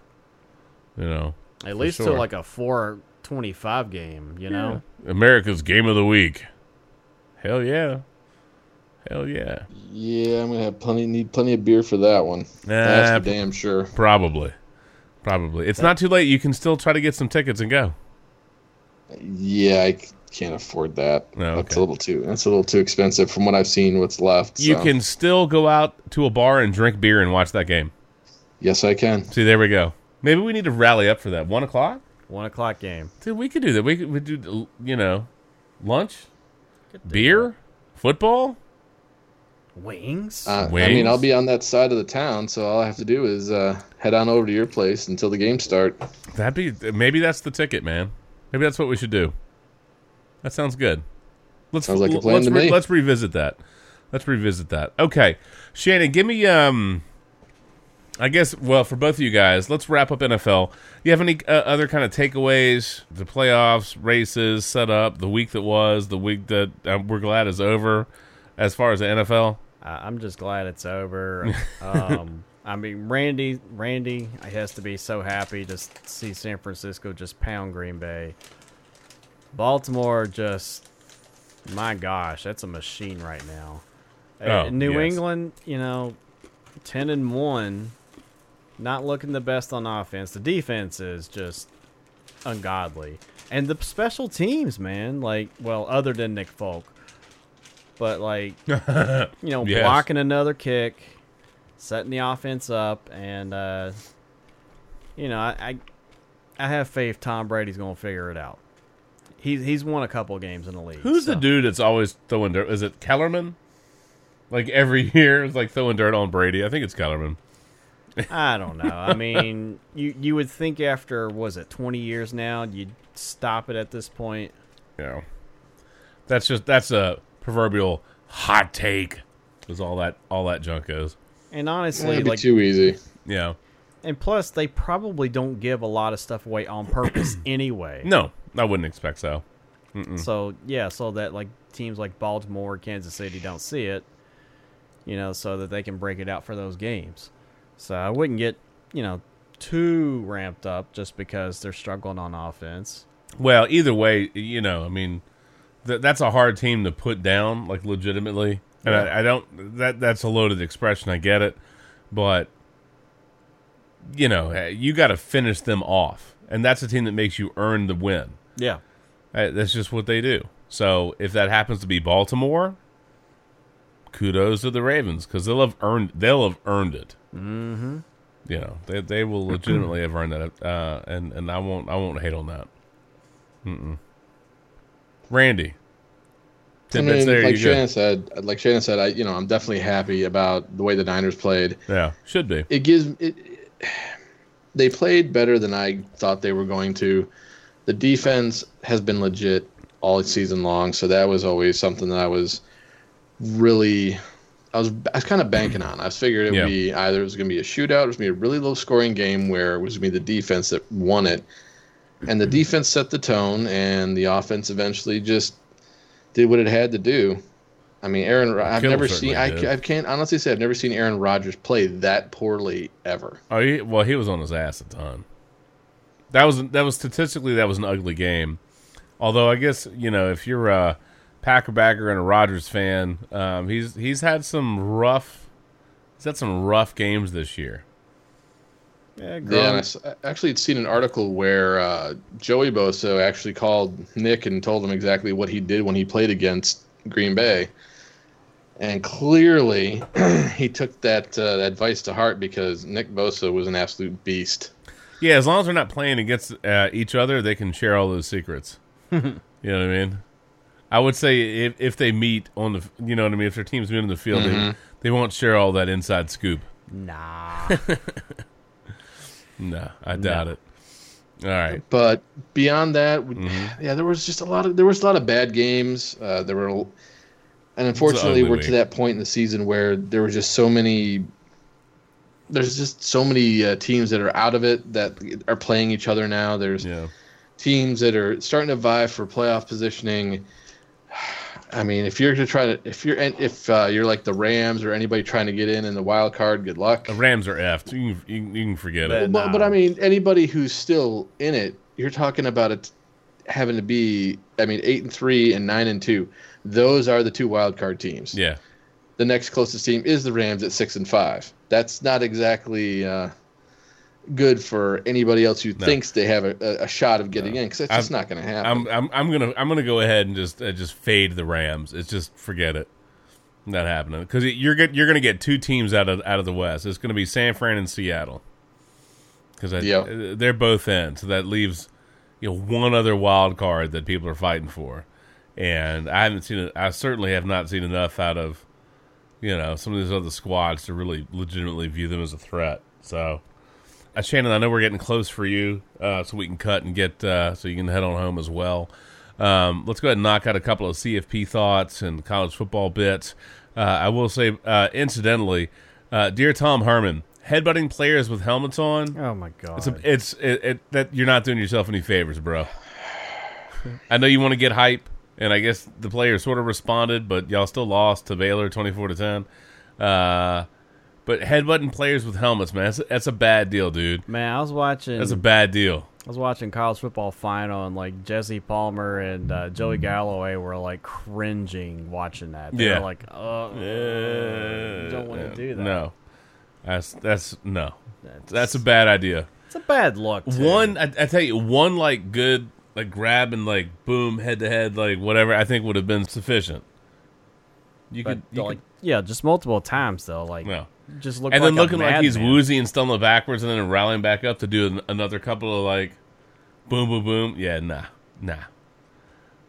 You know, at for least to like a four twenty five game. You know, America's game of the week. Hell yeah, hell yeah. Yeah, I'm gonna have plenty need plenty of beer for that one. That's Nah, for damn sure. Probably, probably. It's not too late. You can still try to get some tickets and go. Yeah, I can't afford that. No, That's a little too. That's a little too expensive from what I've seen. What's left? You so. can still go out to a bar and drink beer and watch that game. Yes, I can. See, there we go. Maybe we need to rally up for that. One o'clock. one o'clock game. Dude, we could do that. We could we do you know, lunch, beer, football. Wings. Uh, I mean, I'll be on that side of the town, so all I have to do is uh, head on over to your place until the game start. That'd be maybe that's the ticket, man. Maybe that's what we should do. That sounds good. Let's Sounds like a plan let's, to re- me. let's revisit that. Let's revisit that. Okay, Shannon, give me um. I guess well for both of you guys, let's wrap up NFL. You have any uh, other kind of takeaways? The playoffs, races, set up, the week that was, the week that uh, we're glad is over, as far as the NFL. Uh, I'm just glad it's over. Um, I mean, Randy, Randy has to be so happy to see San Francisco just pound Green Bay. Baltimore just, my gosh, that's a machine right now. Uh, Oh, New yes. England, you know, ten and one, not looking the best on offense. The defense is just ungodly, and the special teams, man, like well, other than Nick Folk, but like you know, Yes. blocking another kick, setting the offense up, and uh, you know, I, I I have faith Tom Brady's gonna figure it out. He's he's won a couple games in the league. Who's the dude that's always throwing dirt? Is it Kellerman? Like every year, it's like throwing dirt on Brady. I think it's Kellerman. I don't know. I mean, you you would think after was it twenty years now you'd stop it at this point. You know, that's just that's a proverbial hot take. Is all that all that junk is. And honestly, It'd be like too easy. Yeah. and plus they probably don't give a lot of stuff away on purpose anyway. No, I wouldn't expect so. Mm-mm. So yeah, so that like teams like Baltimore, Kansas City don't see it, you know, so that they can break it out for those games. So I wouldn't get you know too ramped up just because they're struggling on offense. Well, either way, you know, I mean, th- that's a hard team to put down, like legitimately. And Yeah. I, I don't. That that's a loaded expression. I get it, but you know, eh, you got to finish them off, and that's a team that makes you earn the win. Yeah. Eh, That's just what they do. So if that happens to be Baltimore, kudos to the Ravens because they'll have earned. They'll have earned it. Mm-hmm. You know, they they will legitimately have earned that. Uh, and and I won't I won't hate on that. Mm-mm. Randy. I mean, there like Shannon go. said, like Shannon said, I you know I'm definitely happy about the way the Niners played. Yeah, should be. It gives it. They played better than I thought they were going to. The defense has been legit all season long, so that was always something that I was really I was I was kind of banking on. I was figured it would Yeah. be either it was going to be a shootout, it was going to be a really low scoring game where it was going to be the defense that won it, and the defense set the tone, and the offense eventually just did what it had to do. I mean, Aaron. I've never seen. I. I can't honestly say I've never seen Aaron Rodgers play that poorly ever. Oh, he, well, he was on his ass a ton. That was that was statistically that was an ugly game. Although I guess you know if you're a Packer backer and a Rodgers fan, um, he's he's had some rough he's had some rough games this year. Yeah, Yeah, and I Gronk- s- I actually had seen an article where uh, Joey Bosa actually called Nick and told him exactly what he did when he played against Green Bay, and clearly he took that uh, that advice to heart because Nick Bosa was an absolute beast. Yeah, as long as they're not playing against uh, each other, they can share all those secrets. you know what I mean? I would say if if they meet on the, you know what I mean, if their teams meet on the field, they, Mhm. they won't share all that inside scoop. Nah. No, I doubt it. All right. But beyond that, we, yeah, there was just a lot of there was a lot of bad games. Uh, there were, and unfortunately, we're week. to that point in the season where there were just so many. There's just so many uh, teams that are out of it that are playing each other now. There's teams that are starting to vie for playoff positioning. I mean, if you're to try to, if you're, if uh, you're like the Rams or anybody trying to get in in the wild card, good luck. The Rams are effed. You can, you can, you can forget Well, it. but, but I mean, anybody who's still in it, you're talking about it having to be. I mean, eight and three and nine and two. Those are the two wild card teams. Yeah. The next closest team is the Rams at six and five. That's not exactly uh, good for anybody else who No. thinks they have a, a, shot of getting in because that's just I'm- not going to happen. I'm, I'm I'm gonna I'm gonna go ahead and just uh, just fade the Rams. It's just forget it. Not happening because you're get, you're gonna get two teams out of out of the West. It's gonna be San Fran and Seattle because Yep. they're both in. So that leaves you know one other wild card that people are fighting for, and I haven't seen it. I certainly have not seen enough out of you know some of these other squads to really legitimately view them as a threat. So. Uh, Shannon, I know we're getting close for you, uh, so we can cut and get uh, so you can head on home as well. Um, let's go ahead and knock out a couple of CFP thoughts and college football bits. Uh, I will say, uh, incidentally, uh, dear Tom Herman, headbutting players with helmets on. Oh my god! It's a, it's it, it, that you're not doing yourself any favors, bro. I know you want to get hype, and I guess the players sort of responded, but y'all still lost to Baylor, twenty four to ten. But headbutting players with helmets, man, that's, that's a bad deal, dude. Man, I was watching. That's a bad deal. I was watching college football final, and like Jesse Palmer and uh, Joey Galloway were like cringing watching that. They Yeah. were like, "Oh, you don't want to do that." No, that's that's no, that's, a bad idea. It's a bad look. too. One, I, I tell you, one like good like grab and like boom head to head like whatever I think would have been sufficient. You But, could, you like, could yeah, just multiple times though. Like, No. just look and like then looking like he's madman. woozy and stumbling backwards and then rallying back up to do an, another couple of like boom boom boom. Yeah, nah, nah,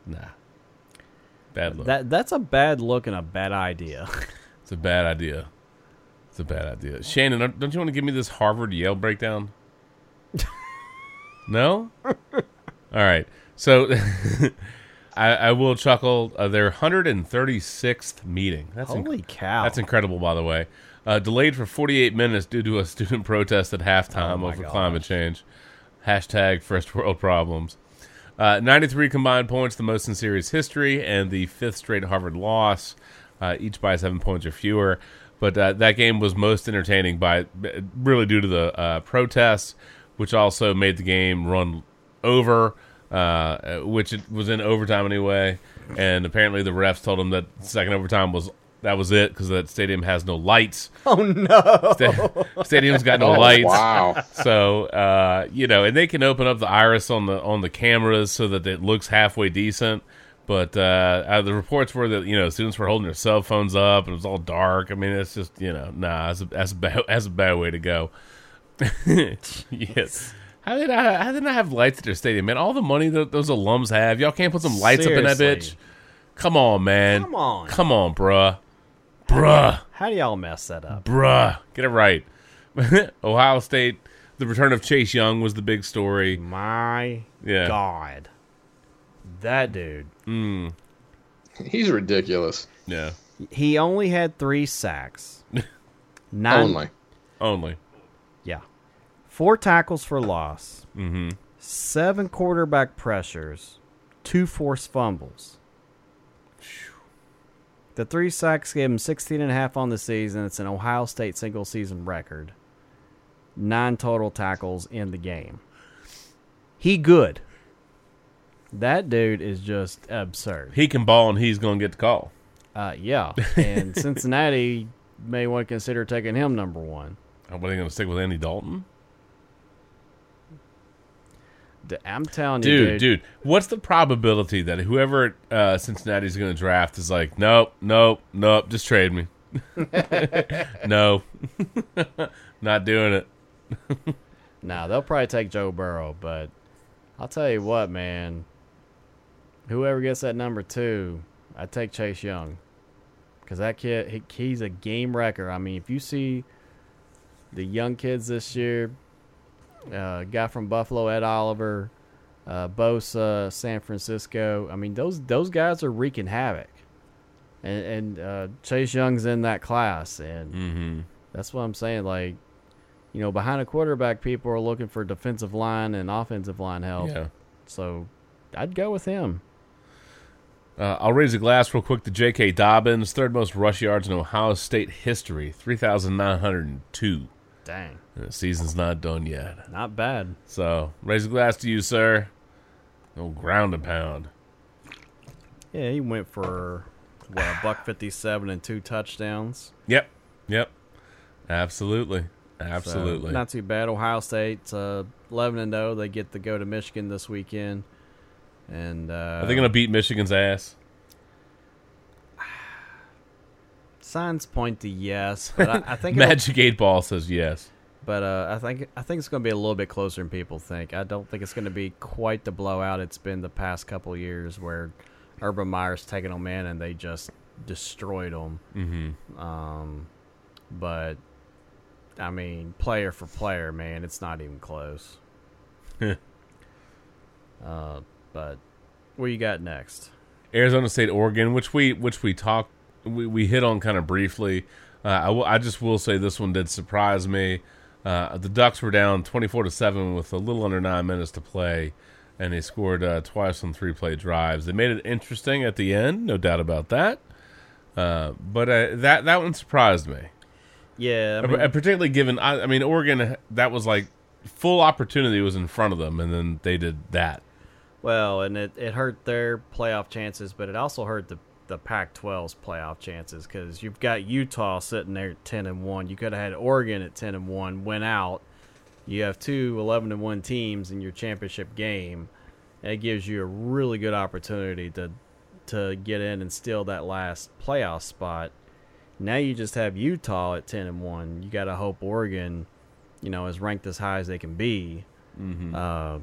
nah. Bad look. That that's a bad look and a bad idea. It's a bad idea. It's a bad idea. Shannon, don't don't you want to give me this Harvard Yale breakdown? no? All right. So I, I will chuckle. Uh, their 136th meeting. That's Holy cow. That's incredible, by the way. Uh, delayed for 48 minutes due to a student protest at halftime Oh over gosh. climate change. Hashtag first world problems. Uh, 93 combined points, the most in series history, and the fifth straight Harvard loss, uh, each by seven points or fewer. But uh, that game was most entertaining by really due to the uh, protests, which also made the game run over, uh, which it was in overtime anyway. And apparently, the refs told them that second overtime was that was it because that stadium has no lights. Oh no! Sta- stadium's got no Oh, lights. wow. So uh, you know, and they can open up the iris on the on the cameras so that it looks halfway decent. But uh, uh, the reports were that you know students were holding their cell phones up and it was all dark. I mean, it's just you know, nah, that's a that's a bad, that's a bad way to go. yes. How did I how did I have lights at their stadium, man? All the money that those alums have, y'all can't put some lights up in that bitch. Come on, man. Come on. Come on, bruh. Bruh. How do y'all mess that up? Bruh, get it right. Ohio State, the return of Chase Young was the big story. My Yeah. God, that dude. Mm, He's ridiculous. yeah. He only had three sacks. Nine, Only. Only. Four tackles for loss. Mm-hmm. Seven quarterback pressures. Two forced fumbles. The three sacks gave him 16 and a half on the season. It's an Ohio State single season record. Nine total tackles in the game. He good. That dude is just absurd. He can ball and he's going to get the call. Uh, yeah. And Cincinnati may want to consider taking him number one. Are they going to stick with Andy Dalton? I'm telling you, Dude, dude. dude, what's the probability that whoever uh, Cincinnati's going to draft is like, nope, nope, nope, just trade me? no, not doing it. Nah, they'll probably take Joe Burrow, but I'll tell you what, man. Whoever gets that number two, I take Chase Young, because that kid, he, he's a game wrecker. I mean, if you see the young kids this year, uh, guy from Buffalo, Ed Oliver, uh, Bosa, San Francisco. I mean, those those guys are wreaking havoc, and and uh, Chase Young's in that class, and Mm-hmm. that's what I'm saying. Like, you know, behind a quarterback, people are looking for defensive line and offensive line help. Yeah. So, I'd go with him. Uh, I'll raise a glass real quick to J.K. Dobbins, third most rush yards in Ohio State history, 3,902. Dang, And the season's not done yet. not bad. So, raise a glass to you, sir. No ground and pound. Yeah, he went for what a buck fifty-seven and two touchdowns. Yep. Yep. Absolutely. So, Absolutely. not too bad. Ohio State, uh, eleven and zero. They get to go to Michigan this weekend, and uh, Are they going to beat Michigan's ass? signs point to yes, but I, I think Magic 8 Ball says yes. But uh, I think I think it's going to be a little bit closer than people think. I don't think it's going to be quite the blowout it's been the past couple years, where Urban Meyer's taking them in and they just destroyed them. Mhm. Um, but I mean, player for player, man, it's not even close. uh, but what you got next? Arizona State, Oregon, which we which we talked we, we hit on kind of briefly. Uh, I, I just will say this one did surprise me. Uh, the Ducks were down twenty four to seven with a little under nine minutes to play, and they scored uh, twice on three play drives. They made it interesting at the end, no doubt about that. Uh, but uh, that that one surprised me. Yeah, I mean- particularly given I, I mean Oregon that was like full opportunity was in front of them, and then they did that. Well, and it, it hurt their playoff chances, but it also hurt the the Pac-12's playoff chances because you've got Utah sitting there at ten and one. You could have had Oregon at ten and one, went out. You have two 11 and one teams in your championship game. It gives you a really good opportunity to to get in and steal that last playoff spot. Now you just have Utah at ten and one. You got to hope Oregon, you know, is ranked as high as they can be. Mhm. Uh,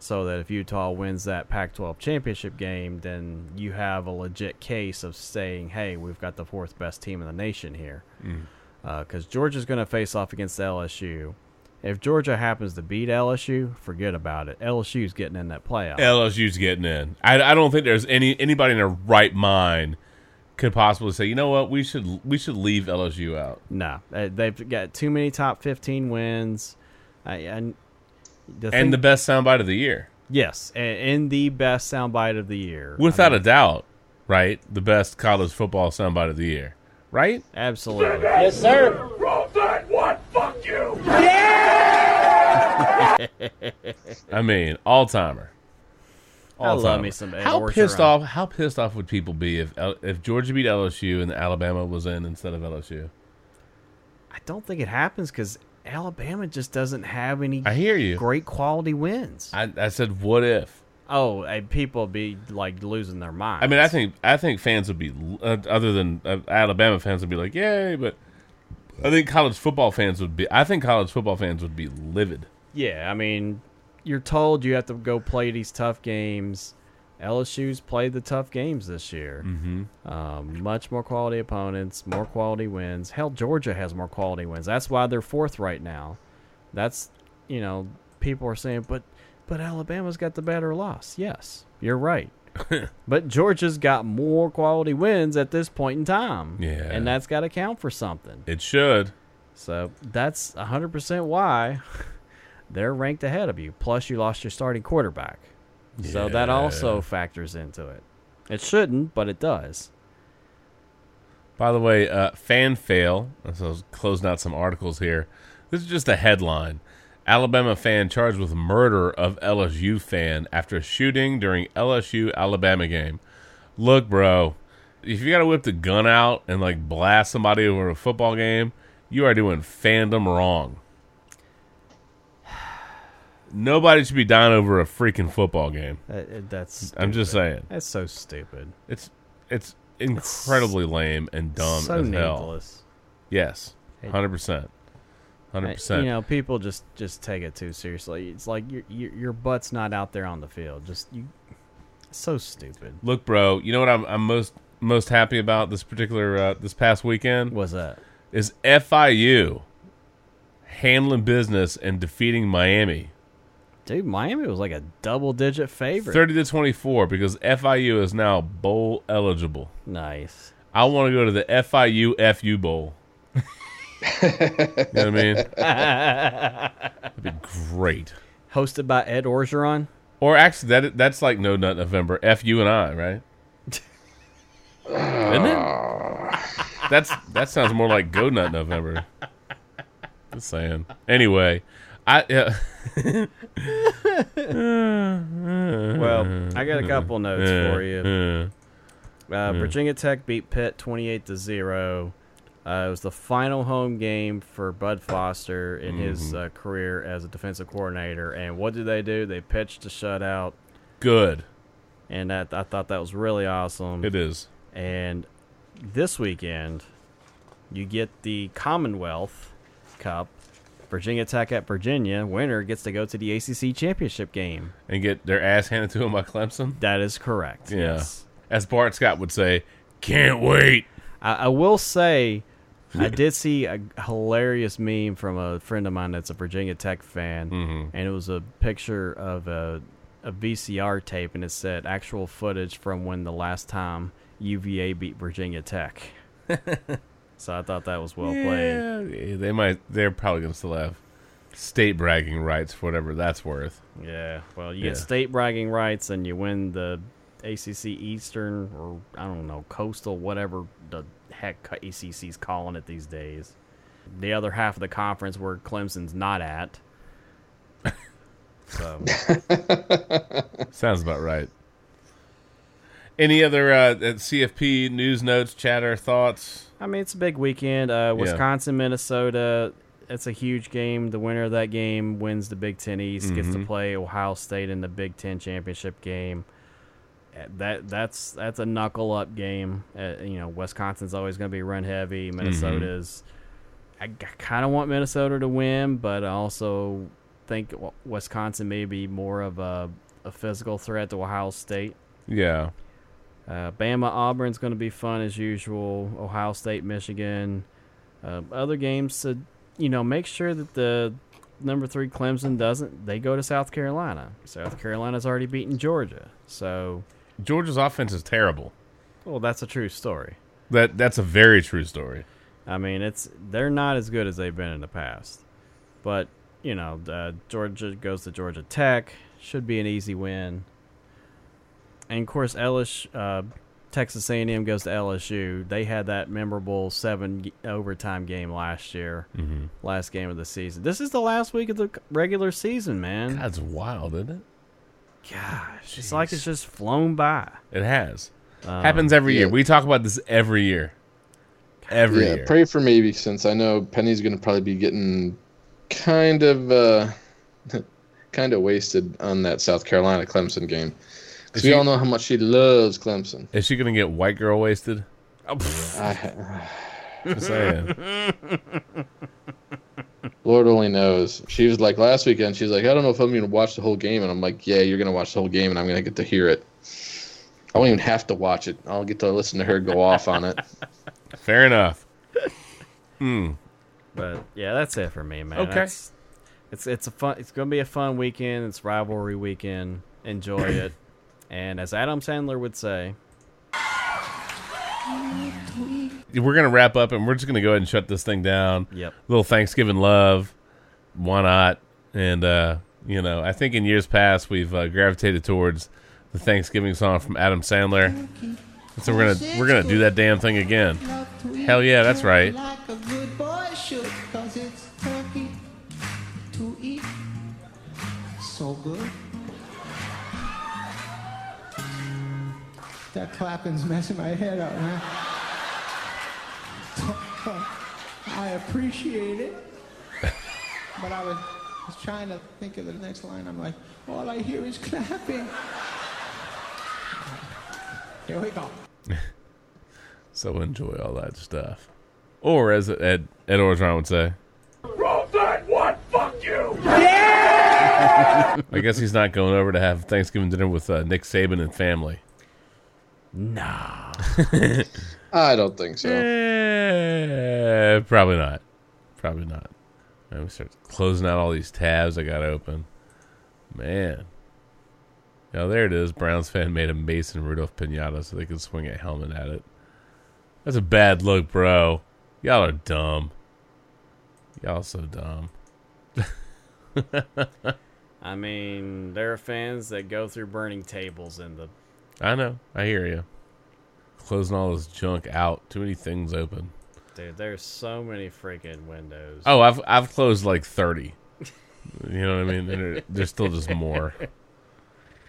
so that if Utah wins that Pac-12 championship game, then you have a legit case of saying, "Hey, we've got the fourth best team in the nation here." Mm. Because Georgia's going to face off against LSU. If Georgia happens to beat LSU, forget about it. LSU's getting in that playoff. LSU's getting in. I, I don't think there's any anybody in their right mind could possibly say, you know what, we should we should leave LSU out. No, uh, they've got too many top 15 wins. I, and the and thing- the best soundbite of the year, yes, and, and the best soundbite of the year, without a doubt, right? The best college football soundbite of the year, right? Absolutely. Yes, sir. Roll that one. Fuck you. I mean, all timer. I love me some Ed How Orgeron. pissed off? How pissed off would people be if if Georgia beat LSU and Alabama was in instead of LSU? I don't think it happens because Alabama just doesn't have any. I hear you. Great quality wins. I, I said, what if? Oh, and people be like losing their mind. I mean, I think I think fans would be uh, other than uh, Alabama fans would be like, yay, but I think college football fans would be. I think college football fans would be livid. Yeah, I mean, you're told you have to go play these tough games. LSU's played the tough games this year. Mm-hmm. Um, much more quality opponents, more quality wins. Hell, Georgia has more quality wins. That's why they're fourth right now. That's you know, people are saying, but but Alabama's got the better loss. Yes, you're right. but Georgia's got more quality wins at this point in time. Yeah. And that's got to count for something. It should. So that's 100% why they're ranked ahead of you. Plus, you lost your starting quarterback. So that also factors into it. It shouldn't, but it does. By the way, uh, fan fail. So I was closing out some articles here. This is just a headline. Alabama fan charged with murder of LSU fan after shooting during LSU Alabama game. Look, bro, if you got to whip the gun out and like blast somebody over a football game, you are doing fandom wrong. Nobody should be dying over a freaking football game. Uh, uh, that's. I'm just saying. That's so stupid. It's it's incredibly lame and dumb so as hell. Yes, hundred percent, hundred percent. You know, people just just take it too seriously. It's like your your, your butt's not out there on the field. Just you. So stupid. Look, bro, you know what I'm, I'm most most happy about this particular uh, this past weekend? What's that? Is FIU handling business and defeating Miami. Dude, Miami was like a double digit favorite. Thirty to twenty four because FIU is now bowl eligible. Nice. I want to go to the FIU FU bowl. you know what I mean? That'd be great. Hosted by Ed Orgeron. Or actually, that that's like No Nut November. F you and I, right? Isn't it? That's that sounds more like Go Nut November. Just saying. Anyway, I yeah. Well, I got a couple notes for you. Uh, Virginia Tech beat Pitt twenty-eight to zero. Uh, it was the final home game for Bud Foster in his Mhm. uh, career as a defensive coordinator. And what did they do? They pitched a shutout, Good. and that I thought that was really awesome. It is. And this weekend, you get the Commonwealth Cup. Virginia Tech at Virginia. Winner gets to go to the ACC championship game. And get their ass handed to them by Clemson. That is correct. Yeah. Yes. As Bart Scott would say, can't wait. I, I will say, I did see a hilarious meme from a friend of mine that's a Virginia Tech fan, Mhm. and it was a picture of a, a VCR tape, and it said actual footage from when the last time UVA beat Virginia Tech. so I thought that was well played. Yeah, they might. They're probably gonna still have state bragging rights for whatever that's worth. Yeah, well, you Yeah. get state bragging rights, and you win the ACC Eastern, or I don't know, Coastal, whatever the heck ACC's calling it these days. The other half of the conference where Clemson's not at. So Sounds about right. Any other uh, CFP news notes, chatter, thoughts? I mean, it's a big weekend. Uh, Wisconsin, Minnesota. It's a huge game. The winner of that game wins the Big Ten East. Gets to Mhm. play Ohio State in the Big Ten championship game. Uh, That that's that's a knuckle up game. Uh, you know, Wisconsin's always going to be run heavy. Minnesota's. I, kind of want Minnesota to win, but I also think Wisconsin may be more of a, a physical threat to Ohio State. Yeah. Uh, Bama Auburn's going to be fun as usual. Ohio State Michigan. Uh, other games to you know make sure that the number three Clemson doesn't. They go to South Carolina. South Carolina's already beaten Georgia, so Georgia's offense is terrible. well that's a true story. That that's a very true story. I mean it's they're not as good as they've been in the past, but you know uh, Georgia goes to Georgia Tech should be an easy win. And of course, Ellis, uh, Texas A&M goes to LSU. They had that memorable seven overtime game last year, Mhm. last game of the season. This is the last week of the regular season, man. That's wild, isn't it? Gosh, it's like it's just flown by. It has. Um, Happens every year. We talk about this every year. Every yeah, year. pray for me since I know Penny's going to probably be getting kind of uh, kind of wasted on that South Carolina Clemson game. Because we she- all know how much she loves Clemson. Is she gonna get white girl wasted? I, Just saying. Lord only knows. She was like last weekend. She's like, I don't know if I'm going to watch the whole game, and I'm like, Yeah, you're going to watch the whole game, and I'm going to get to hear it. I won't even have to watch it. I'll get to listen to her go off on it. Fair enough. Hmm. But yeah, that's it for me, man. Okay. That's- it's it's a fun. It's gonna be a fun weekend. It's rivalry weekend. Enjoy it. And as Adam Sandler would say, We're gonna wrap up, and we're just gonna go ahead and shut this thing down. Yep. little Thanksgiving love. Why not? And uh, you know, I think in years past we've uh, gravitated towards the Thanksgiving song from Adam Sandler. So we're gonna we're gonna do that damn thing again. Hell yeah, that's right. Like a That clapping's messing my head up, man. I appreciate it. But I was, was trying to think of the next line. I'm like, all I hear is clapping. Here we go. So enjoy all that stuff. Or as Ed Ed Orgeron would say, Roll that one, fuck you! Yeah! I guess he's not going over to have Thanksgiving dinner with uh, Nick Saban and family. Nah. I don't think so. Eh, probably not. Probably not. Man, we start closing out all these tabs I got open. Man. Oh, there it is. Browns fan made a Mason Rudolph pinata so they could swing a helmet at it. That's a bad look, bro. Y'all are dumb. Y'all so dumb. I mean, there are fans that go through burning tables in the. I know. I hear you. Closing all this junk out. Too many things open. Dude, there's so many freaking windows. Oh, I've I've closed like thirty. You know what I mean? There's still just more.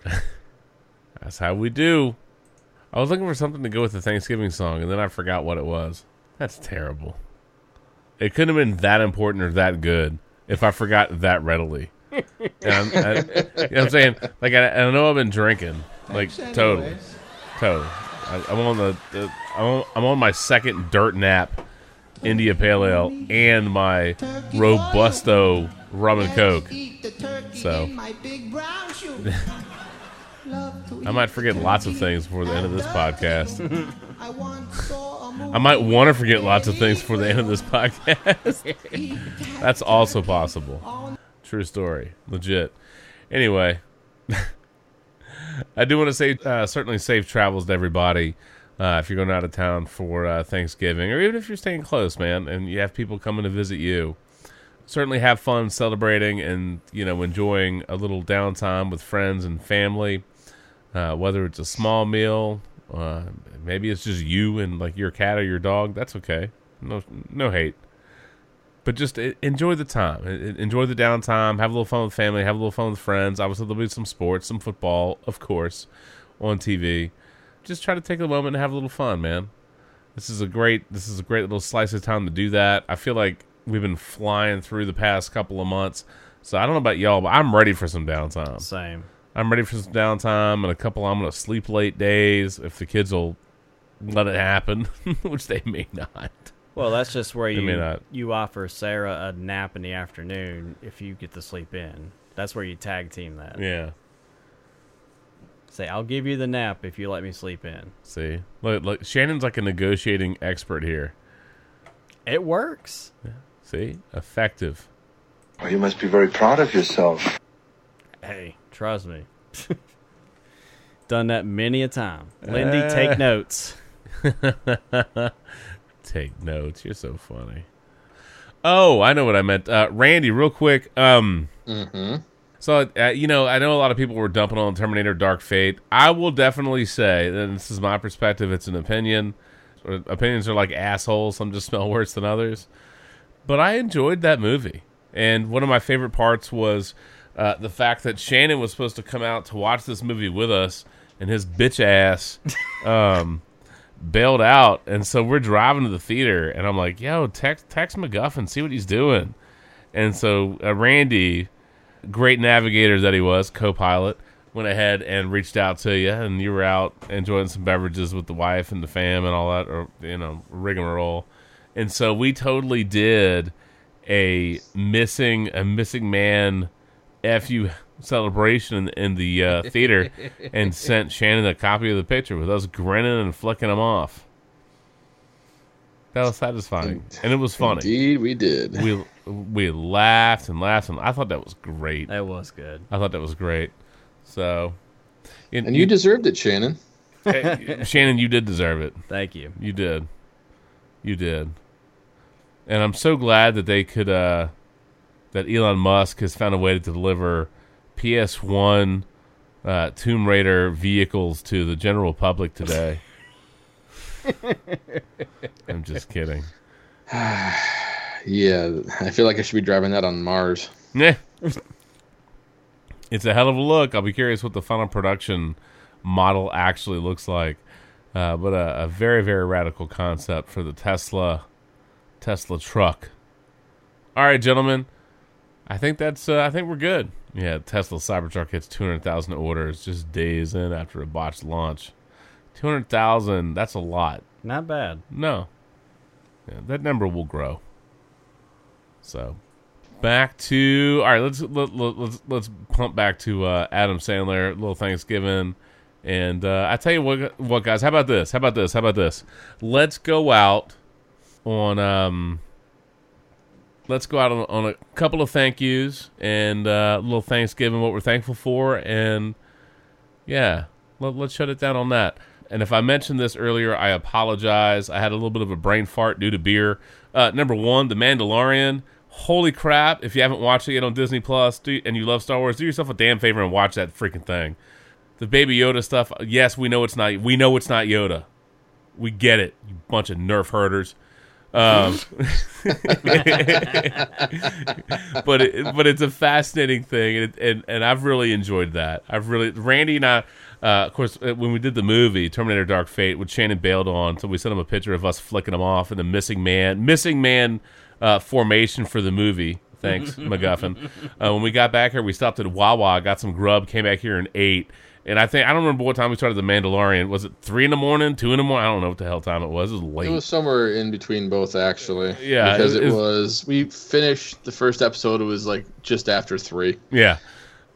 That's how we do. I was looking for something to go with the Thanksgiving song, and then I forgot what it was. That's terrible. It couldn't have been that important or that good if I forgot that readily. And I'm, I, you know what I'm saying? Like, I, I know I've been drinking. Like, Thanks totally. anyways. Totally. I, I'm on the, the I'm, on, I'm on my second dirt nap India Pale Ale and my Robusto rum and coke. So My big brown shoe. Love to I might forget lots of things before the end of this podcast. I once saw a movie. I might want to forget lots of things before the end of this podcast. That's also possible. True story. Legit. Anyway, I do want to say uh, certainly safe travels to everybody. Uh, if you're going out of town for uh, Thanksgiving, or even if you're staying close, man, and you have people coming to visit you, certainly have fun celebrating and you know enjoying a little downtime with friends and family. Uh, whether it's a small meal, uh, maybe it's just you and like your cat or your dog. That's okay. No, no hate. But just enjoy the time. Enjoy the downtime. Have a little fun with family. Have a little fun with friends. Obviously, there'll be some sports, some football, of course, on TV. Just try to take a moment and have a little fun, man. This is a great. This is a great little slice of time to do that. I feel like we've been flying through the past couple of months. So I don't know about y'all, but I'm ready for some downtime. Same. I'm ready for some downtime and a couple I'm gonna sleep late days if the kids will let it happen, which they may not. Well, that's just where you not. you offer Sarah a nap in the afternoon if you get to sleep in. That's where you tag team that. Yeah. Say, I'll give you the nap if you let me sleep in. See, look, look, Shannon's like a negotiating expert here. It works. See, effective. Oh, you must be very proud of yourself. Hey, trust me. Done that many a time. Lindy, take Uh. notes. Take notes. You're so funny. Oh, I know what I meant. Uh, Randy, real quick. Um, Mm-hmm. So, uh, you know, I know a lot of people were dumping on Terminator Dark Fate. I will definitely say, and this is my perspective, it's an opinion. Opinions are like assholes. Some just smell worse than others. But I enjoyed that movie. And one of my favorite parts was uh, the fact that Shannon was supposed to come out to watch this movie with us, and his bitch ass um, bailed out. And so we're driving to the theater, and I'm like, yo, text, text McGuffin, see what he's doing. And so uh, Randy, great navigator that he was, co-pilot, went ahead and reached out to you, and you were out enjoying some beverages with the wife and the fam and all that, or you know, rigmarole. And so we totally did a missing a missing man fu celebration in, in the uh, theater, and sent Shannon a copy of the picture with us grinning and flicking him off. That was satisfying, and it was funny. Indeed, we did. We we laughed and laughed, and I thought that was great. That was good. I thought that was great. So, And, And you deserved it, Shannon. Hey, Shannon, you did deserve it. Thank you. You did. You did. And I'm so glad that they could uh that Elon Musk has found a way to deliver PS1 uh, Tomb Raider vehicles to the general public today. I'm just kidding. Yeah, I feel like I should be driving that on Mars. Yeah. it's a hell of a look. I'll be curious what the final production model actually looks like. Uh, but a, a very, very radical concept for the Tesla Tesla truck. All right, gentlemen. I think that's uh, I think we're good. Yeah, Tesla Cybertruck hits 200,000 orders just days in after a botched launch. 200,000, that's a lot. Not bad. No. Yeah, that number will grow. So, back to all right. Let's let, let, let's let's pump back to uh, Adam Sandler. Little Thanksgiving, and uh, I tell you what, what guys. How about this? How about this? How about this? Let's go out on um. Let's go out on, on a couple of thank yous and uh, a little Thanksgiving. What we're thankful for, and yeah, let, let's shut it down on that. And if I mentioned this earlier, I apologize. I had a little bit of a brain fart due to beer. Uh, number one, The Mandalorian. Holy crap! If you haven't watched it yet on Disney and you love Star Wars, do yourself a damn favor and watch that freaking thing. The Baby Yoda stuff. Yes, we know it's not. We know it's not Yoda. We get it. You bunch of nerf herders. Um, but it, but it's a fascinating thing, and, and and I've really enjoyed that. I've really Randy and I, uh, of course, uh, when we did the movie Terminator: Dark Fate, which Shannon bailed on, so we sent him a picture of us flicking him off in the missing man, missing man uh, formation for the movie. Thanks, MacGuffin. Uh, when we got back here, we stopped at Wawa, got some grub, came back here and ate. And I think I don't remember what time we started the Mandalorian. Was it three in the morning, two in the morning? I don't know what the hell time it was. It was late. It was somewhere in between both, actually. Yeah, because it- it, it- was. We finished the first episode. It was like just after three. Yeah,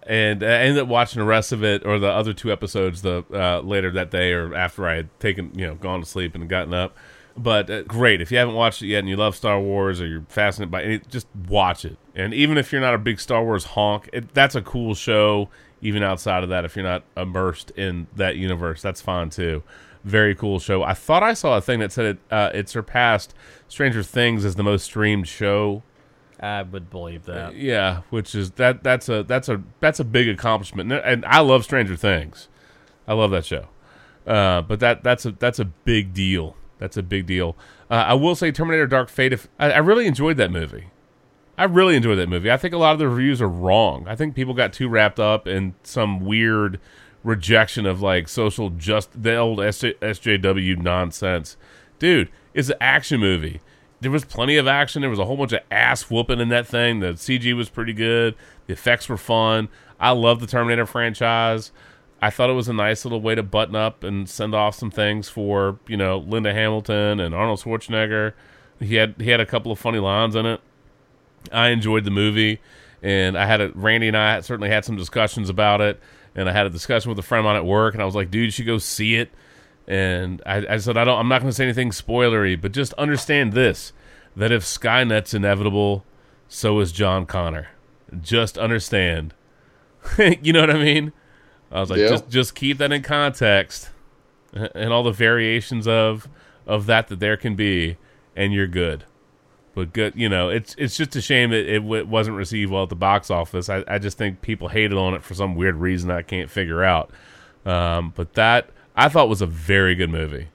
and I ended up watching the rest of it or the other two episodes the uh, later that day or after I had taken you know gone to sleep and gotten up. But uh, great if you haven't watched it yet and you love Star Wars or you're fascinated by it, just watch it. And even if you're not a big Star Wars honk, it, that's a cool show. Even outside of that, if you're not immersed in that universe, that's fine too. Very cool show. I thought I saw a thing that said it uh, it surpassed Stranger Things as the most streamed show I would believe that. yeah, which is that that's a that's a that's a big accomplishment, and, and I love Stranger Things. I love that show, uh, but that that's a that's a big deal. That's a big deal. Uh, I will say, Terminator: Dark Fate. If I, I really enjoyed that movie, I really enjoyed that movie. I think a lot of the reviews are wrong. I think people got too wrapped up in some weird rejection of like social just the old SJ, SJW nonsense. Dude, it's an action movie. There was plenty of action. There was a whole bunch of ass whooping in that thing. The CG was pretty good. The effects were fun. I love the Terminator franchise. I thought it was a nice little way to button up and send off some things for you know Linda Hamilton and Arnold Schwarzenegger. He had he had a couple of funny lines in it. I enjoyed the movie, and I had a Randy and I certainly had some discussions about it. And I had a discussion with a friend of mine at work, and I was like, "Dude, you should go see it." And I, I said, "I don't. I'm not going to say anything spoilery, but just understand this: that if Skynet's inevitable, so is John Connor. Just understand. you know what I mean?" I was like, Yeah. "Just just keep that in context, and all the variations of of that that there can be, and you're good." But good you know it's it's just a shame that it w- wasn't received well at the box office I, I just think people hated on it for some weird reason i can't figure out um, but that i thought was a very good movie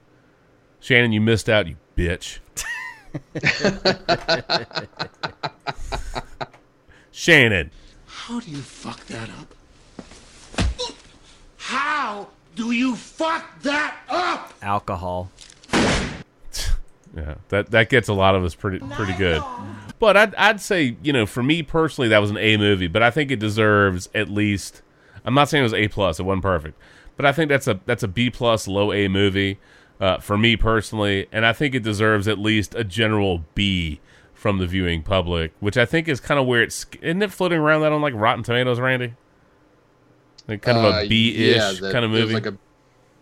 shannon you missed out you bitch shannon How do you fuck that up? How do you fuck that up? Alcohol. Yeah, that that gets a lot of us pretty pretty good. But I'd I'd say you know for me personally that was an A movie, but I think it deserves at least. I'm not saying it was A plus. It wasn't perfect, but I think that's a that's a B plus low A movie uh, for me personally, and I think it deserves at least a general B from the viewing public, which I think is kind of where it's isn't it floating around that on like Rotten Tomatoes, Randy? Like kind of Uh, a B ish yeah, that- kind of movie. Like a,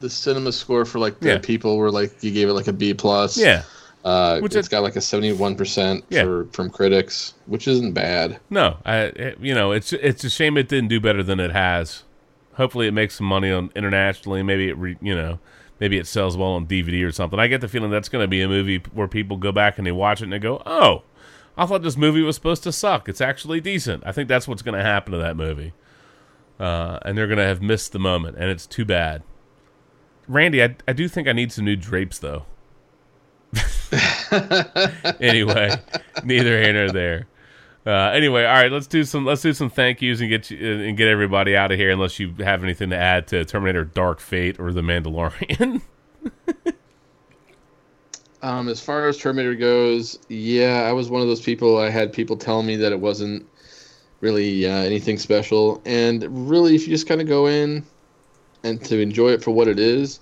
the cinema score for like the Yeah. people were like you gave it like a B plus. Yeah. Uh, Which it's got like a seventy one percent Yeah. for from critics, which isn't bad. No, I it- you know it's it's a shame it didn't do better than it has. hopefully it makes some money on internationally. Maybe it, re, you know, maybe it sells well on DVD or something. I get the feeling that's going to be a movie where people go back and they watch it and they go, "Oh, I thought this movie was supposed to suck. It's actually decent." I think that's what's going to happen to that movie, uh, and they're going to have missed the moment, and it's too bad. Randy, I, I do think I need some new drapes though. anyway, neither here nor there. Uh, anyway, all right, let's do some let's do some thank yous and get you, and get everybody out of here. Unless you have anything to add to Terminator: Dark Fate or The Mandalorian. um, as far as Terminator goes, yeah, I was one of those people. I had people tell me that it wasn't really uh, anything special, and really, if you just kind of go in and to enjoy it for what it is,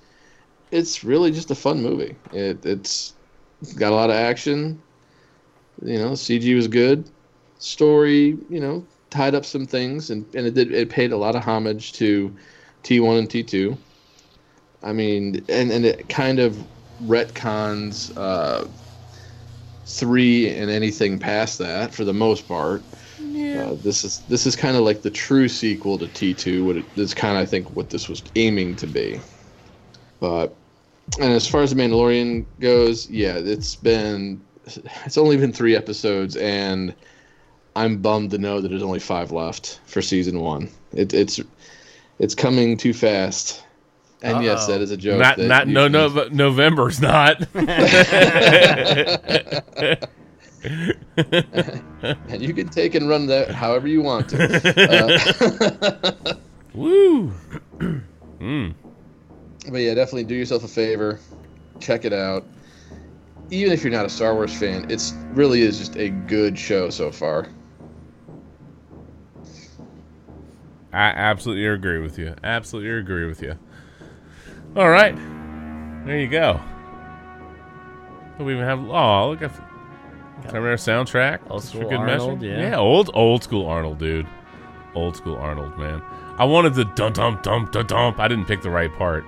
it's really just a fun movie. It, it's got a lot of action. You know, CG was good story, you know, tied up some things, and, and it did it paid a lot of homage to T1 and T2. I mean, and and it kind of retcons uh, three and anything past that for the most part. Yeah. Uh, this is this is kind of like the true sequel to T2. What it, it's kind of I think what this was aiming to be. But and as far as the Mandalorian goes, yeah, it's been it's only been three episodes and I'm bummed to know that there's only five left for season one. It, it's it's coming too fast. And Uh-oh. yes, that is a joke. Not not no no November's not. and you can take and run that however you want to. Uh, Woo. mm. But yeah, definitely do yourself a favor, check it out. Even if you're not a Star Wars fan, it's really is just a good show so far. I absolutely agree with you. Absolutely agree with you. All right, there you go. We even have oh look at Terminator soundtrack. Old school Arnold, yeah. yeah, old old school Arnold, dude. Old school Arnold, man. I wanted the dum dum dum dum dump. I didn't pick the right part,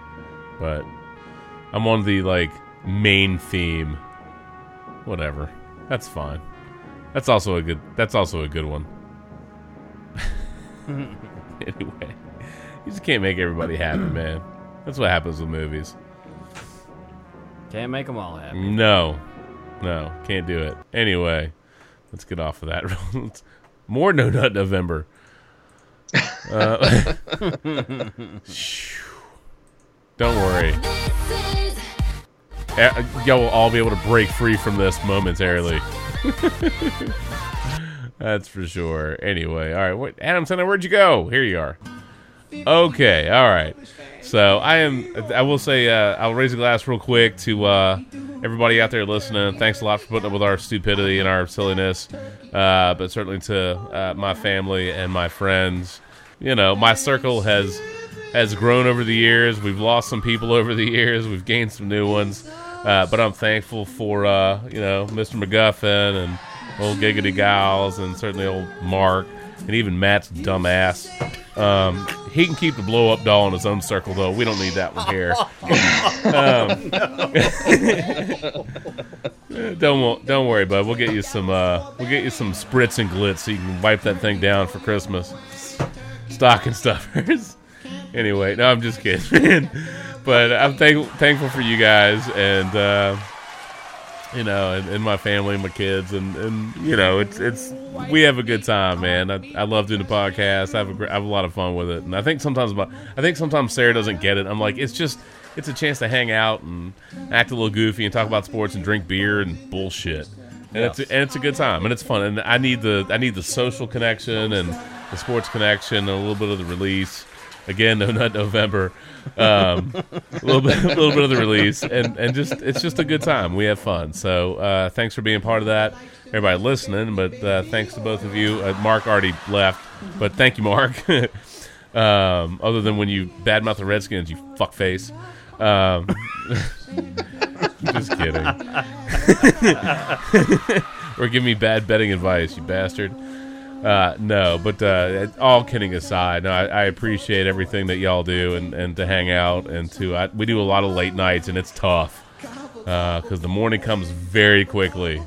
but I'm on the like main theme. Whatever, that's fine. That's also a good. That's also a good one. anyway, you just can't make everybody happy, man. That's what happens with movies. Can't make them all happy. No, no, can't do it. Anyway, let's get off of that. More No Nut November. Uh, don't worry. Y'all will all be able to break free from this momentarily. That's for sure. Anyway, all right. What, Adam Sandler, where'd you go? Here you are. Okay, all right. So I am. I will say. Uh, I'll raise a glass real quick to uh, everybody out there listening. Thanks a lot for putting up with our stupidity and our silliness, uh, but certainly to uh, my family and my friends. You know, my circle has has grown over the years. We've lost some people over the years. We've gained some new ones. Uh, but I'm thankful for uh, you know Mr. McGuffin and old Giggity Gals, and certainly old Mark, and even Matt's dumbass. Um, he can keep the blow up doll in his own circle, though. We don't need that one here. um, don't don't worry, bud. We'll get you some uh, we'll get you some spritz and glitz so you can wipe that thing down for Christmas. Stocking stuffers. Anyway, no, I'm just kidding, but I'm thank- thankful for you guys and. Uh, you know, and, and, my family and my kids, and, and you know, it's it's we have a good time, man. I, I love doing the podcast. I have a I have a lot of fun with it, and I think sometimes my, I think sometimes Sarah doesn't get it. I'm like, it's just it's a chance to hang out and act a little goofy and talk about sports and drink beer and bullshit, and yes. it's and it's a good time and it's fun. And I need the I need the social connection and the sports connection and a little bit of the release. Again, no nut November um, a little bit, a little bit of the release, and and just it's just a good time. We have fun. So uh, thanks for being part of that, everybody listening. But uh, thanks to both of you. Uh, Mark already left, but thank you, Mark. um, other than when you badmouth the Redskins, you fuckface. Um, just kidding. or give me bad betting advice, you bastard. Uh, no, but uh, all kidding aside, no, I, I, appreciate everything that y'all do and, and to hang out and to I, we do a lot of late nights and it's tough because uh, the morning comes very quickly.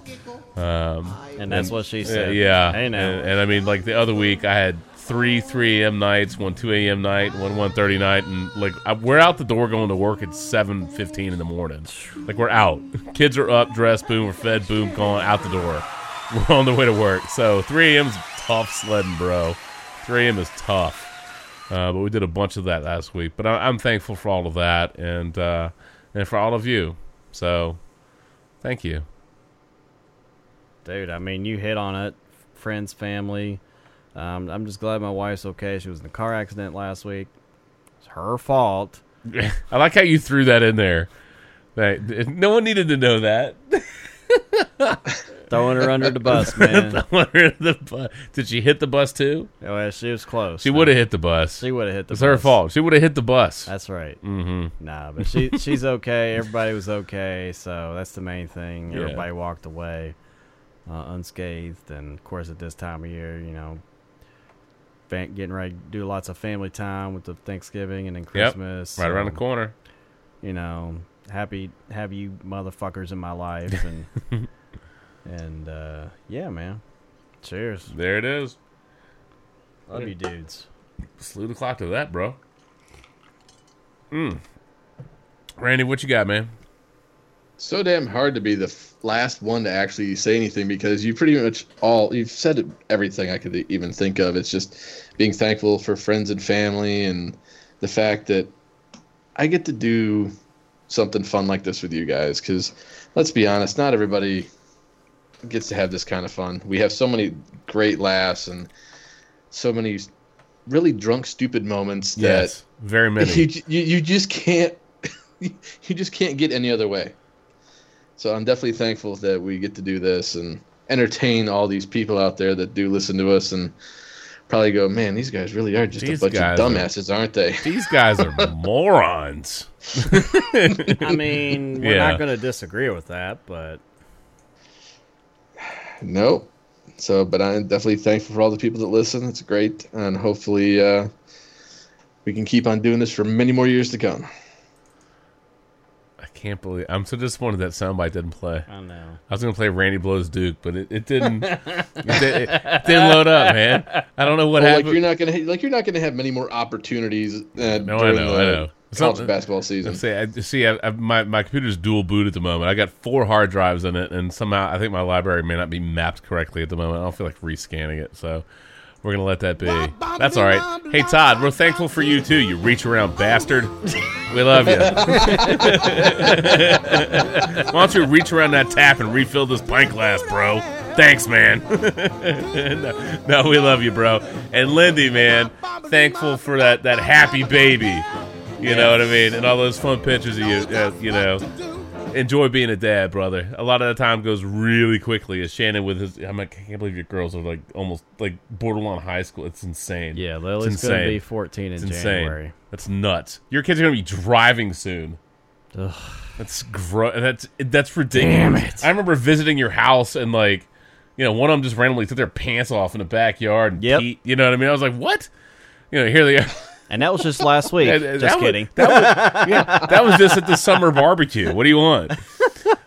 Um, and that's and, what she said. yeah, and, and, I mean, like the other week, I had three 3 a.m. nights, one 2 a.m. night, one 1:30 night, and like I, we're out the door going to work at 7:15 in the morning. Like we're out. Kids are up, dressed, boom, we're fed, boom, gone out the door. We're on the way to work. So 3 a.m. is tough sledding, bro. 3 a.m. is tough. Uh, but we did a bunch of that last week. But I, I'm thankful for all of that and uh, and for all of you. So thank you. Dude, I mean, you hit on it. Friends, family. Um, I'm just glad my wife's okay. She was in a car accident last week. It's her fault. I like how you threw that in there. No one needed to know that. Throwing her under the bus, man. Throwing her under the bus. Did she hit the bus too? Oh, yeah, she was close. She would have hit the bus. She would have hit the It's bus. her fault. She would have hit the bus. That's right. Mm-hmm. Nah, but she she's okay. Everybody was okay, so that's the main thing. Yeah. Everybody walked away uh, unscathed, and of course, at this time of year, you know, getting ready to do lots of family time with the Thanksgiving and then Yep. Christmas. Right around the corner. You know, happy have you motherfuckers in my life, and and uh, yeah, man. Cheers. There it is. Love you, dudes. Slew the clock to that, bro. Mm. Randy, what you got, man? so damn hard to be the f- last one to actually say anything because you pretty much all you've said everything I could even think of. It's just being thankful for friends and family and the fact that I get to do something fun like this with you guys because let's be honest, not everybody gets to have this kind of fun. We have so many great laughs and so many really drunk stupid moments that Yes, very many. you, you, you just can't you just can't get any other way. So I'm definitely thankful that we get to do this and entertain all these people out there that do listen to us and probably go, man, these guys really are just These a bunch of guys are- dumbasses, aren't they? These guys are morons. I mean, we're Yeah. not going to disagree with that, but Nope. So, but I'm definitely thankful for all the people that listen. It's great, and hopefully uh, we can keep on doing this for many more years to come. I can't believe I'm so disappointed that soundbite didn't play. I know. I was gonna play Randy blows Duke, but it, it didn't. it, did, it didn't load up, man. I don't know what Well, happened. Like you're not gonna like you're not gonna have many more opportunities. Uh, No, I know, the I know. College Some- basketball season. I see, I, see I, I, my my computer's dual boot at the moment. I got four hard drives in it, and somehow I think my library may not be mapped correctly at the moment. I don't feel like rescanning it, so we're gonna let that be. That's all right. Hey Todd, we're thankful for you too. You reach around bastard. We love you. Why don't you reach around that tap and refill this pint glass, bro? Thanks, man. no, no, we love you, bro. And Lindy, man, thankful for that that happy baby. You know what I mean? And all those fun pictures of you. Uh, you know, enjoy being a dad, brother. A lot of the time goes really quickly. As Shannon with his, I'm like, I can't believe your girls are like almost like borderline high school. It's insane. Yeah, It's Lily's gonna insane. be 14 in It's insane. January. That's nuts. Your kids are gonna be driving soon. Ugh. That's gro- That's that's ridiculous. Damn it. I remember visiting your house and like, you know, one of them just randomly took their pants off in the backyard. And Yep. peed. you know what I mean? I was like, what? You know, here they are. And that was just last week. And- and just that was- kidding. that was, yeah, that was just at the summer barbecue. What do you want?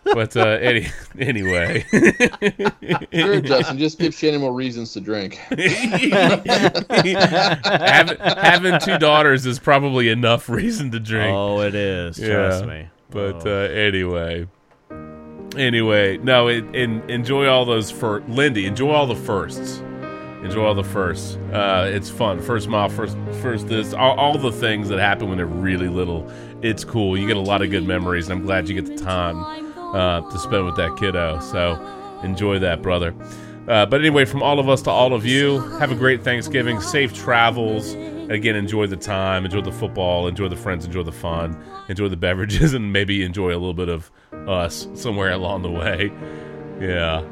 But uh, any, anyway, Sure, Justin, just give Shannon more reasons to drink. having, having two daughters is probably enough reason to drink. Oh, it is. Trust me. But Oh. uh, anyway, anyway, no, it, and enjoy all those for Lindy. Enjoy all the firsts. Enjoy all the firsts. Uh, it's fun. First mile, first, first this, all, all the things that happen when they're really little. It's cool. You get a lot of good memories, and I'm glad you get the time uh, to spend with that kiddo. So enjoy that, brother. Uh, but anyway, from all of us to all of you, have a great Thanksgiving. Safe travels. Again, enjoy the time, enjoy the football, enjoy the friends, enjoy the fun, enjoy the beverages, and maybe enjoy a little bit of us somewhere along the way. Yeah.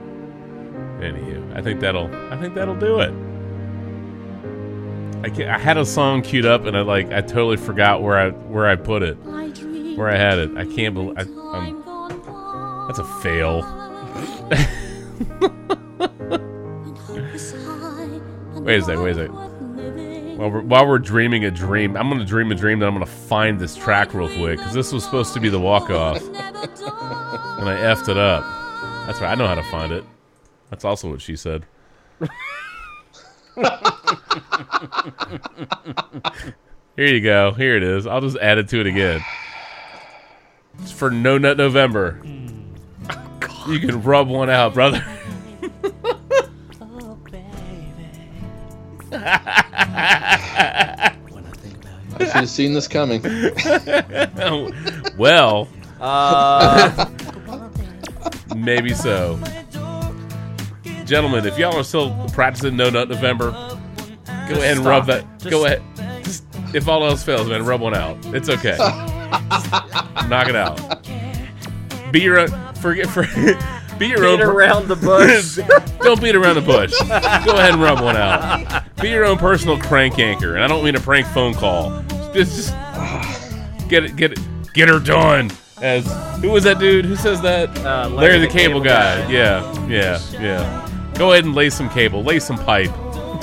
Anywho, I think that'll I think that'll do it. I, I had a song queued up and I like I totally forgot where I where I put it, where I had it. I can't believe I, um, I'm, that's a fail. wait a second, wait a second. While we're, while we're dreaming a dream, I'm gonna dream a dream. that I'm gonna find this track real quick because this was supposed to be the walk off, and I effed it up. That's right. I know how to find it. That's also what she said. Here you go. Here it is. I'll just add it to it again. It's for No Nut November. you can rub one out, brother. I should have seen this coming. well, Uh, maybe so. Gentlemen, if y'all are still practicing No Nut November, go ahead and rub that. Just- Go ahead. Just, if all else fails, man, rub one out. It's okay. Knock it out. Be your own. Forget for. Be your own. Beat around the bush. don't beat around the bush. Go ahead and rub one out. Be your own personal crank anchor, and I don't mean a prank phone call. Just, just get it, get it, get her done. As who was that dude? Who says that? Uh, Larry, the, cable, guy. Yeah, yeah, yeah. Go ahead and lay some cable, lay some pipe.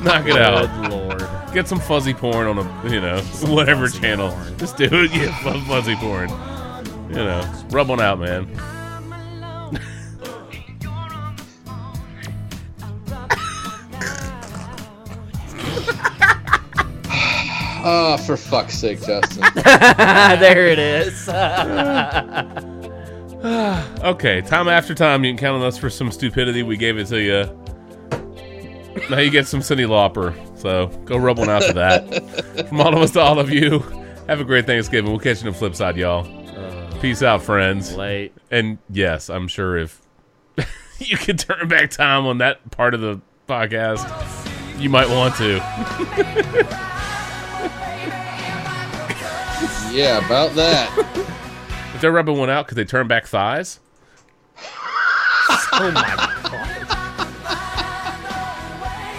Knock it out. Good lord. Get some fuzzy porn on a, you know, whatever channel. Just do it. Yeah, fu- fuzzy porn. You know, rub one out, man. Oh, for fuck's sake, Justin. there it is. okay, time after time, you can count on us for some stupidity. We gave it to you. Now you get some Cyndi Lauper. So go rub one out for that. From all of us to all of you, have a great Thanksgiving. We'll catch you on the flip side, y'all. Uh, Peace out, friends. Late. And yes, I'm sure if you could turn back time on that part of the podcast, you might want to. yeah, about that. If they're rubbing one out, could they turn back thighs? oh my god.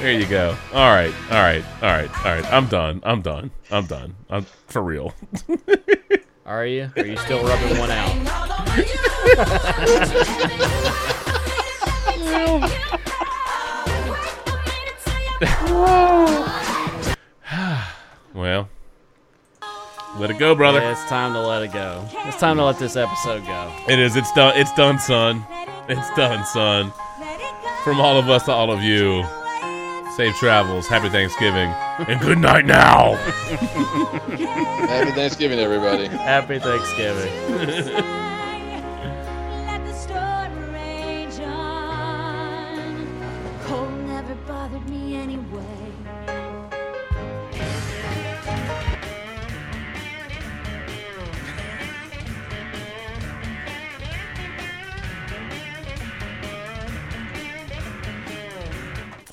There you go. All right, all right, all right, all right. I'm done. I'm done. I'm done. I'm for real. Are you? Are you still rubbing one out? well, let it go, brother. Yeah, it's time to let it go. It's time to let this episode go. It is. It's done. It's done, son. It's done, son. From all of us to all of you, safe travels, happy Thanksgiving, and good night now. Happy Thanksgiving, everybody. Happy Thanksgiving.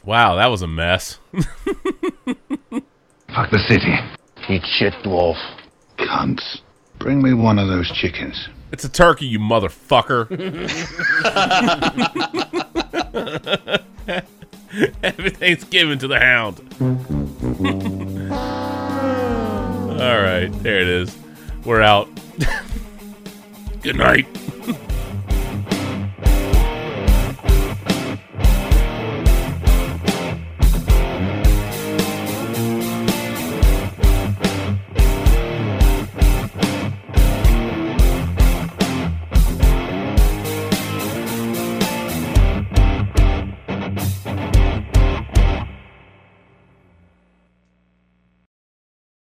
Wow, that was a mess. Fuck the city. Eat shit, dwarf. Cunts. Bring me one of those chickens. It's a turkey, you motherfucker. Happy Thanksgiving to the hound. All right, there it is. We're out. Good night.